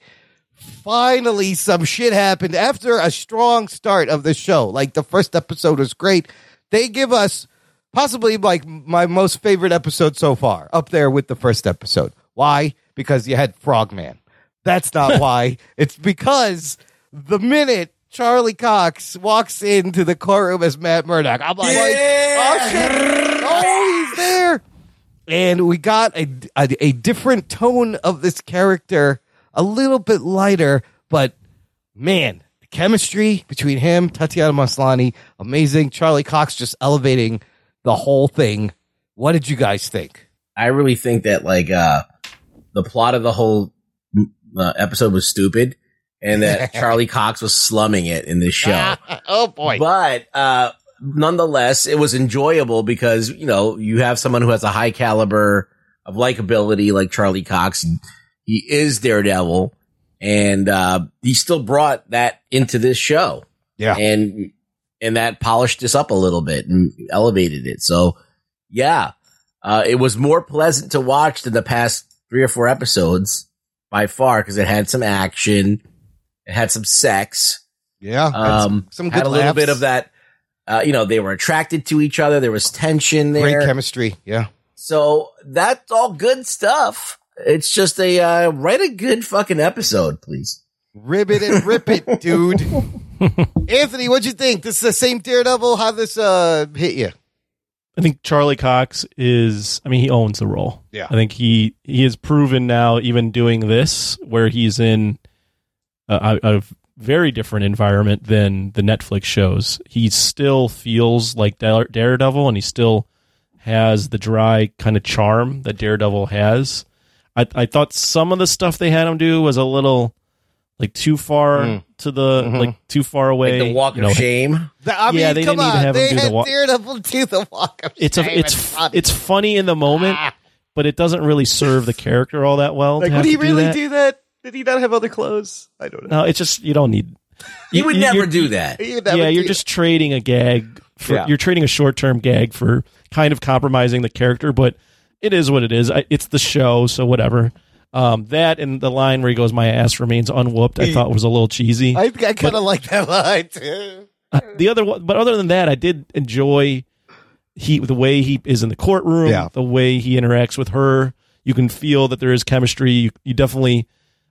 [SPEAKER 1] Finally, some shit happened after a strong start of the show. Like the first episode was great. They give us possibly like my most favorite episode so far, up there with the first episode. Why? Because you had Frogman. That's not why. It's because the minute Charlie Cox walks into the courtroom as Matt Murdock, I'm like, oh shit, oh he's there and we got a, a a different tone of this character, a little bit lighter, but man, the chemistry between him, Tatiana Maslany, amazing. Charlie Cox just elevating the whole thing. What did you guys think?
[SPEAKER 5] I really think that like uh the plot of the whole uh, episode was stupid and that Charlie Cox was slumming it in this show.
[SPEAKER 1] oh boy.
[SPEAKER 5] But uh nonetheless, it was enjoyable because, you know, you have someone who has a high caliber of likability like Charlie Cox. He is Daredevil and, uh, he still brought that into this show.
[SPEAKER 1] Yeah.
[SPEAKER 5] And, and that polished us up a little bit and elevated it. So yeah, uh, it was more pleasant to watch than the past three or four episodes by far because it had some action. It had some sex.
[SPEAKER 1] Yeah.
[SPEAKER 5] Um,
[SPEAKER 1] some
[SPEAKER 5] had
[SPEAKER 1] good
[SPEAKER 5] a little
[SPEAKER 1] laughs.
[SPEAKER 5] bit of that. Uh, you know, they were attracted to each other. There was tension there.
[SPEAKER 1] Great chemistry. Yeah.
[SPEAKER 5] So that's all good stuff. It's just a uh, write a good fucking episode, please.
[SPEAKER 1] Rib it and rip it, dude. Anthony, what'd you think? This is the same Daredevil. How this uh hit you?
[SPEAKER 6] I think Charlie Cox is. I mean, he owns the role.
[SPEAKER 1] Yeah.
[SPEAKER 6] I think he he has proven now, even doing this, where he's in a, a, a very different environment than the Netflix shows. He still feels like Daredevil, and he still has the dry kind of charm that Daredevil has. I I thought some of the stuff they had him do was a little like too far
[SPEAKER 1] Mm.
[SPEAKER 6] to the
[SPEAKER 1] Mhm.
[SPEAKER 6] like too far away.
[SPEAKER 5] Like the walk
[SPEAKER 6] you
[SPEAKER 5] of
[SPEAKER 6] know,
[SPEAKER 5] shame.
[SPEAKER 1] The- I mean,
[SPEAKER 6] Yeah, they
[SPEAKER 1] come
[SPEAKER 6] didn't need to
[SPEAKER 1] on.
[SPEAKER 6] have him
[SPEAKER 1] they
[SPEAKER 6] do the
[SPEAKER 1] had
[SPEAKER 6] wa-
[SPEAKER 1] Daredevil do the walk of
[SPEAKER 6] it's
[SPEAKER 1] shame.
[SPEAKER 6] a, it's
[SPEAKER 1] funny.
[SPEAKER 6] it's funny in the moment, but it doesn't really serve the character all that well.
[SPEAKER 1] like,
[SPEAKER 6] to
[SPEAKER 1] would he
[SPEAKER 6] to
[SPEAKER 1] really
[SPEAKER 6] that.
[SPEAKER 1] do that? Did he not have other clothes? I don't know.
[SPEAKER 6] No, it's just you don't need.
[SPEAKER 5] He
[SPEAKER 6] you-
[SPEAKER 5] would
[SPEAKER 6] you-
[SPEAKER 5] never do that.
[SPEAKER 1] He never
[SPEAKER 6] yeah,
[SPEAKER 1] do
[SPEAKER 6] you're
[SPEAKER 1] that.
[SPEAKER 6] just trading a gag. For,
[SPEAKER 1] Yeah.
[SPEAKER 6] You're trading a short term gag for kind of compromising the character, but it is what it is. I, it's the show, so whatever. Um, that and the line where he goes, "My ass remains unwhooped," I thought was a little cheesy.
[SPEAKER 1] I, I kind of like that line too.
[SPEAKER 6] Uh, the other one, but other than that, I did enjoy he the way he is in the courtroom,
[SPEAKER 1] Yeah.
[SPEAKER 6] the way he interacts with her. You can feel that there is chemistry. You, you definitely,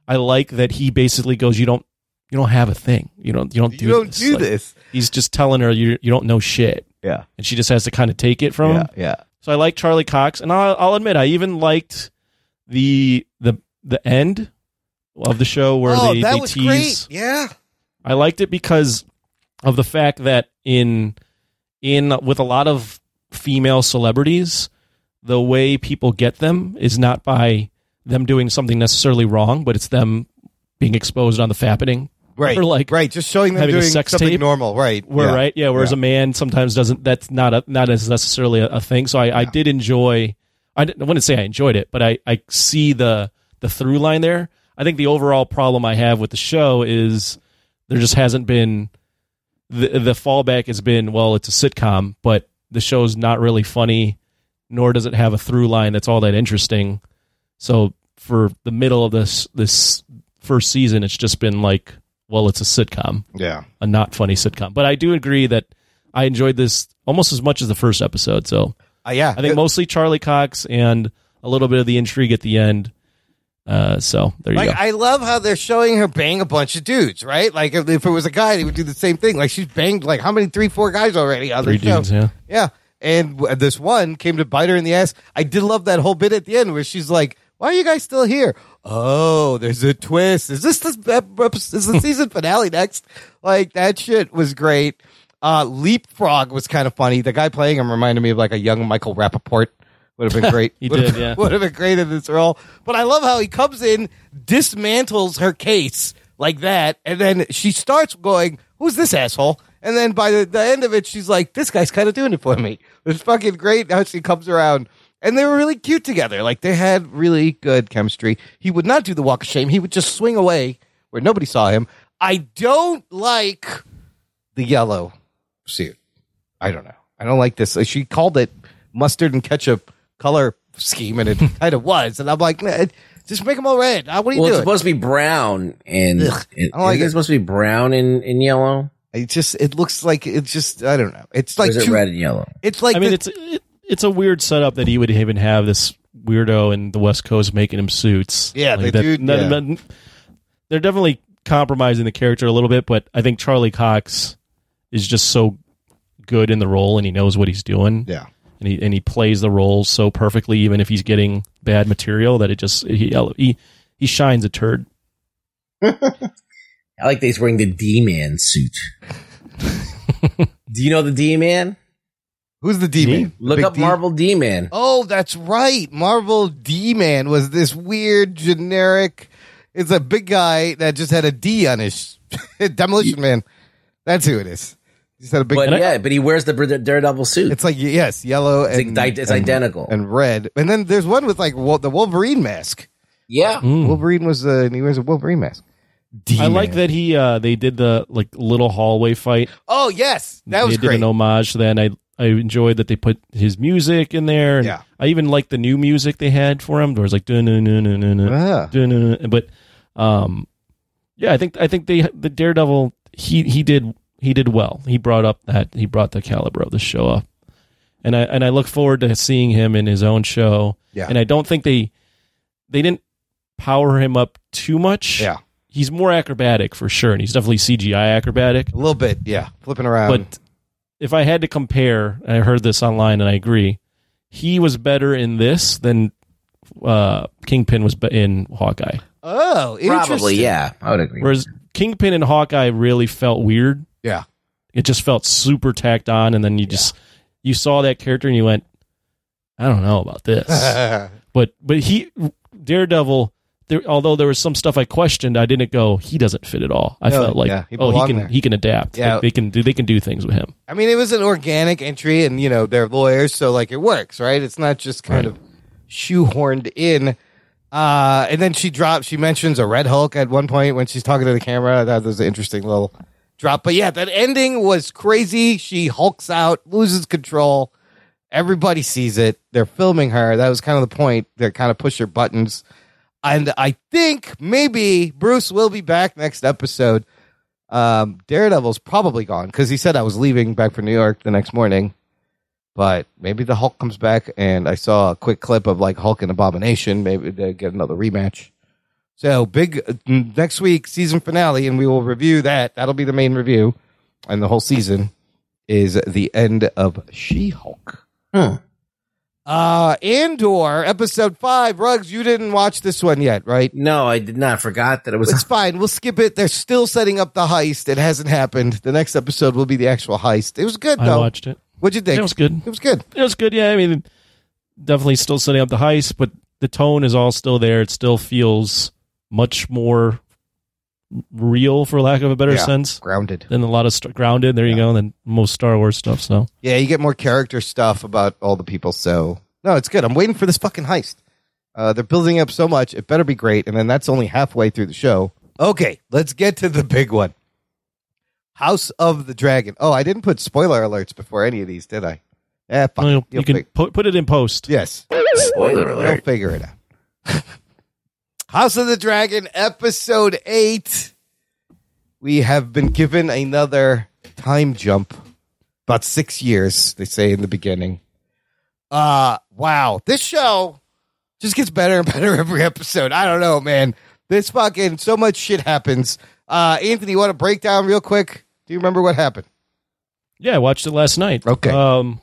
[SPEAKER 6] I like that he basically goes, "You don't, you don't have a thing. You don't, you don't do
[SPEAKER 1] You don't
[SPEAKER 6] this."
[SPEAKER 1] do
[SPEAKER 6] Like,
[SPEAKER 1] this.
[SPEAKER 6] He's just telling her you you don't know shit,
[SPEAKER 1] Yeah.
[SPEAKER 6] and she just has to kind of take it from
[SPEAKER 1] Yeah.
[SPEAKER 6] him.
[SPEAKER 1] Yeah.
[SPEAKER 6] So I like Charlie Cox, and I'll, I'll admit I even liked the the end of the show where
[SPEAKER 1] oh,
[SPEAKER 6] they,
[SPEAKER 1] that
[SPEAKER 6] they
[SPEAKER 1] was
[SPEAKER 6] tease.
[SPEAKER 1] great. Yeah.
[SPEAKER 6] I liked it because of the fact that in in with a lot of female celebrities, the way people get them is not by them doing something necessarily wrong, but it's them being exposed on the fappening.
[SPEAKER 1] Right.
[SPEAKER 6] Or like
[SPEAKER 1] right. Just showing them doing
[SPEAKER 6] sex
[SPEAKER 1] something
[SPEAKER 6] tape.
[SPEAKER 1] normal. Right.
[SPEAKER 6] Where
[SPEAKER 1] yeah.
[SPEAKER 6] right, yeah. Whereas
[SPEAKER 1] Yeah.
[SPEAKER 6] a man sometimes doesn't. That's not a not as necessarily a, a thing. So I, I did enjoy. I, I wouldn't say I enjoyed it, but I I see the the through line there. I think the overall problem I have with the show is there just hasn't been the the fallback has been well it's a sitcom, but the show's not really funny, nor does it have a through line that's all that interesting. So for the middle of this this first season, it's just been like well it's a sitcom
[SPEAKER 1] Yeah.
[SPEAKER 6] a not funny sitcom. But I do agree that I enjoyed this almost as much as the first episode. So
[SPEAKER 1] Uh, yeah.
[SPEAKER 6] I think mostly Charlie Cox and a little bit of the intrigue at the end. Uh, so there you
[SPEAKER 1] Like
[SPEAKER 6] go.
[SPEAKER 1] I love how they're showing her bang a bunch of dudes, right? Like if, if it was a guy, they would do the same thing. Like she's banged like how many three, four guys already on
[SPEAKER 6] Three
[SPEAKER 1] the show?
[SPEAKER 6] dudes, yeah.
[SPEAKER 1] Yeah. And w- this one came to bite her in the ass. I did love that whole bit at the end where she's like, "Why are you guys still here?" Oh, there's a twist. Is this the is the season finale next? Like that shit was great. Uh, Leapfrog was kind of funny. The guy playing him reminded me of like a young Michael Rapaport. Would have been great.
[SPEAKER 6] He
[SPEAKER 1] Would
[SPEAKER 6] did,
[SPEAKER 1] been-
[SPEAKER 6] yeah.
[SPEAKER 1] Would have been great in this role. But I love how he comes in, dismantles her case like that, and then she starts going, "Who's this asshole?" And then by the, the end of it, she's like, "This guy's kind of doing it for me." It's fucking great how she comes around, and they were really cute together. Like they had really good chemistry. He would not do the walk of shame. He would just swing away where nobody saw him. I don't like the yellow suit. I don't know. I don't like this. She called it mustard and ketchup color scheme, and it kind of was. And I'm like, nah, just make them all red. Uh, What are you
[SPEAKER 5] Well, it's supposed to be brown and
[SPEAKER 1] Ugh,
[SPEAKER 5] it,
[SPEAKER 1] I don't like it.
[SPEAKER 5] it supposed to be brown and, and yellow.
[SPEAKER 1] It just it looks like it's just I don't know. It's
[SPEAKER 5] Or
[SPEAKER 1] like
[SPEAKER 5] is it
[SPEAKER 1] too-
[SPEAKER 5] red and yellow?
[SPEAKER 1] It's like
[SPEAKER 6] I mean,
[SPEAKER 1] the-
[SPEAKER 6] it's it, it's a weird setup that he would even have this weirdo in the West Coast making him suits.
[SPEAKER 1] Yeah,
[SPEAKER 6] Like
[SPEAKER 1] they
[SPEAKER 6] that-
[SPEAKER 1] do-
[SPEAKER 6] that-
[SPEAKER 1] yeah.
[SPEAKER 6] that- they're definitely compromising the character a little bit, but I think Charlie Cox is just so good in the role and he knows what he's doing.
[SPEAKER 1] Yeah.
[SPEAKER 6] And he and he plays the role so perfectly, even if he's getting bad material, that it just he he he shines a turd.
[SPEAKER 5] I like that he's wearing the D Man suit. Do you know the D Man?
[SPEAKER 1] Who's the D man?
[SPEAKER 5] Look up Marvel D Man.
[SPEAKER 1] Oh, that's right. Marvel D Man was this weird generic. It's a big guy that just had a D on his Demolition Man. That's who it is. He's had a big.
[SPEAKER 5] But yeah, but he wears the Daredevil suit.
[SPEAKER 1] It's like yes, yellow
[SPEAKER 5] It's
[SPEAKER 1] and
[SPEAKER 5] idi- it's
[SPEAKER 1] and-
[SPEAKER 5] identical.
[SPEAKER 1] and red. And then there's one with like Wol- the Wolverine mask.
[SPEAKER 5] yeah.
[SPEAKER 1] Wolverine was uh, and he wears a Wolverine mask.
[SPEAKER 6] I like that he uh they did the like little hallway fight.
[SPEAKER 1] Oh yes, that was
[SPEAKER 6] they did
[SPEAKER 1] great.
[SPEAKER 6] an homage to that. And I I enjoyed that they put his music in there. And
[SPEAKER 1] Yeah.
[SPEAKER 6] I even liked the new music they had for him. Where it's like dun dun dun dun dun dun,
[SPEAKER 1] Ah.
[SPEAKER 6] dun, dun, dun. but um yeah, I think I think they the Daredevil he he did he did well. He brought up that he brought the caliber of the show up. And I and I look forward to seeing him in his own show.
[SPEAKER 1] Yeah.
[SPEAKER 6] And I don't think they they didn't power him up too much.
[SPEAKER 1] Yeah.
[SPEAKER 6] He's more acrobatic for sure, and he's definitely CGI acrobatic.
[SPEAKER 1] A little bit, yeah, flipping around.
[SPEAKER 6] But if I had to compare, and I heard this online and I agree, he was better in this than uh, Kingpin was in Hawkeye.
[SPEAKER 1] oh,
[SPEAKER 5] Probably, yeah. I would agree.
[SPEAKER 6] Whereas Kingpin and Hawkeye really felt weird.
[SPEAKER 1] Yeah.
[SPEAKER 6] It just felt super tacked on, and then you just you saw that character and you went, I don't know about this. but but he Daredevil. There, although there was some stuff I questioned, I didn't go. He doesn't fit at all. I
[SPEAKER 1] No,
[SPEAKER 6] felt like,
[SPEAKER 1] yeah, he
[SPEAKER 6] oh, he can
[SPEAKER 1] there.
[SPEAKER 6] he can adapt.
[SPEAKER 1] Yeah.
[SPEAKER 6] Like, they can do they can do things with him.
[SPEAKER 1] I mean, it was an organic entry, and you know they're lawyers, so like it works, right? It's not just kind of shoehorned in. Uh, and then she drops. She mentions a Red Hulk at one point when she's talking to the camera. That was an interesting little drop. But yeah, that ending was crazy. She hulks out, loses control. Everybody sees it. They're filming her. That was kind of the point. They're kind of push her buttons. And I think maybe Bruce will be back next episode. Um, Daredevil's probably gone because he said I was leaving back for New York the next morning. But maybe the Hulk comes back, and I saw a quick clip of like Hulk and Abomination. Maybe they get another rematch. So big uh, next week season finale, and we will review that. That'll be the main review, and the whole season is the end of She Hulk.
[SPEAKER 5] Hmm.
[SPEAKER 1] Uh, Andor episode five. Rugs, you didn't watch this one yet, right?
[SPEAKER 5] No, I did not. Forgot that it was.
[SPEAKER 1] It's fine. We'll skip it. They're still setting up the heist. It hasn't happened. The next episode will be the actual heist. It was good
[SPEAKER 6] I
[SPEAKER 1] though.
[SPEAKER 6] watched it.
[SPEAKER 1] What'd you think?
[SPEAKER 6] It was good.
[SPEAKER 1] It was good.
[SPEAKER 6] It was good. Yeah, I mean, definitely still setting up the heist, but the tone is all still there. It still feels much more real, for lack of a better
[SPEAKER 1] Yeah,
[SPEAKER 6] sense,
[SPEAKER 1] grounded.
[SPEAKER 6] than a lot of st- grounded. There you go. Than most Star Wars stuff. So
[SPEAKER 1] Yeah, you get more character stuff about all the people. So no, it's good. I'm waiting for this fucking heist. Uh, they're building up so much. It better be great. And then that's only halfway through the show. Okay, let's get to the big one. House of the Dragon. Oh, I didn't put spoiler alerts before any of these, did I? Yeah, fine.
[SPEAKER 6] Well, you
[SPEAKER 1] You'll
[SPEAKER 6] can
[SPEAKER 1] fig-
[SPEAKER 6] put put it in post.
[SPEAKER 1] yes.
[SPEAKER 5] Spoiler
[SPEAKER 1] They'll figure it out. House of the Dragon, episode eight. We have been given another time jump. About six years, they say in the beginning. Uh wow. This show just gets better and better every episode. I don't know, man. This fucking so much shit happens. Uh Anthony, you want to break down real quick? Do you remember what happened?
[SPEAKER 6] Yeah, I watched it last night.
[SPEAKER 1] Okay.
[SPEAKER 6] Um,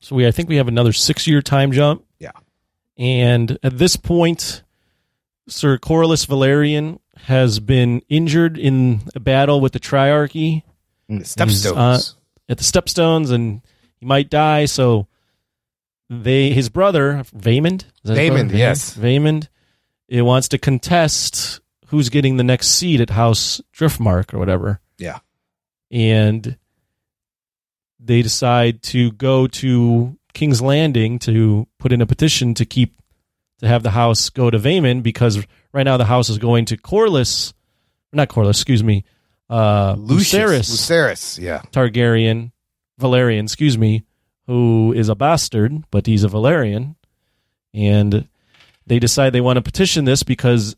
[SPEAKER 6] so we, I think we have another six year time jump.
[SPEAKER 1] Yeah.
[SPEAKER 6] And at this point, Sir Corlys Velaryon has been injured in a battle with the Triarchy
[SPEAKER 1] The Stepstones.
[SPEAKER 6] uh, at the Stepstones, and he might die. So they, his brother
[SPEAKER 1] Vaemond,
[SPEAKER 6] Vaemond,
[SPEAKER 1] yes.
[SPEAKER 6] Vaemond, it wants to contest who's getting the next seat at House Driftmark or whatever
[SPEAKER 1] yeah.
[SPEAKER 6] and they decide to go to King's Landing to put in a petition to keep to have the house go to Vaemond because right now the house is going to Corlys, not Corlys, excuse me, uh.
[SPEAKER 1] Lucerys
[SPEAKER 6] Lucerys,
[SPEAKER 1] yeah.
[SPEAKER 6] Targaryen, Velaryon, excuse me, who is a bastard, but he's a Velaryon, and they decide they want to petition this because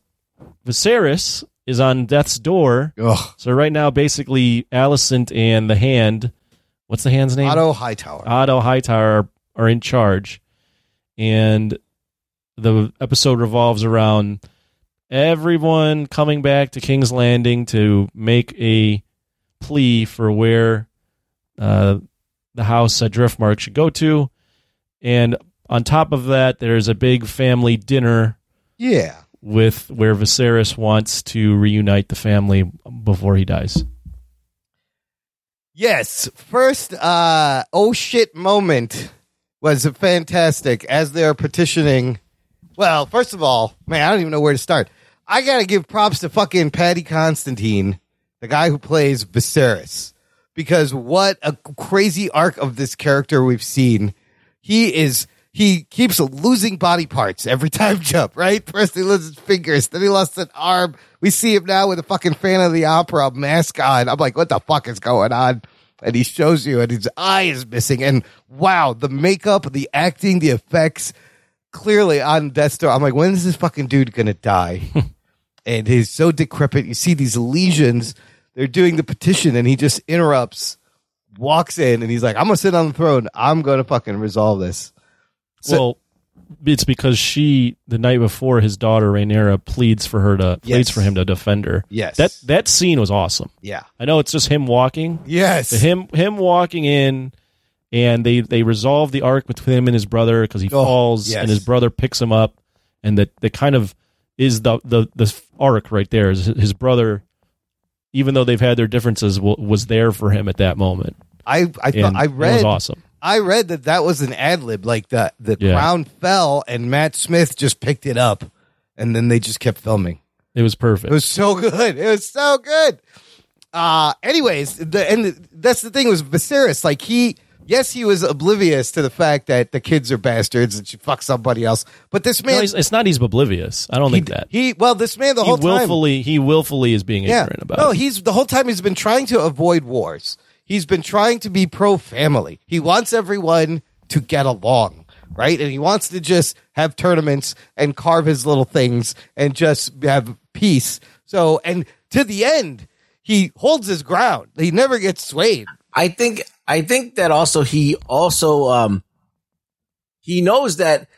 [SPEAKER 6] Viserys is on death's door.
[SPEAKER 1] Ugh.
[SPEAKER 6] So right now, basically, Alicent and the Hand, what's the Hand's name?
[SPEAKER 1] Otto Hightower.
[SPEAKER 6] Otto Hightower are, are in charge, and the episode revolves around everyone coming back to King's Landing to make a plea for where uh, the house at Driftmark should go to, and on top of that, there's a big family dinner
[SPEAKER 1] yeah.
[SPEAKER 6] with where Viserys wants to reunite the family before he dies.
[SPEAKER 1] Yes. First, uh, oh shit moment was fantastic as they're petitioning. Well, first of all, man, I don't even know where to start. I gotta give props to fucking Paddy Considine, the guy who plays Viserys. because what a crazy arc of this character we've seen. He is he keeps losing body parts every time jump, right? First he loses fingers, then he lost an arm. We see him now with a fucking Phantom of the Opera mask on. I'm like, what the fuck is going on? And he shows you and his eye is missing. And wow, the makeup, the acting, the effects clearly on Deathstroke. I'm like, when is this fucking dude gonna die? and he's so decrepit. You see these lesions. They're doing the petition, and he just interrupts, walks in, and he's like, "I'm gonna sit on the throne. I'm gonna fucking resolve this." So-
[SPEAKER 6] well, it's because she the night before his daughter Rhaenyra pleads for her to pleads
[SPEAKER 1] Yes.
[SPEAKER 6] for him to defend her.
[SPEAKER 1] Yes.
[SPEAKER 6] that that scene was awesome.
[SPEAKER 1] Yeah.
[SPEAKER 6] I know it's just him walking.
[SPEAKER 1] Yes.
[SPEAKER 6] Him him walking in, and they they resolve the arc with him and his brother because he
[SPEAKER 1] Oh,
[SPEAKER 6] falls
[SPEAKER 1] yes.
[SPEAKER 6] and his brother picks him up, and that that kind of is the the the arc right there. Is his brother, even though they've had their differences, was there for him at that moment.
[SPEAKER 1] I I thought I read
[SPEAKER 6] was awesome.
[SPEAKER 1] I read that that was an ad lib. Like the the
[SPEAKER 6] Yeah.
[SPEAKER 1] crown fell, and Matt Smith just picked it up, and then they just kept filming.
[SPEAKER 6] It was perfect.
[SPEAKER 1] It was so good. It was so good. Uh anyways, the and that's the thing was Viserys. Like he, yes, he was oblivious to the fact that the kids are bastards and she fucks somebody else. But this man,
[SPEAKER 6] he's- it's not he's oblivious. I don't think that.
[SPEAKER 1] he well, this man the
[SPEAKER 6] he
[SPEAKER 1] whole time
[SPEAKER 6] he willfully is being ignorant about.
[SPEAKER 1] no,
[SPEAKER 6] it.
[SPEAKER 1] he's the whole time he's been trying to avoid wars. He's been trying to be pro family. He wants everyone to get along, right? And he wants to just have tournaments and carve his little things and just have peace. So, and to the end, he holds his ground. He never gets swayed.
[SPEAKER 5] I think I think that also he also um he knows that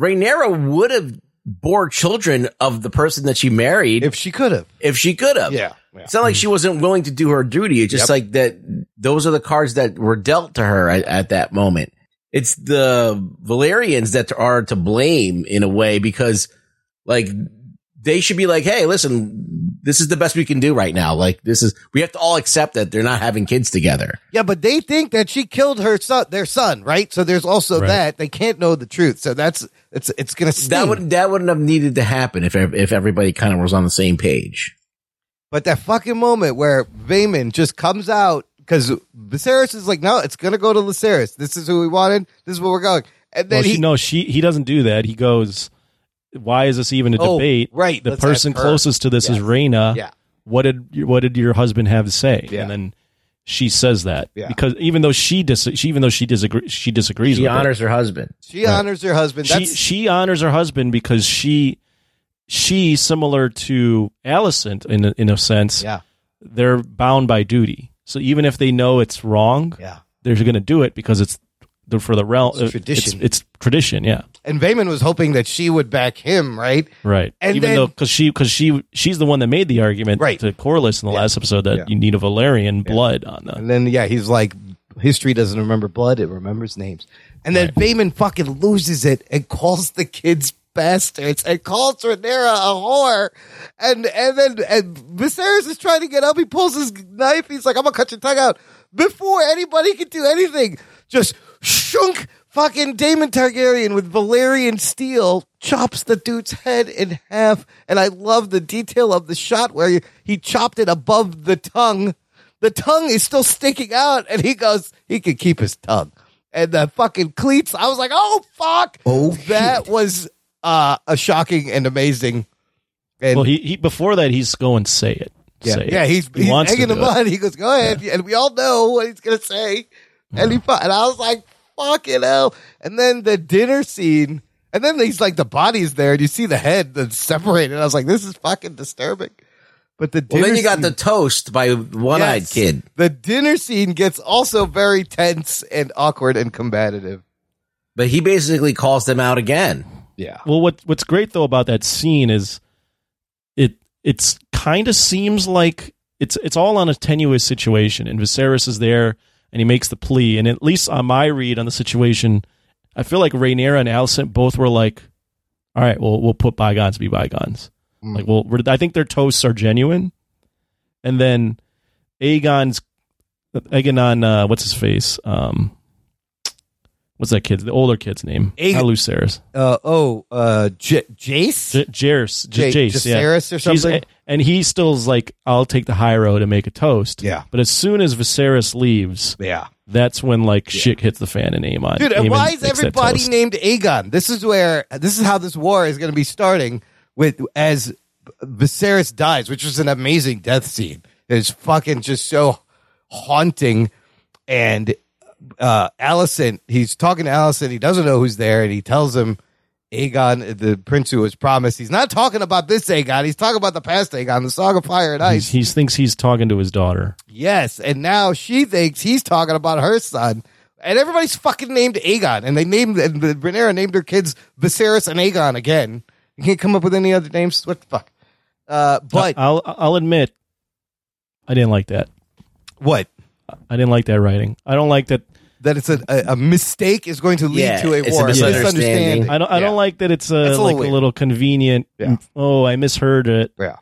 [SPEAKER 5] Rhaenyra would have bore children of the person that she married
[SPEAKER 1] if she could have.
[SPEAKER 5] If she could have.
[SPEAKER 1] Yeah.
[SPEAKER 5] It's not like she wasn't willing to do her duty. It's just
[SPEAKER 1] Yep.
[SPEAKER 5] like that those are the cards that were dealt to her at, at that moment. It's the Velaryons that are to blame in a way because like they should be like, hey, listen, this is the best we can do right now. Like this is we have to all accept that they're not having kids together.
[SPEAKER 1] Yeah, but they think that she killed her son, their son, right? So there's also
[SPEAKER 5] Right.
[SPEAKER 1] that they can't know the truth. So that's it's it's gonna sting.
[SPEAKER 5] That wouldn't that wouldn't have needed to happen if if everybody kind of was on the same page.
[SPEAKER 1] But that fucking moment where Vaemond just comes out because Viserys is like, no, it's gonna go to Lucerys. This is who we wanted. This is where we're going. And then
[SPEAKER 6] Well,
[SPEAKER 1] he,
[SPEAKER 6] she, no, she he doesn't do that. He goes, "Why is this even a
[SPEAKER 1] Oh,
[SPEAKER 6] debate?"
[SPEAKER 1] right,
[SPEAKER 6] The
[SPEAKER 1] let's
[SPEAKER 6] person closest to this is
[SPEAKER 1] Yes.
[SPEAKER 6] Rhaenys.
[SPEAKER 1] Yeah.
[SPEAKER 6] What did your- what did your husband have to say?
[SPEAKER 1] Yeah.
[SPEAKER 6] And then she says that
[SPEAKER 1] Yeah.
[SPEAKER 6] because even though she dis- she even though she disagrees she disagrees
[SPEAKER 5] She
[SPEAKER 6] with
[SPEAKER 5] honors
[SPEAKER 6] it,
[SPEAKER 5] her husband.
[SPEAKER 1] she honors her husband.
[SPEAKER 6] she
[SPEAKER 1] That's
[SPEAKER 6] she honors her husband because she she similar to Alicent in a, in a sense.
[SPEAKER 1] Yeah.
[SPEAKER 6] they're bound by duty. So even if they know it's wrong,
[SPEAKER 1] Yeah.
[SPEAKER 6] they're going to do it because it's the, for the realm.
[SPEAKER 1] Uh, it's tradition.
[SPEAKER 6] It's, it's tradition. Yeah.
[SPEAKER 1] and Vaemond was hoping that she would back him, right?
[SPEAKER 6] Right.
[SPEAKER 1] And
[SPEAKER 6] Even
[SPEAKER 1] then-
[SPEAKER 6] though because she because she she's the one that made the argument
[SPEAKER 1] Right.
[SPEAKER 6] to Corlys in the last episode that
[SPEAKER 1] Yeah.
[SPEAKER 6] you need a Velaryon blood on the
[SPEAKER 1] And then yeah, he's like, history doesn't remember blood; it remembers names. And then Vaemond fucking loses it and calls the kids bastards and calls Rhaenyra a whore. And and then and Viserys is trying to get up. He pulls his knife. He's like, "I'm gonna cut your tongue out." Before anybody can do anything, just shunk. Fucking Daemon Targaryen with Valyrian steel chops the dude's head in half, and I love the detail of the shot where he chopped it above the tongue the tongue is still sticking out, and he goes, he could keep his tongue. And the fucking cleats, I was like, oh fuck!
[SPEAKER 5] Oh,
[SPEAKER 1] that was uh, a shocking and amazing. And
[SPEAKER 6] well, he, he before that he's going say it.
[SPEAKER 1] yeah,
[SPEAKER 6] Say
[SPEAKER 1] yeah,
[SPEAKER 6] it.
[SPEAKER 1] he's,
[SPEAKER 6] He
[SPEAKER 1] he's
[SPEAKER 6] wants
[SPEAKER 1] hanging
[SPEAKER 6] do
[SPEAKER 1] the
[SPEAKER 6] it.
[SPEAKER 1] bud. He goes, go ahead, and we all know what he's gonna say. And he, and I was like, fucking hell! And then the dinner scene, and then he's like, the body's there, and you see the head that's separated. I was like, this is fucking disturbing. But the
[SPEAKER 5] Well, then you got
[SPEAKER 1] scene-
[SPEAKER 5] the toast by one eyed
[SPEAKER 1] Yes.
[SPEAKER 5] kid.
[SPEAKER 1] The dinner scene gets also very tense and awkward and combative.
[SPEAKER 5] But he basically calls them out again.
[SPEAKER 1] Yeah.
[SPEAKER 6] Well, what what's great though about that scene is it it's kind of seems like it's it's all on a tenuous situation, and Viserys is there, and he makes the plea, and at least on my read on the situation, I feel like Rhaenyra and Alicent both were like, "All right, well, we'll put bygones be bygones." Like, well, I think their toasts are genuine, and then Aegon's Aegon, uh, what's his face, um, what's that kid's the older kid's name? Not Lucerys.
[SPEAKER 1] Uh, oh, uh, J- Jace?
[SPEAKER 6] J- Jace,
[SPEAKER 1] J-
[SPEAKER 6] J- Jace, yeah.
[SPEAKER 1] Or something?
[SPEAKER 6] and he still's like, I'll take the high road and make a toast.
[SPEAKER 1] Yeah.
[SPEAKER 6] But as soon as Viserys leaves,
[SPEAKER 1] yeah,
[SPEAKER 6] that's when like shit hits the fan in Aemond.
[SPEAKER 1] Dude, and
[SPEAKER 6] Aemond
[SPEAKER 1] why is
[SPEAKER 6] makes that
[SPEAKER 1] everybody
[SPEAKER 6] toast.
[SPEAKER 1] named Aegon? This is where this is how this war is going to be starting with as Viserys dies, which was an amazing death scene. It's fucking just so haunting. And uh Alicent, he's talking to Alicent. He doesn't know who's there, and he tells him Aegon, the prince who was promised. He's not talking about this Aegon. He's talking about the past Aegon, the Song of Fire and Ice.
[SPEAKER 6] He thinks he's talking to his daughter.
[SPEAKER 1] Yes, and now she thinks he's talking about her son. And everybody's fucking named Aegon, and they named and Rhaenyra named her kids Viserys and Aegon again. You can't come up with any other names. What the fuck? Uh, but
[SPEAKER 6] I'll I'll admit, I didn't like that.
[SPEAKER 1] What?
[SPEAKER 6] I didn't like that writing. I don't like that.
[SPEAKER 1] That it's a, a, a mistake is going to lead
[SPEAKER 5] Yeah,
[SPEAKER 1] to a
[SPEAKER 5] it's a
[SPEAKER 1] war.
[SPEAKER 5] misunderstanding.
[SPEAKER 6] I don't. I
[SPEAKER 1] Yeah.
[SPEAKER 6] don't like that. It's a,
[SPEAKER 1] That's a little
[SPEAKER 6] like
[SPEAKER 1] weird.
[SPEAKER 6] a little convenient.
[SPEAKER 1] Yeah.
[SPEAKER 6] Oh, I misheard it.
[SPEAKER 1] Yeah.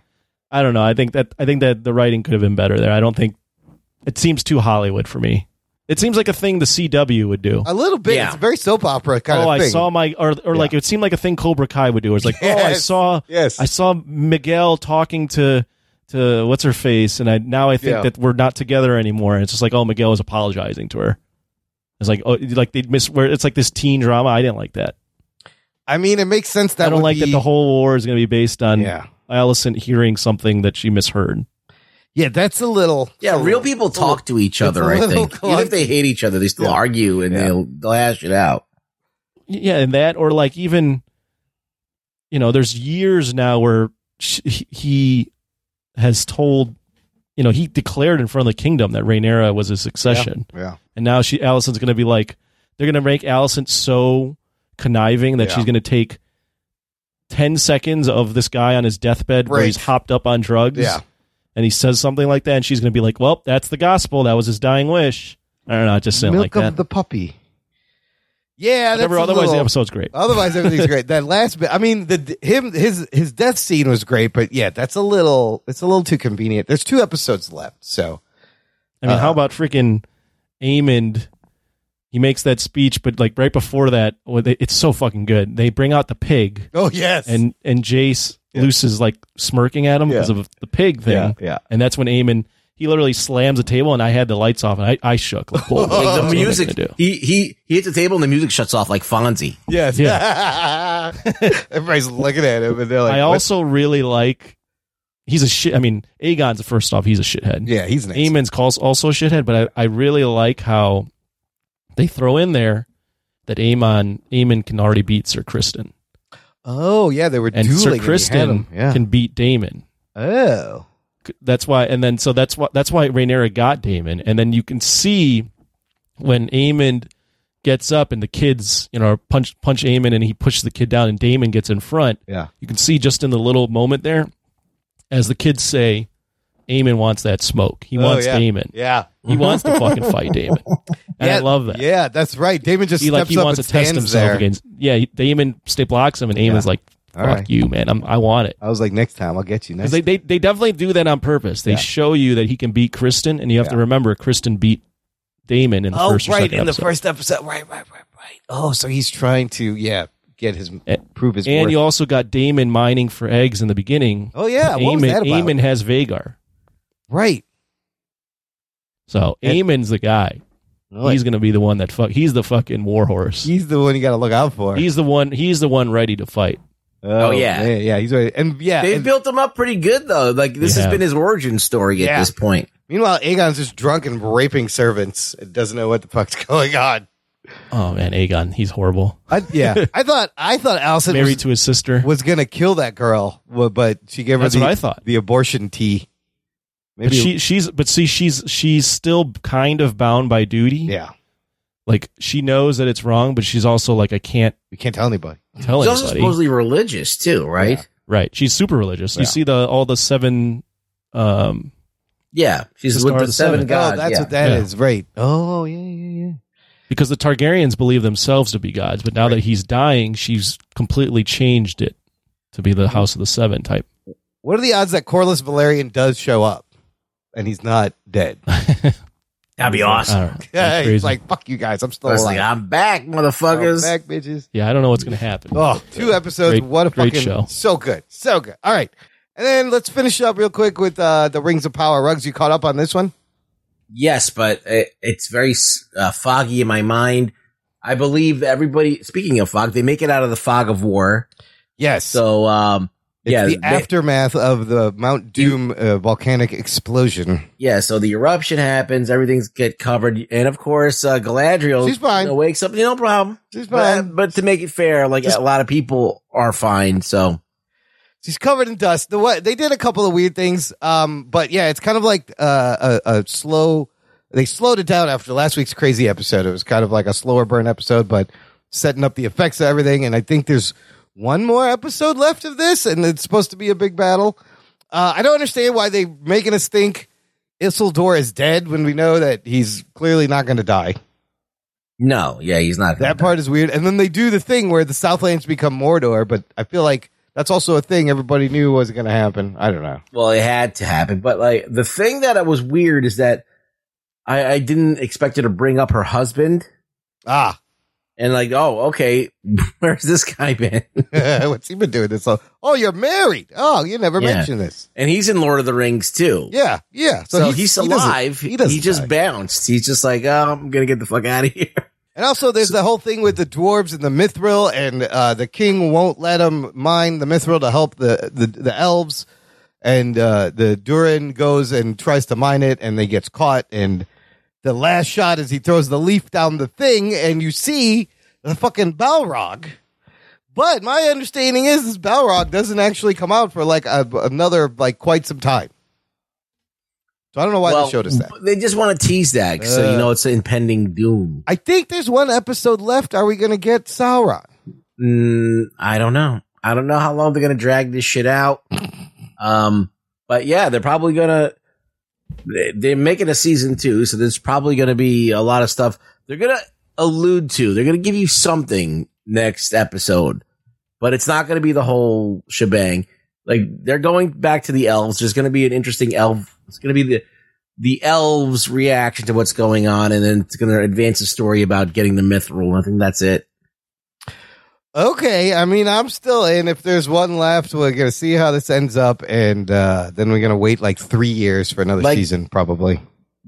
[SPEAKER 6] I don't know. I think that I think that the writing could have been better there. I don't think it seems too Hollywood for me. It seems like a thing the CW would do.
[SPEAKER 1] A little bit.
[SPEAKER 5] Yeah.
[SPEAKER 1] It's a very soap opera kind
[SPEAKER 6] oh,
[SPEAKER 1] of thing.
[SPEAKER 6] Oh, I saw my or or like it seemed like a thing Cobra Kai would do. It's like, oh, I saw
[SPEAKER 1] Yes.
[SPEAKER 6] I saw Miguel talking to to what's her face, and I now I think
[SPEAKER 1] Yeah.
[SPEAKER 6] that we're not together anymore. And it's just like, oh, Miguel is apologizing to her. It's like, oh, like they miss where it's like this teen drama. I didn't like that.
[SPEAKER 1] I mean, it makes sense that
[SPEAKER 6] I don't like
[SPEAKER 1] be,
[SPEAKER 6] that the whole war is going to be based on
[SPEAKER 1] Yeah.
[SPEAKER 6] Alicent hearing something that she misheard.
[SPEAKER 1] Yeah, that's a little.
[SPEAKER 5] Yeah, real people talk to each other.
[SPEAKER 1] a
[SPEAKER 5] I
[SPEAKER 1] little
[SPEAKER 5] think even if they hate each other, they still argue and
[SPEAKER 1] Yeah.
[SPEAKER 5] they'll they'll hash it out.
[SPEAKER 6] Yeah, and that, or like even, you know, there's years now where sh- he has told, you know, he declared in front of the kingdom that Rhaenyra was his succession,
[SPEAKER 1] Yeah.
[SPEAKER 6] And now she Alicent's going to be like, they're going to make Alicent so conniving that
[SPEAKER 1] Yeah.
[SPEAKER 6] she's going to take ten seconds of this guy on his deathbed where he's hopped up on drugs,
[SPEAKER 1] Yeah.
[SPEAKER 6] and he says something like that, and she's going to be like, well, that's the gospel, that was his dying wish. I don't know, it just sounded
[SPEAKER 1] Milk
[SPEAKER 6] like
[SPEAKER 1] of
[SPEAKER 6] that.
[SPEAKER 1] the puppy. Yeah, that's
[SPEAKER 6] Whatever, otherwise,
[SPEAKER 1] little-
[SPEAKER 6] the episode's great.
[SPEAKER 1] Otherwise, everything's great. That last bit, I mean, the him his his death scene was great, but yeah, that's a little it's a little too convenient. There's two episodes left, so
[SPEAKER 6] I mean,
[SPEAKER 1] Uh,
[SPEAKER 6] how about freaking Aemond? He makes that speech, but like right before that, well, they, it's so fucking good. They bring out the pig,
[SPEAKER 1] oh yes,
[SPEAKER 6] and and Jace Luce is like smirking at him because
[SPEAKER 1] Yeah.
[SPEAKER 6] of the pig thing.
[SPEAKER 1] Yeah, yeah.
[SPEAKER 6] And that's when Aemond he literally slams the table, and I had the lights off, and I, I shook like, whoa,
[SPEAKER 5] Like the music,
[SPEAKER 6] do?
[SPEAKER 5] he he he hits the table and the music shuts off like Fonzie.
[SPEAKER 1] yes, Everybody's looking at him, and they're like,
[SPEAKER 6] I
[SPEAKER 1] what?
[SPEAKER 6] also really like. He's a shit. I mean, Aegon's first off, he's a shithead.
[SPEAKER 1] yeah, he's nice.
[SPEAKER 6] Aemond's calls also a shithead, but I, I really like how they throw in there that Aemond Aemond can already beat Sir Criston.
[SPEAKER 1] Oh yeah, they were
[SPEAKER 6] and
[SPEAKER 1] dueling.
[SPEAKER 6] Sir
[SPEAKER 1] and he had Criston. Yeah.
[SPEAKER 6] can beat Daemon.
[SPEAKER 1] oh,
[SPEAKER 6] That's why, and then so that's why that's why Rhaenyra got Daemon, and then you can see when Aemond gets up and the kids, you know, punch punch Aemond and he pushes the kid down and Daemon gets in front.
[SPEAKER 1] Yeah.
[SPEAKER 6] you can see just in the little moment there, as the kids say, Aemond wants that smoke. He
[SPEAKER 1] Oh,
[SPEAKER 6] wants
[SPEAKER 1] yeah.
[SPEAKER 6] Daemon.
[SPEAKER 1] Yeah.
[SPEAKER 6] he wants to fucking fight Daemon, and I
[SPEAKER 1] Yeah,
[SPEAKER 6] love that.
[SPEAKER 1] Yeah, that's right. Daemon just
[SPEAKER 6] He
[SPEAKER 1] steps
[SPEAKER 6] like he
[SPEAKER 1] up
[SPEAKER 6] wants
[SPEAKER 1] and
[SPEAKER 6] to test himself
[SPEAKER 1] there.
[SPEAKER 6] against. Yeah, he, Daemon stay blocks him, and Aemond's
[SPEAKER 1] Yeah.
[SPEAKER 6] like, "Fuck
[SPEAKER 1] right.
[SPEAKER 6] you, man! I'm, I want it."
[SPEAKER 1] I was like, next time I'll get you.
[SPEAKER 6] 'Cause
[SPEAKER 1] Next.
[SPEAKER 6] they, they they definitely do that on purpose. They
[SPEAKER 1] Yeah.
[SPEAKER 6] show you that he can beat Criston, and you have to remember Criston beat Daemon in the
[SPEAKER 1] oh,
[SPEAKER 6] first or
[SPEAKER 1] right
[SPEAKER 6] second
[SPEAKER 1] in the
[SPEAKER 6] episode.
[SPEAKER 1] first episode. Right, right, right, right. Oh, so he's trying to yeah get his prove his
[SPEAKER 6] and
[SPEAKER 1] worth.
[SPEAKER 6] you also got Daemon mining for eggs in the beginning.
[SPEAKER 1] oh yeah, what was
[SPEAKER 6] Aemond,
[SPEAKER 1] that about?
[SPEAKER 6] Aemond has Vhagar,
[SPEAKER 1] right.
[SPEAKER 6] so
[SPEAKER 1] And-
[SPEAKER 6] Aemond's the guy.
[SPEAKER 1] Right.
[SPEAKER 6] He's going to be the one that fuck. He's the fucking warhorse.
[SPEAKER 1] He's the one you got to look out for.
[SPEAKER 6] He's the one. He's the one ready to fight.
[SPEAKER 5] Oh, oh, yeah.
[SPEAKER 1] yeah, yeah. He's ready. And yeah,
[SPEAKER 5] They
[SPEAKER 1] and
[SPEAKER 5] built him up pretty good though. Like this
[SPEAKER 6] Yeah.
[SPEAKER 5] has been his origin story
[SPEAKER 1] Yeah.
[SPEAKER 5] at this point.
[SPEAKER 1] meanwhile, Aegon's just drunk and raping servants. and doesn't know what the fuck's going on.
[SPEAKER 6] Oh man, Aegon, he's horrible.
[SPEAKER 1] I, yeah, I thought I thought Alicent
[SPEAKER 6] Married
[SPEAKER 1] was,
[SPEAKER 6] to his sister.
[SPEAKER 1] was gonna kill that girl, but she gave her
[SPEAKER 6] That's
[SPEAKER 1] the,
[SPEAKER 6] what I thought.
[SPEAKER 1] the abortion tea.
[SPEAKER 6] But she she's but see she's she's still kind of bound by duty.
[SPEAKER 1] yeah,
[SPEAKER 6] Like she knows that it's wrong, but she's also like I can't
[SPEAKER 1] you can't tell anybody.
[SPEAKER 6] tell
[SPEAKER 5] He's also supposedly religious too, right?
[SPEAKER 6] Right. She's super religious.
[SPEAKER 1] Yeah.
[SPEAKER 6] You see the all the seven um
[SPEAKER 5] Yeah, she's
[SPEAKER 6] The
[SPEAKER 5] with
[SPEAKER 6] Star
[SPEAKER 5] the
[SPEAKER 6] the
[SPEAKER 5] seven,
[SPEAKER 6] Seven.
[SPEAKER 5] gods.
[SPEAKER 1] oh, that's
[SPEAKER 5] yeah.
[SPEAKER 1] what that
[SPEAKER 6] Yeah.
[SPEAKER 1] is. Right. Oh, yeah, yeah, yeah.
[SPEAKER 6] Because the Targaryens believe themselves to be gods, but now that he's dying, she's completely changed it to be the House of the Seven type.
[SPEAKER 1] What are the odds that Corlys Velaryon does show up and he's not dead?
[SPEAKER 5] That That'd be awesome.
[SPEAKER 6] don't.
[SPEAKER 1] Yeah,
[SPEAKER 6] That's
[SPEAKER 1] he's like, fuck you guys. I'm still
[SPEAKER 5] I was
[SPEAKER 1] alive.
[SPEAKER 5] like, I'm back,
[SPEAKER 1] I'm
[SPEAKER 5] motherfuckers.
[SPEAKER 1] back, bitches.
[SPEAKER 6] yeah, I don't know what's going to happen.
[SPEAKER 1] Oh, two episodes.
[SPEAKER 6] Great-
[SPEAKER 1] what a
[SPEAKER 6] great
[SPEAKER 1] fucking
[SPEAKER 6] show.
[SPEAKER 1] So good. So good. All right. And then let's finish up real quick with uh, the Rings of Power. Rugs, you caught up on this one?
[SPEAKER 5] Yes, but it, it's very uh, foggy in my mind. I believe everybody. Speaking of fog, they make it out of the fog of war.
[SPEAKER 1] Yes.
[SPEAKER 5] So, um,
[SPEAKER 1] It's
[SPEAKER 5] yeah,
[SPEAKER 1] the
[SPEAKER 5] they-
[SPEAKER 1] aftermath of the Mount Doom uh, volcanic explosion.
[SPEAKER 5] yeah. So the eruption happens, everything's get covered, and of course, uh, Galadriel
[SPEAKER 1] She's fine.
[SPEAKER 5] you know, wakes up, no problem.
[SPEAKER 1] She's
[SPEAKER 5] But,
[SPEAKER 1] fine.
[SPEAKER 5] but to make it fair, like
[SPEAKER 1] Just-
[SPEAKER 5] a lot of people are fine. So
[SPEAKER 1] She's covered in dust. The what they did a couple of weird things, um, but yeah, it's kind of like uh, a, a slow. They slowed it down after last week's crazy episode. It was kind of like a slower burn episode, but setting up the effects of everything. And I think there's one more episode left of this, and it's supposed to be a big battle. Uh, I don't understand why they're making us think Isildur is dead when we know that he's clearly not going to die.
[SPEAKER 5] no, yeah, he's not.
[SPEAKER 1] That part is weird. And then they do the thing where the Southlands become Mordor, but I feel like that's also a thing everybody knew wasn't going to happen. I don't know.
[SPEAKER 5] Well, it had to happen, but like the thing that was weird is that I, I didn't expect her to bring up her husband.
[SPEAKER 1] Ah,
[SPEAKER 5] and like, oh, okay, where's this guy been?
[SPEAKER 1] What's he been doing this? long? Oh, you're married. Oh, you never
[SPEAKER 5] Yeah.
[SPEAKER 1] mentioned this.
[SPEAKER 5] And he's in Lord of the Rings too.
[SPEAKER 1] Yeah, yeah.
[SPEAKER 5] So,
[SPEAKER 1] he's-
[SPEAKER 5] he's,
[SPEAKER 1] he doesn't-
[SPEAKER 5] alive.
[SPEAKER 1] he
[SPEAKER 5] He,
[SPEAKER 1] doesn't
[SPEAKER 5] just
[SPEAKER 1] die.
[SPEAKER 5] bounced. He's just like, oh, I'm gonna get the fuck out of here.
[SPEAKER 1] And also, there's the whole thing with the dwarves and the mithril, and uh, the king won't let them mine the mithril to help the the, the elves. And uh, the Durin goes and tries to mine it, and they gets caught. And the last shot is he throws the leaf down the thing, and you see the fucking Balrog. But my understanding is this Balrog doesn't actually come out for like a, another like quite some time. So I don't know why
[SPEAKER 5] Well,
[SPEAKER 1] they showed us that.
[SPEAKER 5] They just want to tease that, so
[SPEAKER 1] Uh.
[SPEAKER 5] you know it's impending doom.
[SPEAKER 1] I think there's one episode left. Are we going to get Sauron?
[SPEAKER 5] Mm, I don't know. I don't know how long they're gonna drag this shit out. Um, but yeah, they're probably gonna. they- They're making a season two, so there's probably gonna be a lot of stuff they're gonna allude to. They're gonna give you something next episode, but it's not gonna be the whole shebang. Like they're going back to the elves. There's gonna be an interesting elf. It's gonna be the the elves' reaction to what's going on, and then it's gonna advance the story about getting the mithril. I think that's it.
[SPEAKER 1] Okay, I mean, I'm still in. If there's one left, we're gonna see how this ends up, and uh, then we're gonna wait like three years for another
[SPEAKER 5] Like-
[SPEAKER 1] season, probably.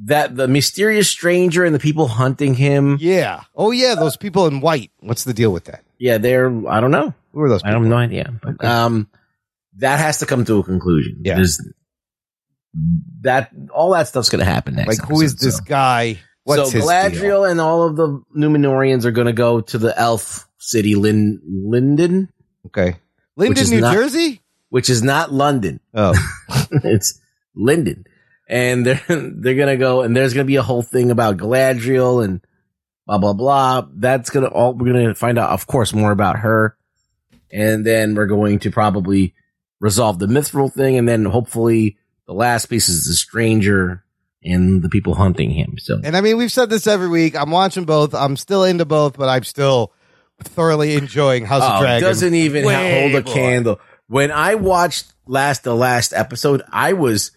[SPEAKER 5] that the mysterious stranger and the people hunting him.
[SPEAKER 1] Yeah. Oh yeah, those people in white. What's the deal with that?
[SPEAKER 5] Yeah, they're I don't know.
[SPEAKER 1] Who are those?
[SPEAKER 5] I have no idea. But, um, that has to come to a conclusion.
[SPEAKER 1] Yeah.
[SPEAKER 5] There's that all that stuff's going to happen next.
[SPEAKER 1] Like, who is this
[SPEAKER 5] so.
[SPEAKER 1] guy? What's
[SPEAKER 5] so Galadriel
[SPEAKER 1] deal?
[SPEAKER 5] and all of the Númenóreans are going to go to the elf city, Lin- Linden,
[SPEAKER 1] Okay, Linden, New
[SPEAKER 5] not-
[SPEAKER 1] Jersey.
[SPEAKER 5] which is not London.
[SPEAKER 1] Oh,
[SPEAKER 5] it's Linden. And they're they're gonna go and there's gonna be a whole thing about Galadriel and blah blah blah. That's gonna all we're gonna find out, of course, more about her. And then we're going to probably resolve the mithril thing, and then hopefully the last piece is the stranger and the people hunting him. So
[SPEAKER 1] and I mean, we've said this every week. I'm watching both. I'm still into both, but I'm still thoroughly enjoying House of
[SPEAKER 5] Oh, it
[SPEAKER 1] Dragon.
[SPEAKER 5] doesn't even ha-
[SPEAKER 1] Way
[SPEAKER 5] hold a
[SPEAKER 1] more.
[SPEAKER 5] candle. When I watched last the last episode, I was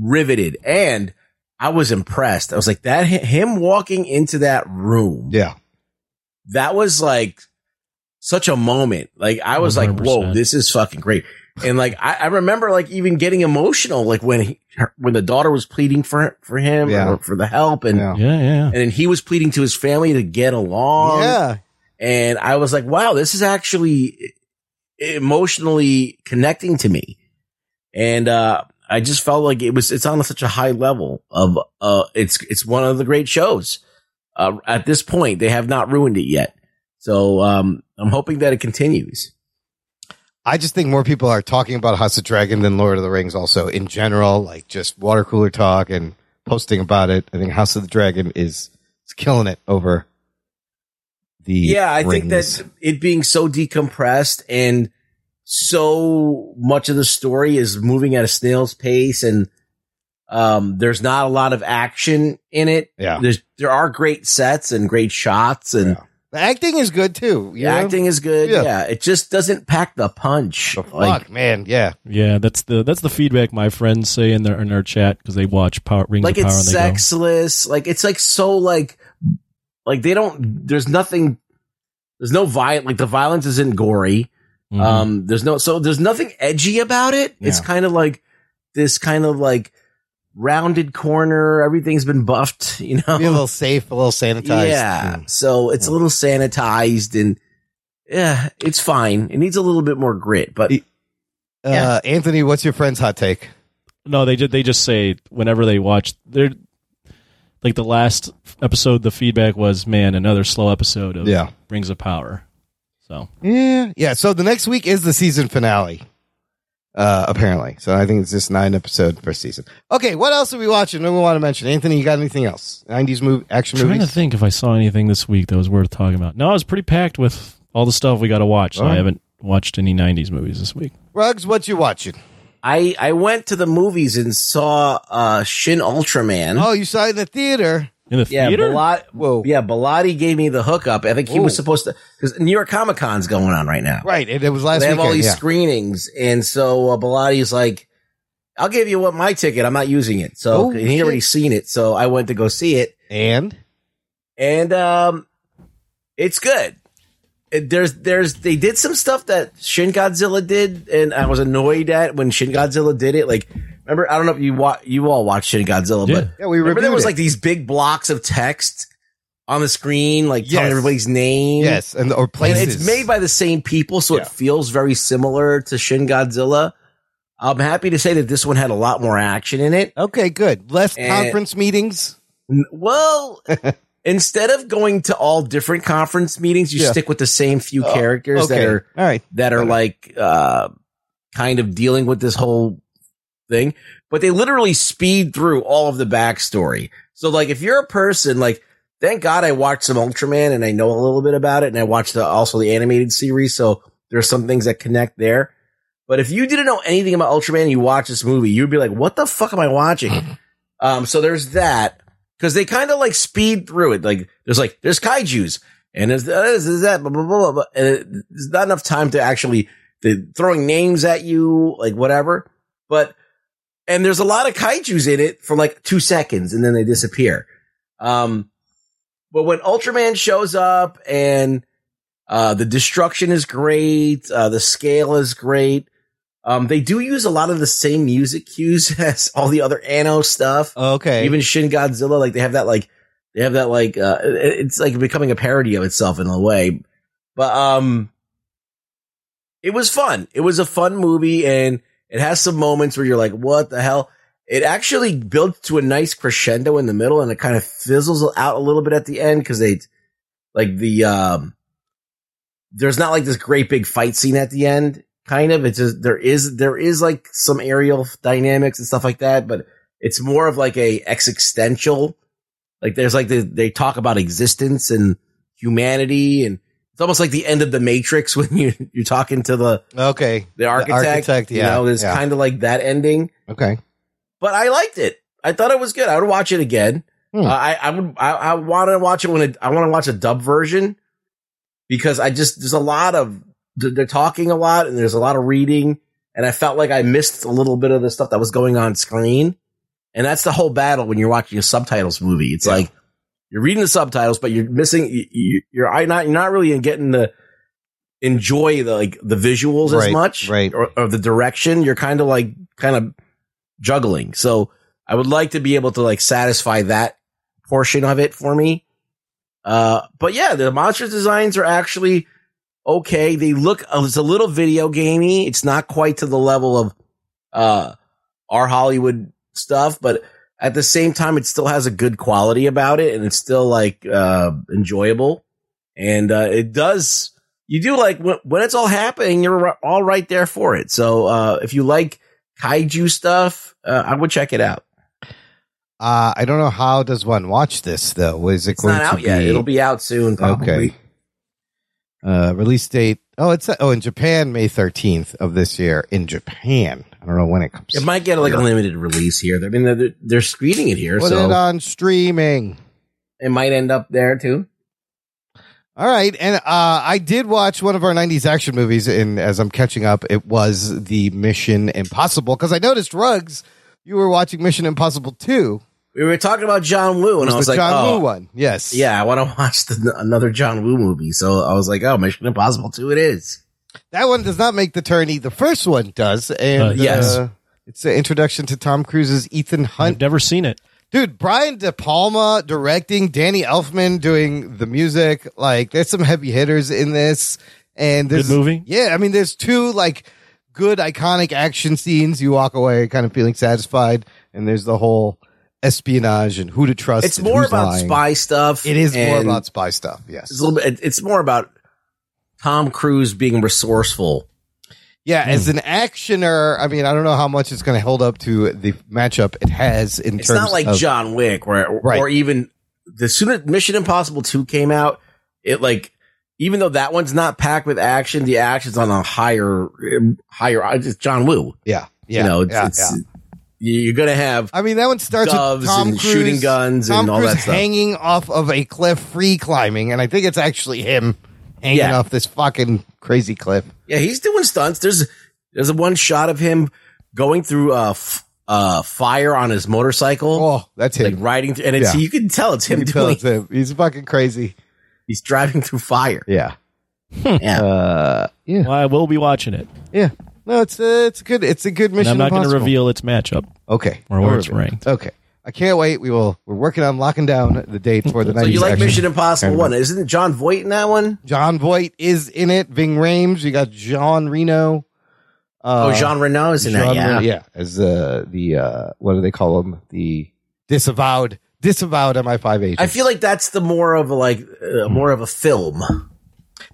[SPEAKER 5] riveted and I was impressed. I was like that him walking into that room.
[SPEAKER 1] Yeah.
[SPEAKER 5] That was like such a moment. Like I was like, whoa, this is fucking great. And like I, I remember like even getting emotional like when he, her, when the daughter was pleading for for him
[SPEAKER 1] Yeah.
[SPEAKER 5] or for the help and
[SPEAKER 1] Yeah.
[SPEAKER 6] Yeah, yeah.
[SPEAKER 5] and then he was pleading to his family to get along.
[SPEAKER 1] Yeah.
[SPEAKER 5] And I was like, wow, this is actually emotionally connecting to me. And, uh, I just felt like it was, it's on such a high level of, uh, it's, it's one of the great shows. Uh, at this point, they have not ruined it yet. So, um, I'm hoping that it continues.
[SPEAKER 1] I just think more people are talking about House of Dragon than Lord of the Rings. Also, in general, like just water cooler talk and posting about it. I think House of the Dragon is, killing it over the.
[SPEAKER 5] Yeah, I think
[SPEAKER 1] rings.
[SPEAKER 5] that it being so decompressed and so much of the story is moving at a snail's pace and um there's not a lot of action in it.
[SPEAKER 1] Yeah.
[SPEAKER 5] There's there are great sets and great shots and
[SPEAKER 1] Yeah. The acting is good too.
[SPEAKER 5] The acting is good.
[SPEAKER 1] Yeah.
[SPEAKER 5] Yeah. it just doesn't pack the punch. Like,
[SPEAKER 1] Fuck, man. Yeah.
[SPEAKER 6] Yeah, that's the that's the feedback my friends say in their in our chat because they watch Power Rings
[SPEAKER 5] like
[SPEAKER 6] of Power
[SPEAKER 5] it's
[SPEAKER 6] and they go,
[SPEAKER 5] sexless. Like it's like so like like they don't. There's nothing. There's no violent. Like the violence isn't gory.
[SPEAKER 6] Mhm.
[SPEAKER 5] Um. There's no. So there's nothing edgy about it. It's kind of like this kind of like rounded corner. Everything's been buffed. You know.
[SPEAKER 1] Be a little safe, a little sanitized.
[SPEAKER 5] Yeah.
[SPEAKER 1] Mm.
[SPEAKER 5] So it's a little sanitized and yeah, it's fine. It needs a little bit more grit, but
[SPEAKER 1] Uh,
[SPEAKER 5] Yeah.
[SPEAKER 1] Anthony, what's your friend's hot take?
[SPEAKER 6] No, they did. They just say whenever they watch, they're like the last episode. The feedback was, "Man, another slow episode of
[SPEAKER 1] Yeah.
[SPEAKER 6] Rings of Power." So
[SPEAKER 1] Yeah. Yeah. So the next week is the season finale. Uh, apparently. So I think it's just nine episode per season. Okay. What else are we watching? What do we want to mention? Anthony, you got anything else? 90s movie, action movie?
[SPEAKER 6] I'm trying to think if I saw anything this week that was worth talking about. No, I was pretty packed with all the stuff we got to watch, so
[SPEAKER 1] All right.
[SPEAKER 6] I haven't watched any '90s movies this week.
[SPEAKER 1] Rugs, what you watching?
[SPEAKER 5] I I went to the movies and saw uh Shin Ultraman.
[SPEAKER 1] Oh, you saw it in the theater.
[SPEAKER 6] In the
[SPEAKER 5] yeah,
[SPEAKER 6] theater?
[SPEAKER 5] Bilat,
[SPEAKER 1] Whoa.
[SPEAKER 5] yeah, Bilotti gave me the hookup. I think he was supposed to because New York Comic Con's going on right now.
[SPEAKER 1] Right. And it was last week.
[SPEAKER 5] they have
[SPEAKER 1] weekend.
[SPEAKER 5] all these
[SPEAKER 1] yeah.
[SPEAKER 5] screenings, and so uh, Bilotti's like, "I'll give you what my ticket. I'm not using it." So
[SPEAKER 1] Oh,
[SPEAKER 5] and he already seen it, so I went to go see it,
[SPEAKER 1] and
[SPEAKER 5] and um, it's good. It- there's there's they did some stuff that Shin Godzilla did, and I was annoyed at when Shin Godzilla did it. Like, remember? I don't know if you wa- you all watched Shin Godzilla,
[SPEAKER 6] Yeah.
[SPEAKER 5] but
[SPEAKER 1] Yeah, we
[SPEAKER 5] remember there
[SPEAKER 1] reviewed
[SPEAKER 5] was
[SPEAKER 1] it.
[SPEAKER 5] like these big blocks of text on the screen, like
[SPEAKER 1] Yes.
[SPEAKER 5] telling everybody's name.
[SPEAKER 1] Yes. And or
[SPEAKER 5] And
[SPEAKER 1] places.
[SPEAKER 5] it's made by the same people, so
[SPEAKER 1] Yeah.
[SPEAKER 5] it feels very similar to Shin Godzilla. I'm happy to say that this one had a lot more action in it.
[SPEAKER 1] Okay, good. Less
[SPEAKER 5] And-
[SPEAKER 1] conference meetings.
[SPEAKER 5] N- Well, instead of going to all different conference meetings, you
[SPEAKER 1] Yeah.
[SPEAKER 5] stick with the same few
[SPEAKER 1] Oh,
[SPEAKER 5] characters that
[SPEAKER 1] okay.
[SPEAKER 5] are
[SPEAKER 1] All right.
[SPEAKER 5] that are like uh kind of dealing with this whole thing. But they literally speed through all of the backstory. So like if you're a person like thank God I watched some Ultraman and I know a little bit about it and I watched the, also the animated series, so there's some things that connect there. But if you didn't know anything about Ultraman and you watch this movie, you'd be like, what the fuck am I watching? um, so there's that. Cause they kind of like speed through it. Like there's like, there's kaijus and there's that, blah, blah, blah, blah, blah. And it- there's not enough time to actually, the throwing names at you, like whatever. But, and there's a lot of kaijus in it for like two seconds and then they disappear. Um, but when Ultraman shows up and, uh, the destruction is great, uh, the scale is great. Um, they do use a lot of the same music cues as all the other Anno stuff.
[SPEAKER 1] Okay.
[SPEAKER 5] Even Shin Godzilla, like they have that like they have that like uh it's like becoming a parody of itself in a way. But um it was fun. It was a fun movie and it has some moments where you're like, what the hell? It actually builds to a nice crescendo in the middle and it kind of fizzles out a little bit at the end because they like the um there's not like this great big fight scene at the end kind of it's just there is there is like some aerial dynamics and stuff like that but it's more of like a existential like there's like the, they talk about existence and humanity and it's almost like the end of the matrix when you you're talking to the
[SPEAKER 1] okay.
[SPEAKER 5] the architect,
[SPEAKER 1] architect,
[SPEAKER 5] you
[SPEAKER 1] yeah,
[SPEAKER 5] know there's
[SPEAKER 1] yeah.
[SPEAKER 5] kind of like that ending
[SPEAKER 1] Okay.
[SPEAKER 5] but I liked it. I thought it was good. I would watch it again.
[SPEAKER 1] Hmm.
[SPEAKER 5] Uh, I I would I, I want to watch it when it, I want to watch a dub version because I just there's a lot of they're talking a lot and there's a lot of reading and I felt like I missed a little bit of the stuff that was going on screen. And that's the whole battle when you're watching a subtitles movie. It's like you're reading the subtitles, but you're missing. you- you- You're I not you're not really getting the enjoy the like the visuals as much,
[SPEAKER 1] right.
[SPEAKER 5] Or, or the direction. You're kind of like kind of juggling. So I would like to be able to like satisfy that portion of it for me. Uh, but yeah, the monster designs are actually okay. They look, uh, it's a little video gamey. It's not quite to the level of, uh, our Hollywood stuff, but at the same time, it still has a good quality about it and it's still like, uh, enjoyable. And, uh, it does, you do like when, when it's all happening, you're all right there for it. So, uh, if you like kaiju stuff, uh, I would check it out.
[SPEAKER 1] Uh, I don't know how does one watch this though. Is it
[SPEAKER 5] It's
[SPEAKER 1] going
[SPEAKER 5] not out
[SPEAKER 1] to
[SPEAKER 5] yet.
[SPEAKER 1] be
[SPEAKER 5] It'll be out soon, probably.
[SPEAKER 1] okay? Uh, release date. Oh, it's oh in Japan, May thirteenth of this year. In Japan, I don't know when it comes.
[SPEAKER 5] It might get like a limited release here. I mean, they're, they're screening it here,
[SPEAKER 1] Put
[SPEAKER 5] so
[SPEAKER 1] it on streaming.
[SPEAKER 5] it might end up there too.
[SPEAKER 1] All right, and uh, I did watch one of our '90s action movies, and as I'm catching up, it was the Mission Impossible because I noticed Rugs, you were watching Mission Impossible two.
[SPEAKER 5] We were talking about John Woo, and
[SPEAKER 1] It
[SPEAKER 5] I
[SPEAKER 1] was
[SPEAKER 5] was
[SPEAKER 1] the
[SPEAKER 5] like,
[SPEAKER 1] John
[SPEAKER 5] oh,
[SPEAKER 1] Woo one. Yes.
[SPEAKER 5] Yeah, I want to watch the, another John Woo movie. So I was like, oh, Mission Impossible 2 it is.
[SPEAKER 1] That one does not make the tourney. The first one does, and
[SPEAKER 6] Uh, yes.
[SPEAKER 1] uh, it's an introduction to Tom Cruise's Ethan Hunt.
[SPEAKER 6] I've never seen it.
[SPEAKER 1] Dude, Brian De Palma directing, Danny Elfman doing the music. Like, there's some heavy hitters in this, and
[SPEAKER 6] this movie?
[SPEAKER 1] Yeah, I mean, there's two like good iconic action scenes. You walk away kind of feeling satisfied, and there's the whole espionage and who to trust.
[SPEAKER 5] It's more about
[SPEAKER 1] lying.
[SPEAKER 5] spy stuff.
[SPEAKER 1] It is more about spy stuff. Yes.
[SPEAKER 5] It's a little bit. It's more about Tom Cruise being resourceful.
[SPEAKER 1] Yeah,
[SPEAKER 5] Hmm.
[SPEAKER 1] as an actioner, I mean, I don't know how much it's going to hold up to the matchup it has in
[SPEAKER 5] It's
[SPEAKER 1] terms.
[SPEAKER 5] It's not like
[SPEAKER 1] of,
[SPEAKER 5] John Wick, where
[SPEAKER 1] Right.
[SPEAKER 5] or even the soon as Mission Impossible Two came out, it like even though that one's not packed with action, the action's on a higher higher. It's John Woo.
[SPEAKER 1] Yeah, yeah,
[SPEAKER 5] you know, it's,
[SPEAKER 1] yeah,
[SPEAKER 5] it's
[SPEAKER 1] yeah.
[SPEAKER 5] You're gonna have.
[SPEAKER 1] I mean, that one starts
[SPEAKER 5] doves
[SPEAKER 1] with Tom
[SPEAKER 5] and
[SPEAKER 1] Cruise
[SPEAKER 5] shooting guns
[SPEAKER 1] Tom
[SPEAKER 5] and all
[SPEAKER 1] Cruise
[SPEAKER 5] that stuff.
[SPEAKER 1] hanging off of a cliff, free climbing, and I think it's actually him hanging
[SPEAKER 5] Yeah.
[SPEAKER 1] off this fucking crazy cliff.
[SPEAKER 5] Yeah, he's doing stunts. There's there's a one shot of him going through uh, f- uh fire on his motorcycle.
[SPEAKER 1] Oh, that's him.
[SPEAKER 5] Like riding, through, and it's
[SPEAKER 1] Yeah.
[SPEAKER 5] you can tell it's him
[SPEAKER 1] You tell
[SPEAKER 5] doing.
[SPEAKER 1] it's him. He's fucking crazy.
[SPEAKER 5] He's driving through fire.
[SPEAKER 1] Yeah,
[SPEAKER 5] Yeah.
[SPEAKER 1] uh, yeah,
[SPEAKER 6] Well, I will be watching it.
[SPEAKER 1] yeah. No, it's a, it's a good. It's a good
[SPEAKER 6] And
[SPEAKER 1] mission.
[SPEAKER 6] I'm not going to
[SPEAKER 1] Impossible.
[SPEAKER 6] reveal its matchup
[SPEAKER 1] Okay,
[SPEAKER 6] or
[SPEAKER 1] no
[SPEAKER 6] where it's ranked.
[SPEAKER 1] Okay, I can't wait. We will. We're working on locking down the date for the.
[SPEAKER 5] So you like
[SPEAKER 1] action
[SPEAKER 5] Mission Impossible. One? Isn't Jon Voight in that one?
[SPEAKER 1] Jon Voight is in it. Ving Rhames. You got John Reno. Uh,
[SPEAKER 5] oh, Jean Reno is in
[SPEAKER 1] Jean
[SPEAKER 5] that. Yeah.
[SPEAKER 1] Reno- yeah, as uh, the uh, what do they call him? The disavowed disavowed MI5 agent.
[SPEAKER 5] I feel like that's the more of a like uh, more of a film,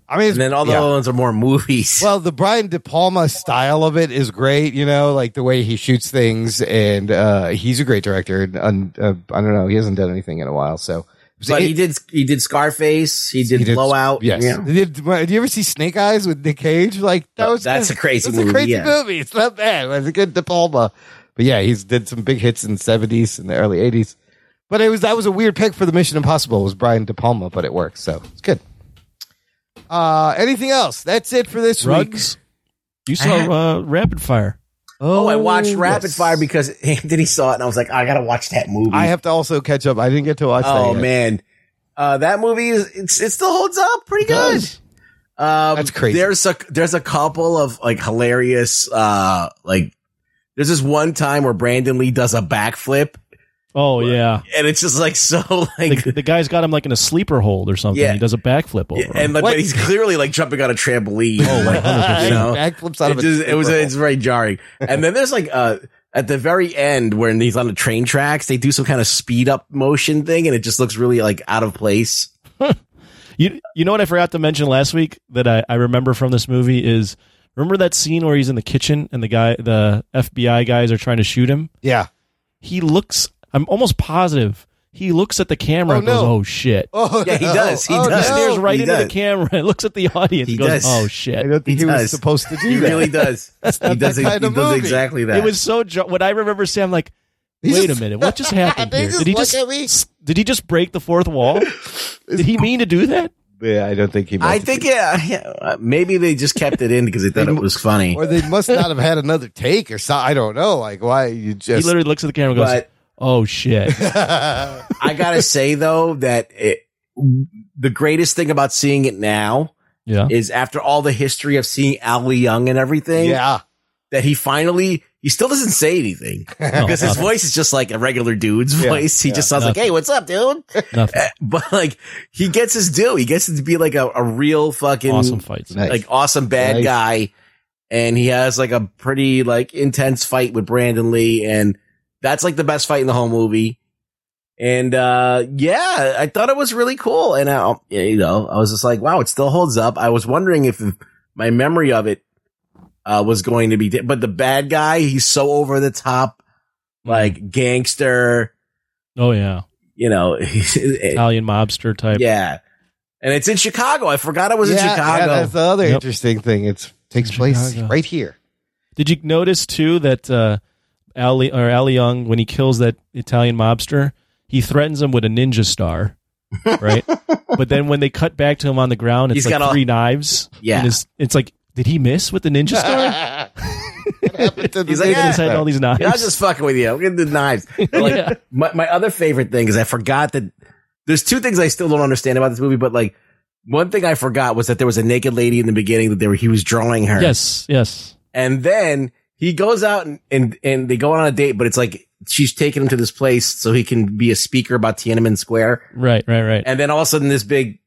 [SPEAKER 1] I mean,
[SPEAKER 5] and then all the
[SPEAKER 1] yeah.
[SPEAKER 5] other ones are more movies.
[SPEAKER 1] Well, the Brian De Palma style of it is great. You know, like the way he shoots things, and uh, he's a great director. And uh, I don't know, he hasn't done anything in a while, so.
[SPEAKER 5] but he did he did Scarface. He did, Blowout.
[SPEAKER 1] Yes.
[SPEAKER 5] Yeah.
[SPEAKER 1] Did, did you ever see Snake Eyes with Nick Cage? Like that was
[SPEAKER 5] That's a crazy
[SPEAKER 1] that's
[SPEAKER 5] movie,
[SPEAKER 1] a crazy
[SPEAKER 5] yeah.
[SPEAKER 1] movie. It's not bad. It's a good De Palma. But yeah, he's did some big hits in the seventies and the early eighties. But it was that was a weird pick for the Mission Impossible. It was Brian De Palma, but it works, so it's good. Uh anything else? That's it for this
[SPEAKER 6] Rugs. You saw uh, Rapid Fire.
[SPEAKER 1] week.
[SPEAKER 5] Oh, I watched
[SPEAKER 1] yes.
[SPEAKER 5] Rapid Fire because Anthony saw it, and I was like, I gotta watch that movie.
[SPEAKER 1] I have to also catch up. I didn't get to watch that.
[SPEAKER 5] oh
[SPEAKER 1] yet.
[SPEAKER 5] man, uh, that movie is it's, it still holds up pretty good.
[SPEAKER 1] does.
[SPEAKER 5] Um,
[SPEAKER 1] That's crazy.
[SPEAKER 5] There's a there's a couple of like hilarious uh like there's this one time where Brandon Lee does a backflip
[SPEAKER 6] Oh yeah,
[SPEAKER 5] and it's just like so like
[SPEAKER 6] the, the guy's got him like in a sleeper hold or something.
[SPEAKER 5] Yeah.
[SPEAKER 6] He does a backflip over.
[SPEAKER 5] Yeah, and like, but he's clearly like jumping on a trampoline.
[SPEAKER 6] Oh, 100%.
[SPEAKER 5] you know,
[SPEAKER 1] Backflips out
[SPEAKER 5] it,
[SPEAKER 1] of a
[SPEAKER 5] just, it was
[SPEAKER 1] sleeper
[SPEAKER 5] it's very jarring. And then there's like uh at the very end when he's on the train tracks, they do some kind of speed up motion thing, and it just looks really like out of place.
[SPEAKER 6] You you know what I forgot to mention last week that I, I remember from this movie is remember that scene where he's in the kitchen and the guy the FBI guys are trying to shoot him?
[SPEAKER 1] Yeah.
[SPEAKER 6] He looks I'm almost positive. He looks at the camera
[SPEAKER 1] Oh,
[SPEAKER 6] and goes,
[SPEAKER 1] no.
[SPEAKER 6] "Oh shit!"
[SPEAKER 1] Oh
[SPEAKER 5] Yeah, he
[SPEAKER 1] no.
[SPEAKER 5] does. He
[SPEAKER 1] Oh,
[SPEAKER 5] does.
[SPEAKER 1] no.
[SPEAKER 6] stares right
[SPEAKER 5] He
[SPEAKER 6] into
[SPEAKER 5] does.
[SPEAKER 6] the camera and looks at the audience.
[SPEAKER 5] He
[SPEAKER 6] and goes,
[SPEAKER 5] does.
[SPEAKER 6] "Oh
[SPEAKER 1] I
[SPEAKER 6] shit!"
[SPEAKER 1] don't think he,
[SPEAKER 5] He
[SPEAKER 1] was supposed to do that.
[SPEAKER 5] He really does. He does.
[SPEAKER 1] that
[SPEAKER 5] he
[SPEAKER 1] of
[SPEAKER 5] does
[SPEAKER 1] movie.
[SPEAKER 5] exactly that.
[SPEAKER 6] It was so. Jo- what I remember saying, I'm like,
[SPEAKER 1] He
[SPEAKER 6] wait
[SPEAKER 1] just-
[SPEAKER 6] a minute, what just happened here?
[SPEAKER 1] just
[SPEAKER 6] Did he just
[SPEAKER 1] at me.
[SPEAKER 6] did he just break the fourth wall? Did he mean to do that?
[SPEAKER 1] Yeah, I don't think he. meant
[SPEAKER 5] I think yeah, yeah. uh, Maybe they just kept it in because they thought it was funny.
[SPEAKER 1] or they must not have had another take or something. I don't know. Like why you
[SPEAKER 6] He literally looks at the camera and goes,
[SPEAKER 5] But
[SPEAKER 6] "Oh shit!"
[SPEAKER 5] I gotta say though that it, the greatest thing about seeing it now
[SPEAKER 6] Yeah.
[SPEAKER 5] is after all the history of seeing Al Leong and everything,
[SPEAKER 1] yeah.
[SPEAKER 5] that he finally he still doesn't say anything because his voice is just like a regular dude's
[SPEAKER 1] Yeah,
[SPEAKER 5] voice. He
[SPEAKER 1] yeah,
[SPEAKER 5] just sounds like, "Hey, what's up, dude?"
[SPEAKER 6] Nothing.
[SPEAKER 5] But like he gets his due. He gets to be like a, a real fucking
[SPEAKER 6] Awesome fights.
[SPEAKER 1] Nice.
[SPEAKER 5] like awesome bad
[SPEAKER 1] Nice.
[SPEAKER 5] guy, and he has like a pretty like intense fight with Brandon Lee, and that's like the best fight in the whole movie. And uh yeah, I thought it was really cool, and I, you know, I was just like, wow, it still holds up. I was wondering if my memory of it uh was going to be, di- but the bad guy, he's so over the top, like gangster,
[SPEAKER 6] Oh yeah,
[SPEAKER 5] you know,
[SPEAKER 6] Italian mobster type.
[SPEAKER 5] yeah. And it's in Chicago. I forgot it was in Chicago.
[SPEAKER 1] Yeah, that's the other
[SPEAKER 6] Yep.
[SPEAKER 1] interesting thing. It takes place
[SPEAKER 6] Chicago.
[SPEAKER 1] right here.
[SPEAKER 6] Did you notice too that uh, Ali or Al Leong when he kills that Italian mobster, he threatens him with a ninja star, right? but then when they cut back to him on the ground, it's
[SPEAKER 5] He's
[SPEAKER 6] like
[SPEAKER 5] got all-
[SPEAKER 6] three knives.
[SPEAKER 5] Yeah.
[SPEAKER 6] and it's, it's like, did he miss with the ninja star?
[SPEAKER 5] He's like,
[SPEAKER 6] had all these knives.
[SPEAKER 5] Yeah, I'm just fucking with you. I'm getting the knives. But, like,
[SPEAKER 6] Yeah.
[SPEAKER 5] my, my other favorite thing is I forgot that there's two things I still don't understand about this movie, but like one thing I forgot was that there was a naked lady in the beginning that they were, he was drawing her.
[SPEAKER 6] yes, yes.
[SPEAKER 5] And then he goes out and, and, and they go on a date, but it's like she's taking him to this place so he can be a speaker about Tiananmen Square.
[SPEAKER 6] Right, right, right.
[SPEAKER 5] And then all of a sudden this big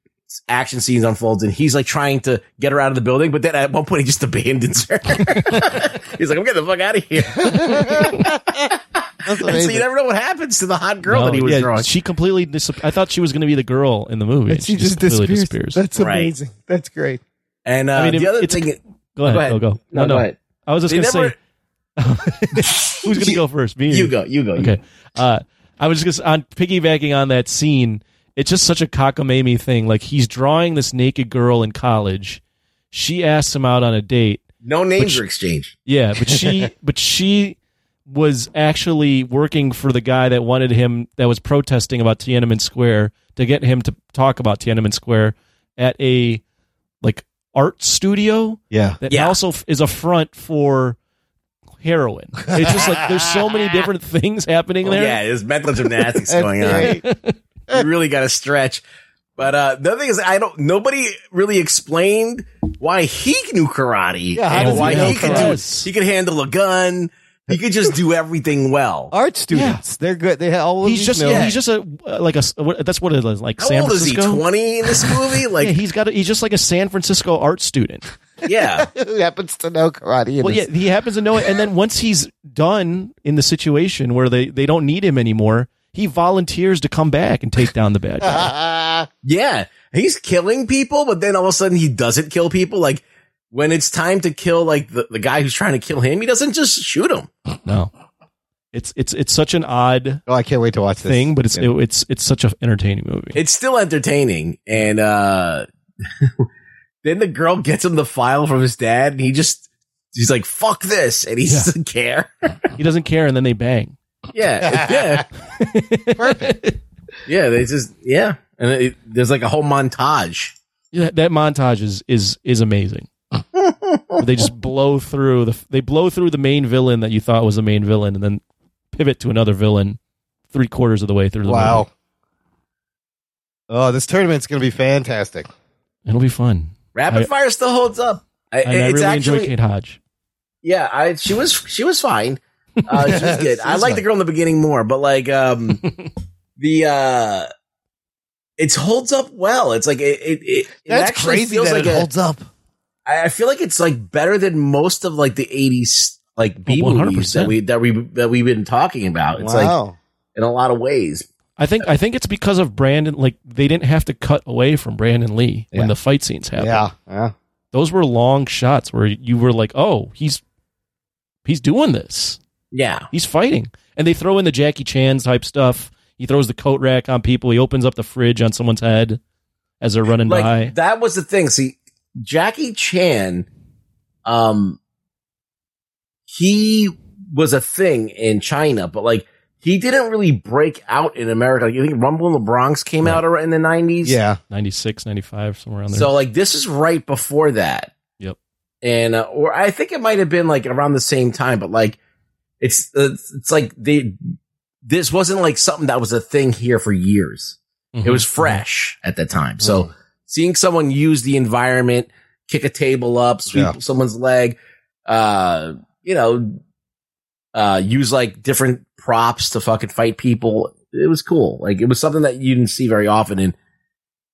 [SPEAKER 5] action scene unfolds and he's like trying to get her out of the building, but then at one point he just abandons her. he's like, I'm getting the fuck out of here.
[SPEAKER 1] That's
[SPEAKER 5] so you never know what happens to the hot girl that he was
[SPEAKER 6] yeah,
[SPEAKER 5] drawing.
[SPEAKER 6] she completely. Dis- I thought she was going to be the girl in the movie.
[SPEAKER 1] And
[SPEAKER 6] and
[SPEAKER 1] she just
[SPEAKER 6] completely
[SPEAKER 1] disappears. That's
[SPEAKER 5] Right.
[SPEAKER 1] amazing. That's great.
[SPEAKER 5] And uh,
[SPEAKER 6] I mean,
[SPEAKER 5] the
[SPEAKER 6] it-
[SPEAKER 5] other thing,
[SPEAKER 6] Go ahead.
[SPEAKER 5] Go ahead.
[SPEAKER 6] Go go.
[SPEAKER 5] No,
[SPEAKER 6] No, no. I was just going to
[SPEAKER 5] never-
[SPEAKER 6] say. Who's going to go first? Me. or
[SPEAKER 5] you go, you go. you
[SPEAKER 6] Okay.
[SPEAKER 5] go.
[SPEAKER 6] Uh, I was just on piggybacking on that scene. It's just such a cockamamie thing. Like he's drawing this naked girl in college. She asks him out on a date.
[SPEAKER 5] No names
[SPEAKER 6] Which-
[SPEAKER 5] are exchanged.
[SPEAKER 6] Yeah, but she, but she was actually working for the guy that wanted him, that was protesting about Tiananmen Square to get him to talk about Tiananmen Square at a like art studio
[SPEAKER 1] Yeah.
[SPEAKER 6] that
[SPEAKER 5] Yeah.
[SPEAKER 6] also is a front for heroin. It's just like there's so many different things happening there.
[SPEAKER 5] Yeah, there's mental gymnastics going on. you really got to stretch. But uh, the other thing is, I don't. Nobody really explained why he knew karate
[SPEAKER 1] Yeah,
[SPEAKER 5] and
[SPEAKER 1] does he
[SPEAKER 5] why he could do.
[SPEAKER 6] karate?
[SPEAKER 5] He could handle a gun. He could just do everything well.
[SPEAKER 1] Art students. They're good. They have all of
[SPEAKER 6] He's
[SPEAKER 1] these
[SPEAKER 6] just
[SPEAKER 1] know-
[SPEAKER 6] yeah, he's just a like a what, that's what it is like
[SPEAKER 5] How
[SPEAKER 6] San
[SPEAKER 5] old is he?
[SPEAKER 6] Francisco.
[SPEAKER 5] Twenty in this movie? Like,
[SPEAKER 6] yeah, he's got a, he's just like a San Francisco art student.
[SPEAKER 5] yeah.
[SPEAKER 1] who happens to know karate.
[SPEAKER 6] Well, yeah, he happens to know it, and then once he's done in the situation where they they don't need him anymore, he volunteers to come back and take down the bad guy.
[SPEAKER 5] Yeah, he's killing people, but then all of a sudden he doesn't kill people. Like when it's time to kill like the, the guy who's trying to kill him, he doesn't just shoot him.
[SPEAKER 6] no, it's it's it's such an odd
[SPEAKER 1] oh, I can't wait to watch this
[SPEAKER 6] thing, but it's
[SPEAKER 1] Yeah.
[SPEAKER 6] it, it's it's such an entertaining movie.
[SPEAKER 5] It's still entertaining, and uh then the girl gets him the file from his dad, and he just he's like, "Fuck this," and he
[SPEAKER 6] Yeah.
[SPEAKER 5] doesn't care.
[SPEAKER 6] he doesn't care, and then they bang.
[SPEAKER 5] yeah, yeah,
[SPEAKER 1] perfect.
[SPEAKER 5] yeah. They just yeah, and it, there's like a whole montage.
[SPEAKER 6] Yeah, that montage is is is amazing. They just blow through the they blow through the main villain that you thought was the main villain, and then pivot to another villain three quarters of the way through the
[SPEAKER 1] Wow.
[SPEAKER 6] movie.
[SPEAKER 1] Oh, this tournament's going to be fantastic.
[SPEAKER 6] It'll be fun.
[SPEAKER 5] Rapid
[SPEAKER 6] I-
[SPEAKER 5] fire still holds up. I,
[SPEAKER 6] And I
[SPEAKER 5] it's
[SPEAKER 6] really
[SPEAKER 5] actually
[SPEAKER 6] enjoy Kate Hodge.
[SPEAKER 5] yeah. I she was she was fine. Uh, she was good. I like the girl in the beginning more, but like um the uh. It holds up well. It's like it. It, it, it
[SPEAKER 1] That's
[SPEAKER 5] actually
[SPEAKER 1] crazy
[SPEAKER 5] feels
[SPEAKER 1] that
[SPEAKER 5] like
[SPEAKER 1] it
[SPEAKER 5] a-
[SPEAKER 1] holds up.
[SPEAKER 5] I I feel like it's like better than most of like the '80s like B
[SPEAKER 6] Oh,
[SPEAKER 5] movies
[SPEAKER 6] 100%.
[SPEAKER 5] that we that we that we've been talking about. It's like
[SPEAKER 1] wow.
[SPEAKER 5] in a lot of ways.
[SPEAKER 6] I think I think it's because of Brandon. Like they didn't have to cut away from Brandon Lee
[SPEAKER 1] Yeah.
[SPEAKER 6] when the fight scenes happened.
[SPEAKER 1] yeah. Yeah.
[SPEAKER 6] those were long shots where you were like, "Oh, he's he's doing this.
[SPEAKER 5] Yeah,
[SPEAKER 6] He's fighting." And they throw in the Jackie Chan type stuff. He throws the coat rack on people. He opens up the fridge on someone's head as they're running
[SPEAKER 5] like
[SPEAKER 6] by.
[SPEAKER 5] that was the thing. See, Jackie Chan, um, he was a thing in China, but like he didn't really break out in America. Like, you think Rumble in the Bronx came
[SPEAKER 6] Right.
[SPEAKER 5] out in the '90s?
[SPEAKER 1] Yeah.
[SPEAKER 6] 96, 95, somewhere around there.
[SPEAKER 5] So like this is right before that.
[SPEAKER 6] Yep.
[SPEAKER 5] And uh, or I think it might have been like around the same time, but like it's it's, it's like they this wasn't like something that was a thing here for years. It
[SPEAKER 6] Mhm.
[SPEAKER 5] was fresh at the time. So
[SPEAKER 1] Mhm.
[SPEAKER 5] Seeing someone use the environment, kick a table up, sweep
[SPEAKER 1] Yeah.
[SPEAKER 5] someone's leg, uh, you know, uh, use like different props to fucking fight people. It was cool. Like it was something that you didn't see very often. And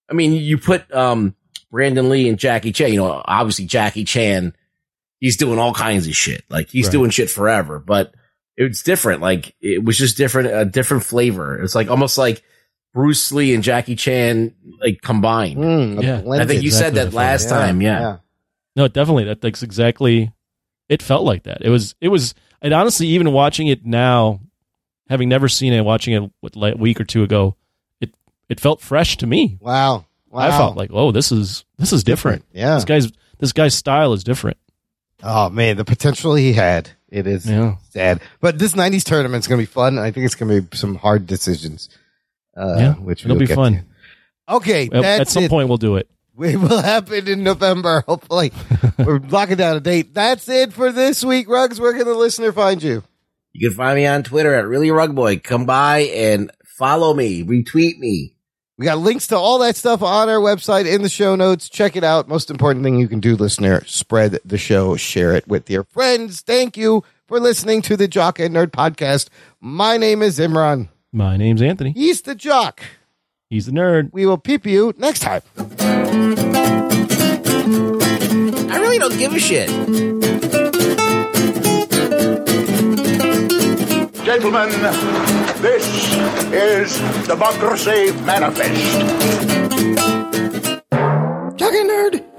[SPEAKER 5] I mean, you put, um, Brandon Lee and Jackie Chan, you know, obviously Jackie Chan, he's doing all kinds of shit. Like he's
[SPEAKER 6] Right.
[SPEAKER 5] doing shit forever, but it's different. Like it was just different, a different flavor. It's like almost like Bruce Lee and Jackie Chan like combined.
[SPEAKER 1] Mm,
[SPEAKER 6] Yeah.
[SPEAKER 5] I think you
[SPEAKER 6] exactly
[SPEAKER 5] said that last
[SPEAKER 1] Yeah,
[SPEAKER 5] time. Yeah.
[SPEAKER 6] No, definitely. That, that's exactly. It felt like that. It was. It was. And honestly, even watching it now, having never seen it, watching it what, like a week or two ago, it it felt fresh to me.
[SPEAKER 1] Wow. Wow.
[SPEAKER 6] I felt like, oh, this is this is different.
[SPEAKER 1] Yeah.
[SPEAKER 6] This guy's this guy's style is different.
[SPEAKER 1] Oh man, the potential he had. It is
[SPEAKER 6] Yeah.
[SPEAKER 1] sad. But this '90s tournament's gonna be fun. I think it's gonna be some hard decisions. Uh,
[SPEAKER 6] Yeah,
[SPEAKER 1] which
[SPEAKER 6] it'll
[SPEAKER 1] we'll
[SPEAKER 6] be fun.
[SPEAKER 1] to. Okay,
[SPEAKER 6] At-
[SPEAKER 1] that's
[SPEAKER 6] At some
[SPEAKER 1] it.
[SPEAKER 6] point, we'll do it.
[SPEAKER 1] We will happen in November, hopefully. We're locking down a date. That's it for this week. Ruggs, where can the listener find you?
[SPEAKER 5] You can find me on Twitter at Really Rug Boy. Come by and follow me, retweet me.
[SPEAKER 1] We got links to all that stuff on our website in the show notes. Check it out. Most important thing you can do, listener, spread the show, share it with your friends. Thank you for listening to the Jock and Nerd podcast. My name is Imran.
[SPEAKER 6] My name's Anthony.
[SPEAKER 1] He's the Jock.
[SPEAKER 6] He's the nerd.
[SPEAKER 1] We will peep you next time.
[SPEAKER 5] I really don't give a shit.
[SPEAKER 12] Gentlemen, this is Democracy Manifest.
[SPEAKER 1] Jock and Nerd